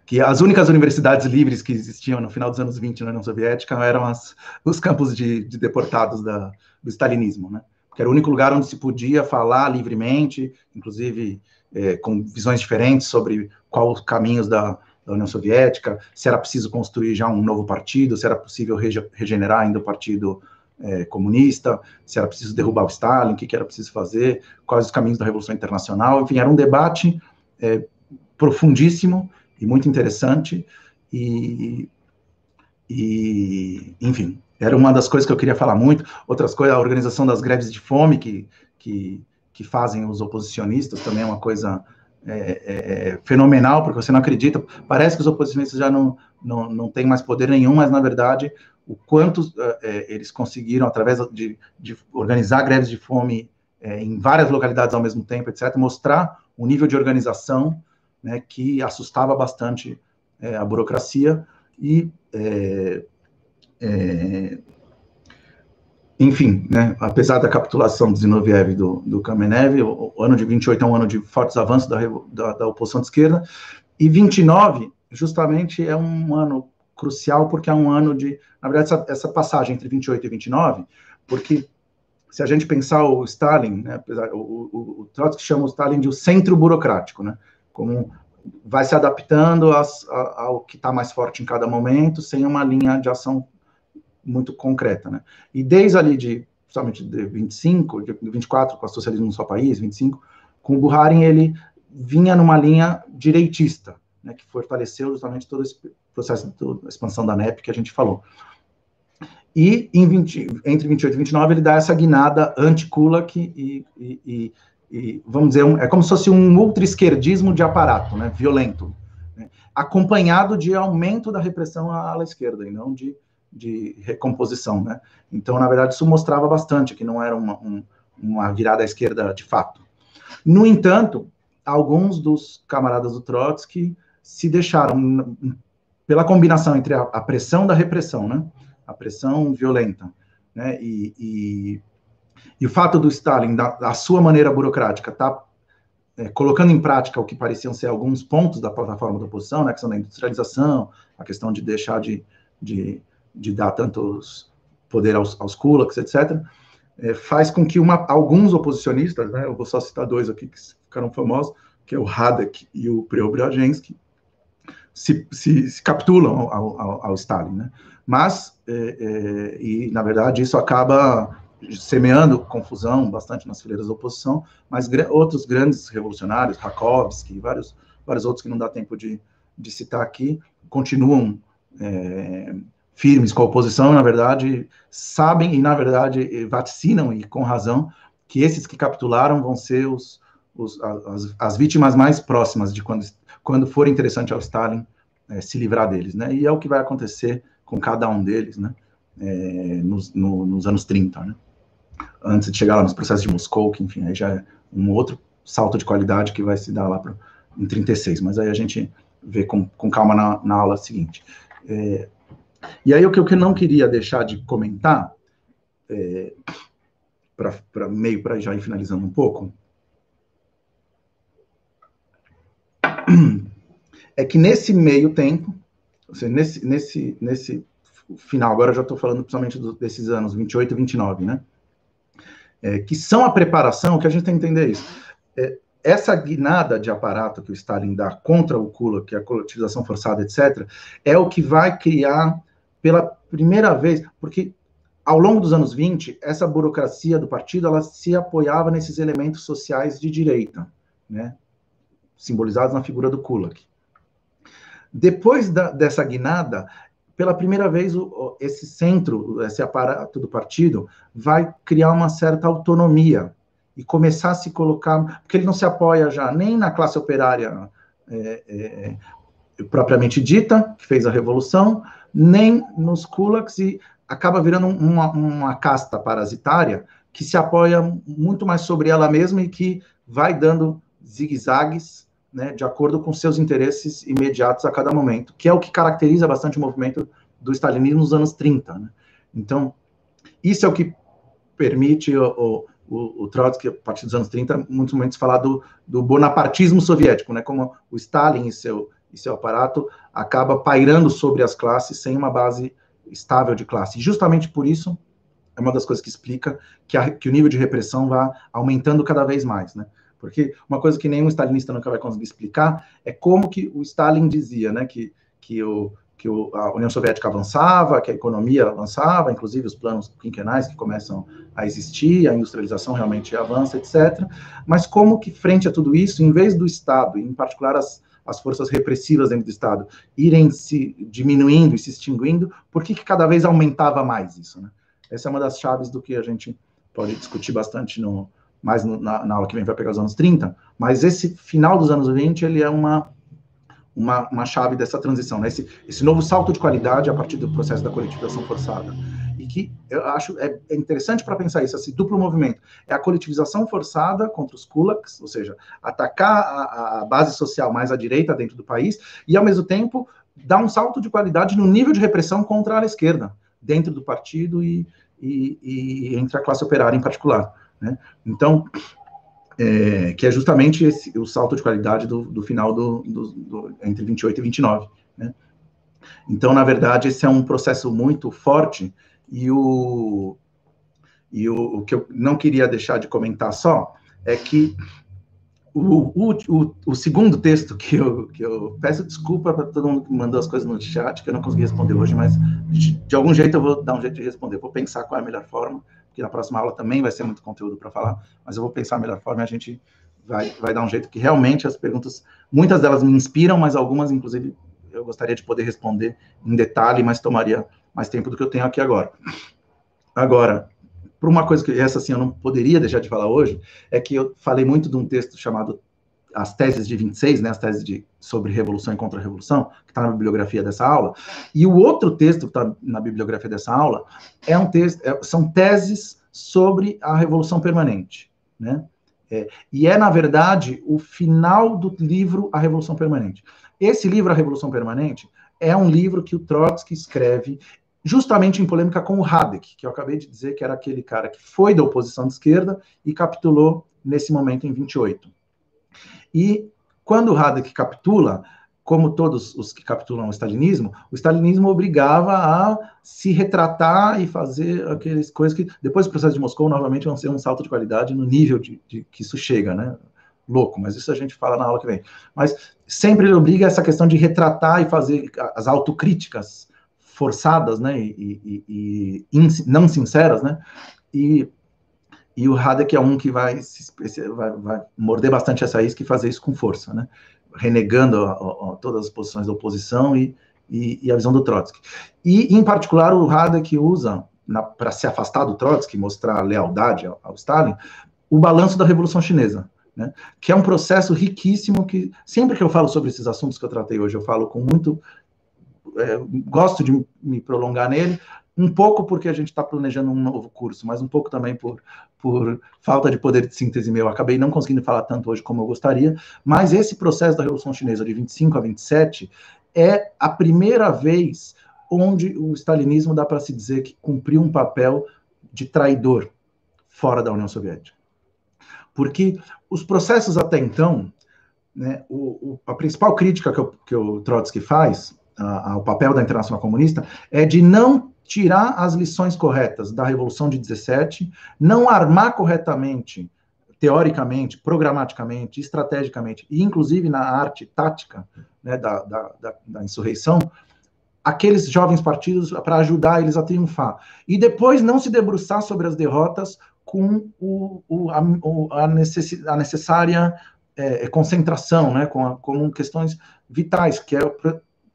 que as únicas universidades livres que existiam no final dos anos 20 na União Soviética eram as, os campos de, de deportados da, do stalinismo, né? Porque era o único lugar onde se podia falar livremente, inclusive é, com visões diferentes sobre quais os caminhos da, da União Soviética, se era preciso construir já um novo partido, se era possível rege regenerar ainda o Partido é, Comunista, se era preciso derrubar o Stalin, o que, que, era preciso fazer, quais os caminhos da Revolução Internacional, enfim, era um debate é, profundíssimo e muito interessante, e, e, enfim, era uma das coisas que eu queria falar muito. Outras coisas, a organização das greves de fome que, que, que fazem os oposicionistas também é uma coisa é, é, é, fenomenal, porque você não acredita. Parece que os oposicionistas já não, não, não têm mais poder nenhum, mas na verdade, o quanto é, é eles conseguiram, através de, de organizar greves de fome é, em várias localidades ao mesmo tempo, etc., mostrar um nível de organização né, que assustava bastante a burocracia e. enfim, né, apesar da capitulação do Zinoviev e do, do Kamenev, o, o, ano de 28 é um ano de fortes avanços da, da, da, oposição de esquerda, e 29, justamente, é um ano crucial, porque é um ano de, na verdade, essa, essa passagem entre 28 e 29, porque se a gente pensar o Stalin, né, apesar, o, o, o Trotsky chama o Stalin de o centro burocrático, né, como vai se adaptando a, ao que está mais forte em cada momento, sem uma linha de ação muito concreta, né? E desde ali de, somente de 25, de 24, com o socialismo no seu país, 25, com o Buharin, ele vinha numa linha direitista, né, que fortaleceu justamente todo esse processo de expansão da NEP que a gente falou. E 20, entre 28 e 29 ele dá essa guinada anti-Kulak e, e, e, e, vamos dizer, um, é como se fosse um ultra-esquerdismo de aparato, né, violento, né, acompanhado de aumento da repressão à ala esquerda, e não de de recomposição, né? Então, na verdade, isso mostrava bastante que não era uma, um, uma virada à esquerda de fato. No entanto, alguns dos camaradas do Trotsky se deixaram, pela combinação entre a, a pressão da repressão, né? A pressão violenta, né? E, e, e o fato do Stalin, da, da sua maneira burocrática, tá é, colocando em prática o que pareciam ser alguns pontos da plataforma da oposição, né, a questão da industrialização, a questão de deixar de, de de dar tantos poder aos, aos kulaks, etc., é, faz com que uma, alguns oposicionistas, né, eu vou só citar dois aqui que ficaram famosos, que é o Radek e o Preobrajensky, se, se, se capitulam ao, ao, ao, Stalin, né? Mas, é, é, e na verdade isso acaba semeando confusão bastante nas fileiras da oposição, mas outros grandes revolucionários, Rakovsky, vários, vários outros que não dá tempo de, de citar aqui, continuam é, firmes com a oposição, na verdade, sabem e, na verdade, vaticinam, e com razão, que esses que capitularam vão ser os, os as, as, vítimas mais próximas de quando, quando for interessante ao Stalin é, se livrar deles, né? E é o que vai acontecer com cada um deles, né? É, nos, no, nos anos 30, né? Antes de chegar lá nos processos de Moscou, que, enfim, aí já é um outro salto de qualidade que vai se dar lá pra, em 36, mas aí a gente vê com, com calma na, na aula seguinte. É, e aí o que eu não queria deixar de comentar, é, para meio para já ir finalizando um pouco, é que nesse meio tempo, ou seja, nesse, nesse, nesse final, agora já estou falando principalmente desses anos 28 e 29, né? é, que são a preparação, que a gente tem que entender isso. É, essa guinada de aparato que o Stalin dá contra o Kula, que é a coletivização forçada, etc., é o que vai criar pela primeira vez, porque ao longo dos anos 20, essa burocracia do partido ela se apoiava nesses elementos sociais de direita, né, simbolizados na figura do Kulak. Depois da, dessa guinada, pela primeira vez, o, esse centro, esse aparato do partido, vai criar uma certa autonomia e começar a se colocar, porque ele não se apoia já nem na classe operária é, é, propriamente dita, que fez a revolução, nem nos kulaks, e acaba virando uma, uma casta parasitária que se apoia muito mais sobre ela mesma e que vai dando zigue-zagues né, de acordo com seus interesses imediatos a cada momento, que é o que caracteriza bastante o movimento do stalinismo nos anos 30. Né? Então, isso é o que permite o, o, o Trotsky, a partir dos anos 30, muitos momentos falar do, do bonapartismo soviético, né? como o Stalin e seu, e seu aparato acaba pairando sobre as classes sem uma base estável de classe. E justamente por isso, é uma das coisas que explica que, a, que o nível de repressão vai aumentando cada vez mais, né? Porque uma coisa que nenhum stalinista nunca vai conseguir explicar é como que o Stalin dizia, né, que, que, o, que o, a União Soviética avançava, que a economia avançava, inclusive os planos quinquenais que começam a existir, a industrialização realmente avança, etc. Mas como que, frente a tudo isso, em vez do Estado, em particular as, as forças repressivas dentro do Estado, irem se diminuindo e se extinguindo, por que, que cada vez aumentava mais isso, né? Essa é uma das chaves do que a gente pode discutir bastante no, mais no, na, na, aula que vem vai pegar os anos 30, mas esse final dos anos 20, ele é uma, uma, uma chave dessa transição, né? esse, esse novo salto de qualidade a partir do processo da coletivização forçada. E que eu acho é, é interessante para pensar isso, esse duplo movimento. É a coletivização forçada contra os kulaks, ou seja, atacar a, a base social mais à direita dentro do país, e ao mesmo tempo dar um salto de qualidade no nível de repressão contra a esquerda, dentro do partido e, e, e entre a classe operária em particular. Né? Então, é, que é justamente esse, o salto de qualidade do, do final do, do, do, entre 28 e 29. Né? Então, na verdade, esse é um processo muito forte e o, e o, o que eu não queria deixar de comentar só é que o, o, o, segundo texto que eu, que eu peço desculpa para todo mundo que mandou as coisas no chat, que eu não consegui responder hoje, mas de, de algum jeito eu vou dar um jeito de responder. Vou pensar qual é a melhor forma que na próxima aula também vai ser muito conteúdo para falar, mas eu vou pensar a melhor forma e a gente vai, vai dar um jeito que realmente as perguntas, muitas delas me inspiram, mas algumas, inclusive, eu gostaria de poder responder em detalhe, mas tomaria mais tempo do que eu tenho aqui agora. Agora, por uma coisa que essa assim eu não poderia deixar de falar hoje, é que eu falei muito de um texto chamado as teses de 26, né, as teses de, sobre revolução e contra-revolução, que está na bibliografia dessa aula, e o outro texto que está na bibliografia dessa aula é um texto, é, são teses sobre a revolução permanente, né? É, e é, na verdade, o final do livro A Revolução Permanente. Esse livro, A Revolução Permanente, é um livro que o Trotsky escreve justamente em polêmica com o Hadeck, que eu acabei de dizer que era aquele cara que foi da oposição de esquerda e capitulou nesse momento em 28. E quando o Haddad capitula, como todos os que capitulam o stalinismo, o stalinismo obrigava a se retratar e fazer aquelas coisas que, depois do processo de Moscou, novamente vão ser um salto de qualidade no nível de, de que isso chega, né? Louco, mas isso a gente fala na aula que vem. Mas sempre ele obriga essa questão de retratar e fazer as autocríticas forçadas, né? E, e, e não sinceras, né? E e o Hadek é um que vai, vai, vai, morder bastante essa isca e fazer isso com força, né? renegando a, a, todas as posições da oposição e, e, e, a visão do Trotsky. E, em particular, o Hadek usa, para se afastar do Trotsky, mostrar lealdade ao, ao Stalin, o balanço da Revolução Chinesa, né? que é um processo riquíssimo que, sempre que eu falo sobre esses assuntos que eu tratei hoje, eu falo com muito... É, gosto de me prolongar nele, um pouco porque a gente está planejando um novo curso, mas um pouco também por, por falta de poder de síntese meu. Acabei não conseguindo falar tanto hoje como eu gostaria, mas esse processo da Revolução Chinesa de 25 a 27 é a primeira vez onde o stalinismo dá para se dizer que cumpriu um papel de traidor fora da União Soviética. Porque os processos até então, né, o, o, a principal crítica que, eu, que o Trotsky faz ao papel da Internacional Comunista é de não tirar as lições corretas da Revolução de 17, não armar corretamente, teoricamente, programaticamente, estrategicamente, e inclusive na arte tática né, da, da, da, da insurreição, aqueles jovens partidos para ajudar eles a triunfar. E depois não se debruçar sobre as derrotas com o, o, a, a, necess, a, necessária é, concentração, né, com, a, questões vitais, que é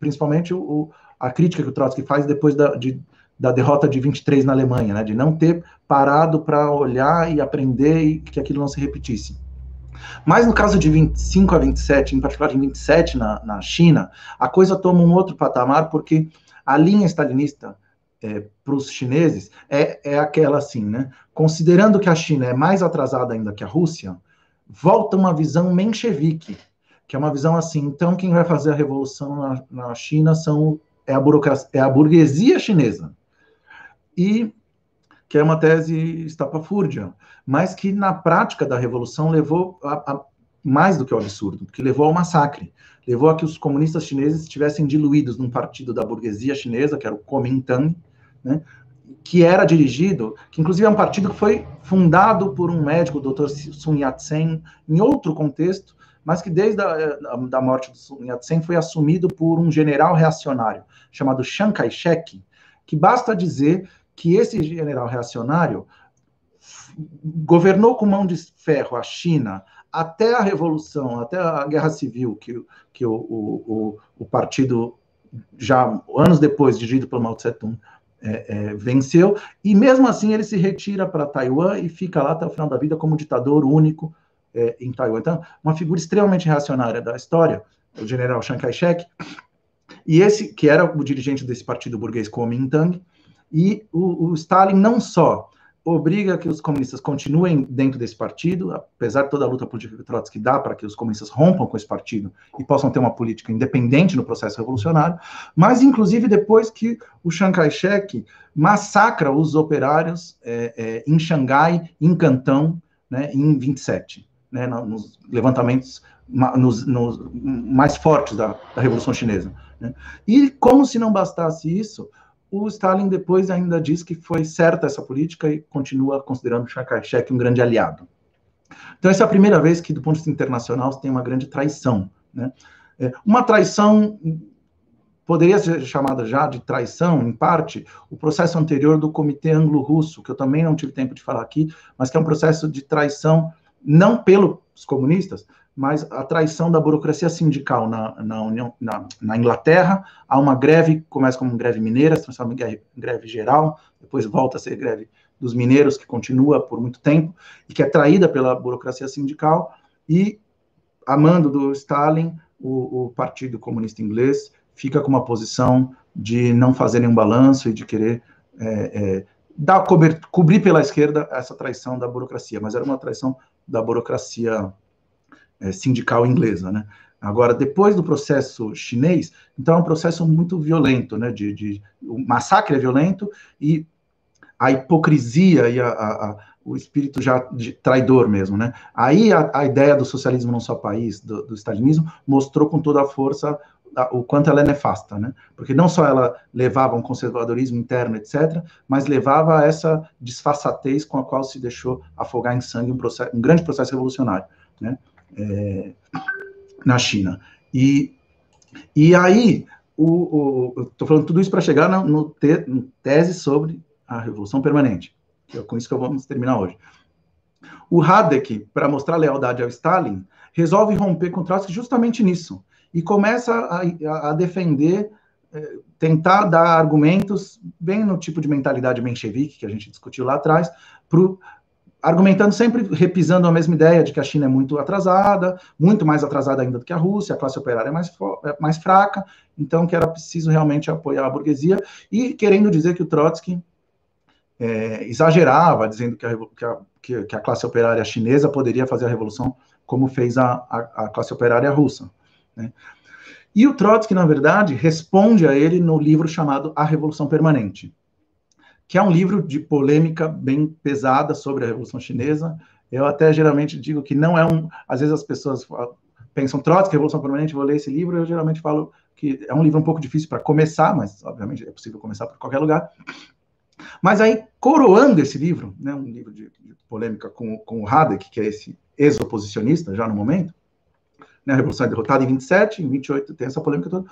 principalmente o, a crítica que o Trotsky faz depois da, de, da derrota de 23 na Alemanha, né, de não ter parado para olhar e aprender e que aquilo não se repetisse. Mas no caso de 25 a 27, em particular de 27 na, na China, a coisa toma um outro patamar, porque a linha stalinista é, para os chineses é, é aquela assim, né? Considerando que a China é mais atrasada ainda que a Rússia, volta uma visão menchevique, que é uma visão assim, então quem vai fazer a revolução na, na China são, é, a burocracia, é a burguesia chinesa. E que é uma tese estapafúrdia, mas que na prática da revolução levou a, a mais do que o absurdo, porque levou ao massacre, levou a que os comunistas chineses estivessem diluídos num partido da burguesia chinesa, que era o Kuomintang, né, que era dirigido, que inclusive é um partido que foi fundado por um médico, o Dr. Sun Yat-sen, em outro contexto, mas que desde a da morte do Sun Yat-sen foi assumido por um general reacionário chamado Chiang Kai-shek, que basta dizer que esse general reacionário governou com mão de ferro a China até a Revolução, até a Guerra Civil, que, que o, o, o partido, já anos depois, dirigido pelo Mao Tse-tung, é, é, venceu, e mesmo assim ele se retira para Taiwan e fica lá até o final da vida como ditador único é, em Taiwan. Então, uma figura extremamente reacionária da história, o general Chiang Kai-shek, e esse, que era o dirigente desse partido burguês Kuomintang, e o, o Stalin não só obriga que os comunistas continuem dentro desse partido, apesar de toda a luta política que Trotsky dá para que os comunistas rompam com esse partido e possam ter uma política independente no processo revolucionário, mas inclusive depois que o Chiang Kai-shek massacra os operários é, é, em Xangai, em Cantão, né, em 27, né, nos levantamentos nos, nos mais fortes da, da Revolução Chinesa. Né? E como se não bastasse isso, o Stalin depois ainda diz que foi certa essa política e continua considerando Chiang Kai-shek um grande aliado. Então, essa é a primeira vez que, do ponto de vista internacional, tem uma grande traição. Né? É, uma traição poderia ser chamada já de traição, em parte, o processo anterior do Comitê Anglo-Russo, que eu também não tive tempo de falar aqui, mas que é um processo de traição não pelos comunistas, mas a traição da burocracia sindical na, na, União, na, na Inglaterra, há uma greve, começa como greve mineira, se transforma em greve, greve geral, depois volta a ser greve dos mineiros, que continua por muito tempo, e que é traída pela burocracia sindical, e, a mando do Stalin, o, o Partido Comunista Inglês fica com uma posição de não fazer nenhum balanço e de querer é, é, dar, cobrir, cobrir pela esquerda essa traição da burocracia, mas era uma traição da burocracia é, sindical inglesa, né? Agora, depois do processo chinês, então é um processo muito violento, né? De, de o massacre é violento e a hipocrisia e a, a, a, o espírito já de traidor mesmo, né? Aí a, ideia do socialismo num só país, do, do stalinismo, mostrou com toda a força o quanto ela é nefasta, né? Porque não só ela levava um conservadorismo interno, etc., mas levava a essa disfarçatez com a qual se deixou afogar em sangue um, processo, um grande processo revolucionário, né? é, na China. E, e aí, estou falando tudo isso para chegar no, no, te, tese sobre a Revolução Permanente, é com isso que vamos terminar hoje. O Hadek, para mostrar lealdade ao Stalin, resolve romper com Trotsky justamente nisso, e começa a, a defender, é, tentar dar argumentos, bem no tipo de mentalidade menchevique que a gente discutiu lá atrás, para argumentando sempre, repisando a mesma ideia de que a China é muito atrasada, muito mais atrasada ainda do que a Rússia, a classe operária é mais, é mais fraca, então que era preciso realmente apoiar a burguesia, e querendo dizer que o Trotsky é, exagerava, dizendo que a, que, a, que a, classe operária chinesa poderia fazer a revolução como fez a, a classe operária russa. Né? E o Trotsky, na verdade, responde a ele no livro chamado A Revolução Permanente que é um livro de polêmica bem pesada sobre a Revolução Chinesa. Eu até geralmente digo que não é um. Às vezes as pessoas pensam, Trotsky, Revolução Permanente, vou ler esse livro, eu geralmente falo que é um livro um pouco difícil para começar, mas obviamente é possível começar por qualquer lugar. Mas aí, coroando esse livro, né, um livro de, de polêmica com, com o Hadek, que é esse ex-oposicionista já no momento, né, a Revolução é derrotada em 27, em 28 tem essa polêmica toda.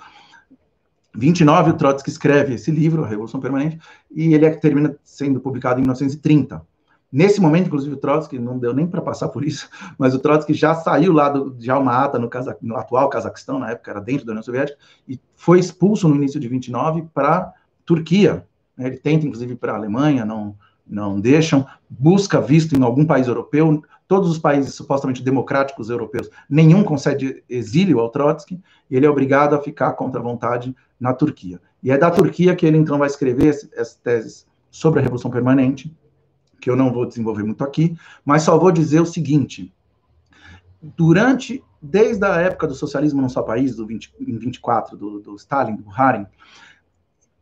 29, o Trotsky escreve esse livro, A Revolução Permanente, e ele é, termina sendo publicado em 1930. Nesse momento, inclusive, o Trotsky, não deu nem para passar por isso, mas o Trotsky já saiu lá do, de Alma-Ata, no, no, atual Cazaquistão, na época era dentro da União Soviética, e foi expulso no início de 29 para Turquia. Ele tenta, inclusive, para a Alemanha, não, não deixam, busca visto em algum país europeu, todos os países supostamente democráticos europeus, nenhum concede exílio ao Trotsky, e ele é obrigado a ficar contra a vontade na Turquia. E é da Turquia que ele, então, vai escrever essas teses sobre a Revolução Permanente, que eu não vou desenvolver muito aqui, mas só vou dizer o seguinte: durante, desde a época do socialismo no seu país, do 20, em 24, do, do Stalin, do Haring,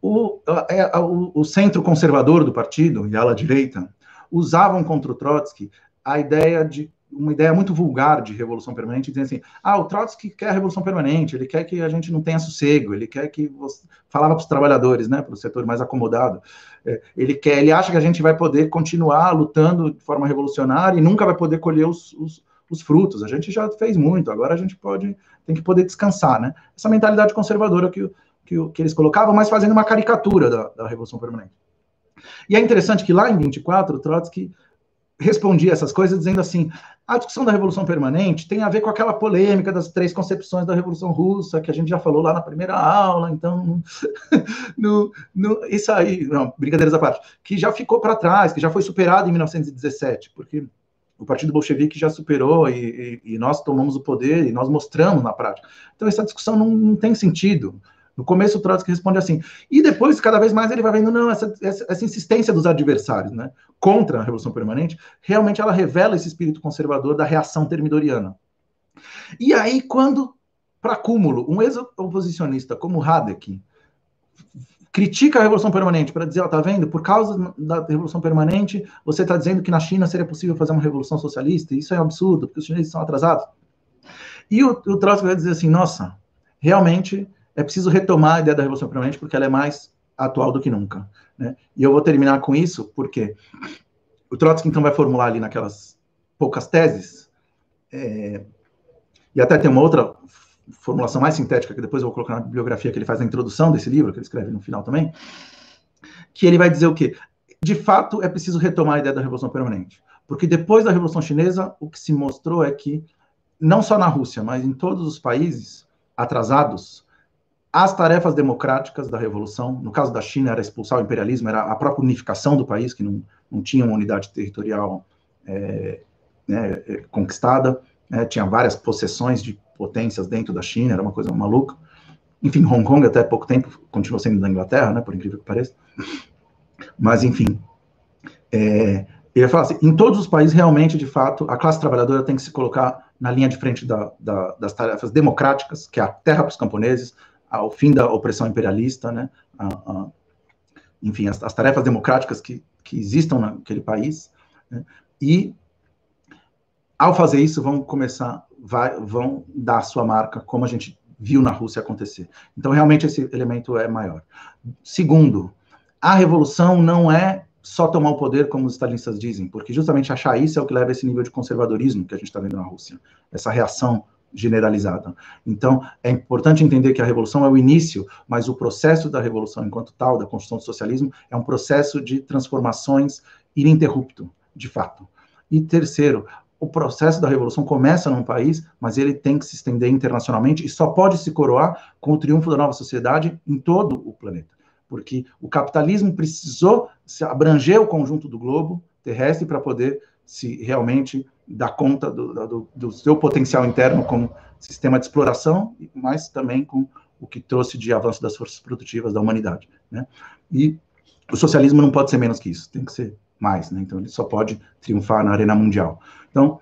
o, é, o, o, centro conservador do partido e a ala direita usavam contra o Trotsky a ideia de uma ideia muito vulgar de revolução permanente, dizendo assim: ah, o Trotsky quer a revolução permanente, ele quer que a gente não tenha sossego, ele quer que você falava para os trabalhadores, né, para o setor mais acomodado, é, ele quer, ele acha que a gente vai poder continuar lutando de forma revolucionária e nunca vai poder colher os, os, os frutos. A gente já fez muito, agora a gente pode tem que poder descansar, né? Essa mentalidade conservadora que, que, que eles colocavam, mas fazendo uma caricatura da, da revolução permanente. E é interessante que lá em 24, o Trotsky respondia essas coisas dizendo assim: a discussão da Revolução Permanente tem a ver com aquela polêmica das três concepções da Revolução Russa, que a gente já falou lá na primeira aula, então, no, no, isso aí, não, brincadeiras à parte, que já ficou para trás, que já foi superado em 1917, porque o Partido Bolchevique já superou e, e, e, nós tomamos o poder e nós mostramos na prática. Então, essa discussão não, não tem sentido. No começo, o Trotsky responde assim. E depois, cada vez mais, ele vai vendo, não, essa, essa, essa, insistência dos adversários né, contra a Revolução Permanente, realmente ela revela esse espírito conservador da reação termidoriana. E aí, quando, para cúmulo, um ex-oposicionista como Hadek critica a Revolução Permanente para dizer, ó, tá vendo, por causa da Revolução Permanente, você está dizendo que na China seria possível fazer uma revolução socialista, isso é um absurdo, porque os chineses são atrasados. E o, o Trotsky vai dizer assim, nossa, realmente é preciso retomar a ideia da Revolução Permanente porque ela é mais atual do que nunca. Né? E eu vou terminar com isso porque o Trotsky então vai formular ali naquelas poucas teses, é, e até tem uma outra formulação mais sintética que depois eu vou colocar na bibliografia que ele faz na introdução desse livro, que ele escreve no final também, que ele vai dizer o quê? De fato, é preciso retomar a ideia da Revolução Permanente. Porque depois da Revolução Chinesa, o que se mostrou é que, não só na Rússia, mas em todos os países atrasados, as tarefas democráticas da revolução, no caso da China era expulsar o imperialismo, era a própria unificação do país, que não, não tinha uma unidade territorial é, né, é, conquistada, né, tinha várias possessões de potências dentro da China, era uma coisa maluca. Enfim, Hong Kong até pouco tempo continuou sendo da Inglaterra, né, por incrível que pareça. Mas, enfim, é, fala assim, em todos os países, realmente, de fato, a classe trabalhadora tem que se colocar na linha de frente da, da, das tarefas democráticas, que é a terra para os camponeses, ao fim da opressão imperialista, né? A, a, enfim, as, as, tarefas democráticas que, que existam naquele país, né? e ao fazer isso vão começar, vai, vão dar a sua marca, como a gente viu na Rússia acontecer. Então, realmente, esse elemento é maior. Segundo, a revolução não é só tomar o poder, como os stalinistas dizem, porque justamente achar isso é o que leva a esse nível de conservadorismo que a gente está vendo na Rússia, essa reação generalizada. Então, é importante entender que a revolução é o início, mas o processo da revolução enquanto tal, da construção do socialismo, é um processo de transformações ininterrupto, de fato. E terceiro, o processo da revolução começa num país, mas ele tem que se estender internacionalmente e só pode se coroar com o triunfo da nova sociedade em todo o planeta. Porque o capitalismo precisou se abranger o conjunto do globo terrestre para poder se realmente dar conta do, do, do, seu potencial interno como sistema de exploração, mas também com o que trouxe de avanço das forças produtivas da humanidade. Né? E o socialismo não pode ser menos que isso, tem que ser mais. Né? Então, ele só pode triunfar na arena mundial. Então,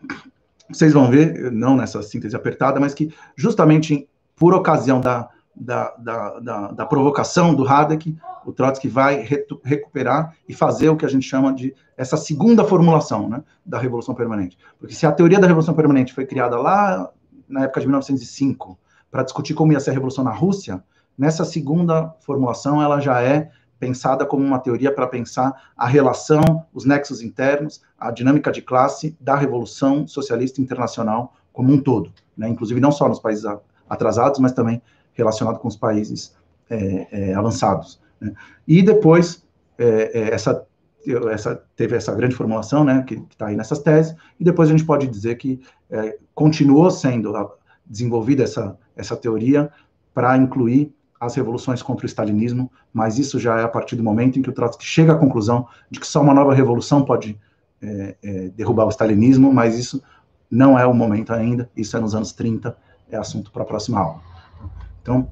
vocês vão ver, não nessa síntese apertada, mas que justamente por ocasião da, da, da, da, da provocação do Hadek, o Trotsky vai recuperar e fazer o que a gente chama de essa segunda formulação né, da Revolução Permanente. Porque se a teoria da Revolução Permanente foi criada lá na época de 1905 para discutir como ia ser a Revolução na Rússia, Nessa segunda formulação, ela já é pensada como uma teoria para pensar a relação, os nexos internos, a dinâmica de classe da Revolução Socialista Internacional como um todo, né? inclusive não só nos países atrasados, mas também relacionado com os países é, é, avançados. Né? E depois, é, é essa, essa, teve essa grande formulação, né, que está aí nessas teses, e depois a gente pode dizer que é, continuou sendo desenvolvida essa, essa teoria para incluir as revoluções contra o stalinismo, mas isso já é a partir do momento em que o Trotsky chega à conclusão de que só uma nova revolução pode é, é, derrubar o stalinismo, mas isso não é o momento ainda, isso é nos anos 30, é assunto para a próxima aula. Então,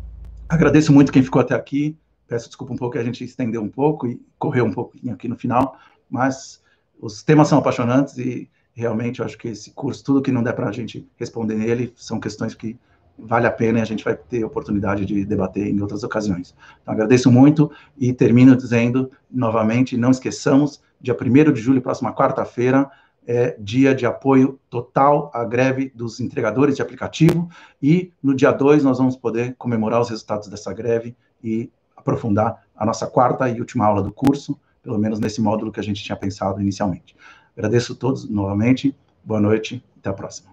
agradeço muito quem ficou até aqui, peço desculpa um pouco que a gente estendeu um pouco e correu um pouquinho aqui no final, mas os temas são apaixonantes e realmente eu acho que esse curso, tudo que não der para a gente responder nele, são questões que vale a pena e a gente vai ter oportunidade de debater em outras ocasiões. Então, agradeço muito e termino dizendo novamente, não esqueçamos, dia 1 de julho, próxima quarta-feira, é dia de apoio total à greve dos entregadores de aplicativo e no dia 2 nós vamos poder comemorar os resultados dessa greve e aprofundar a nossa quarta e última aula do curso, pelo menos nesse módulo que a gente tinha pensado inicialmente. Agradeço a todos novamente, boa noite, até a próxima.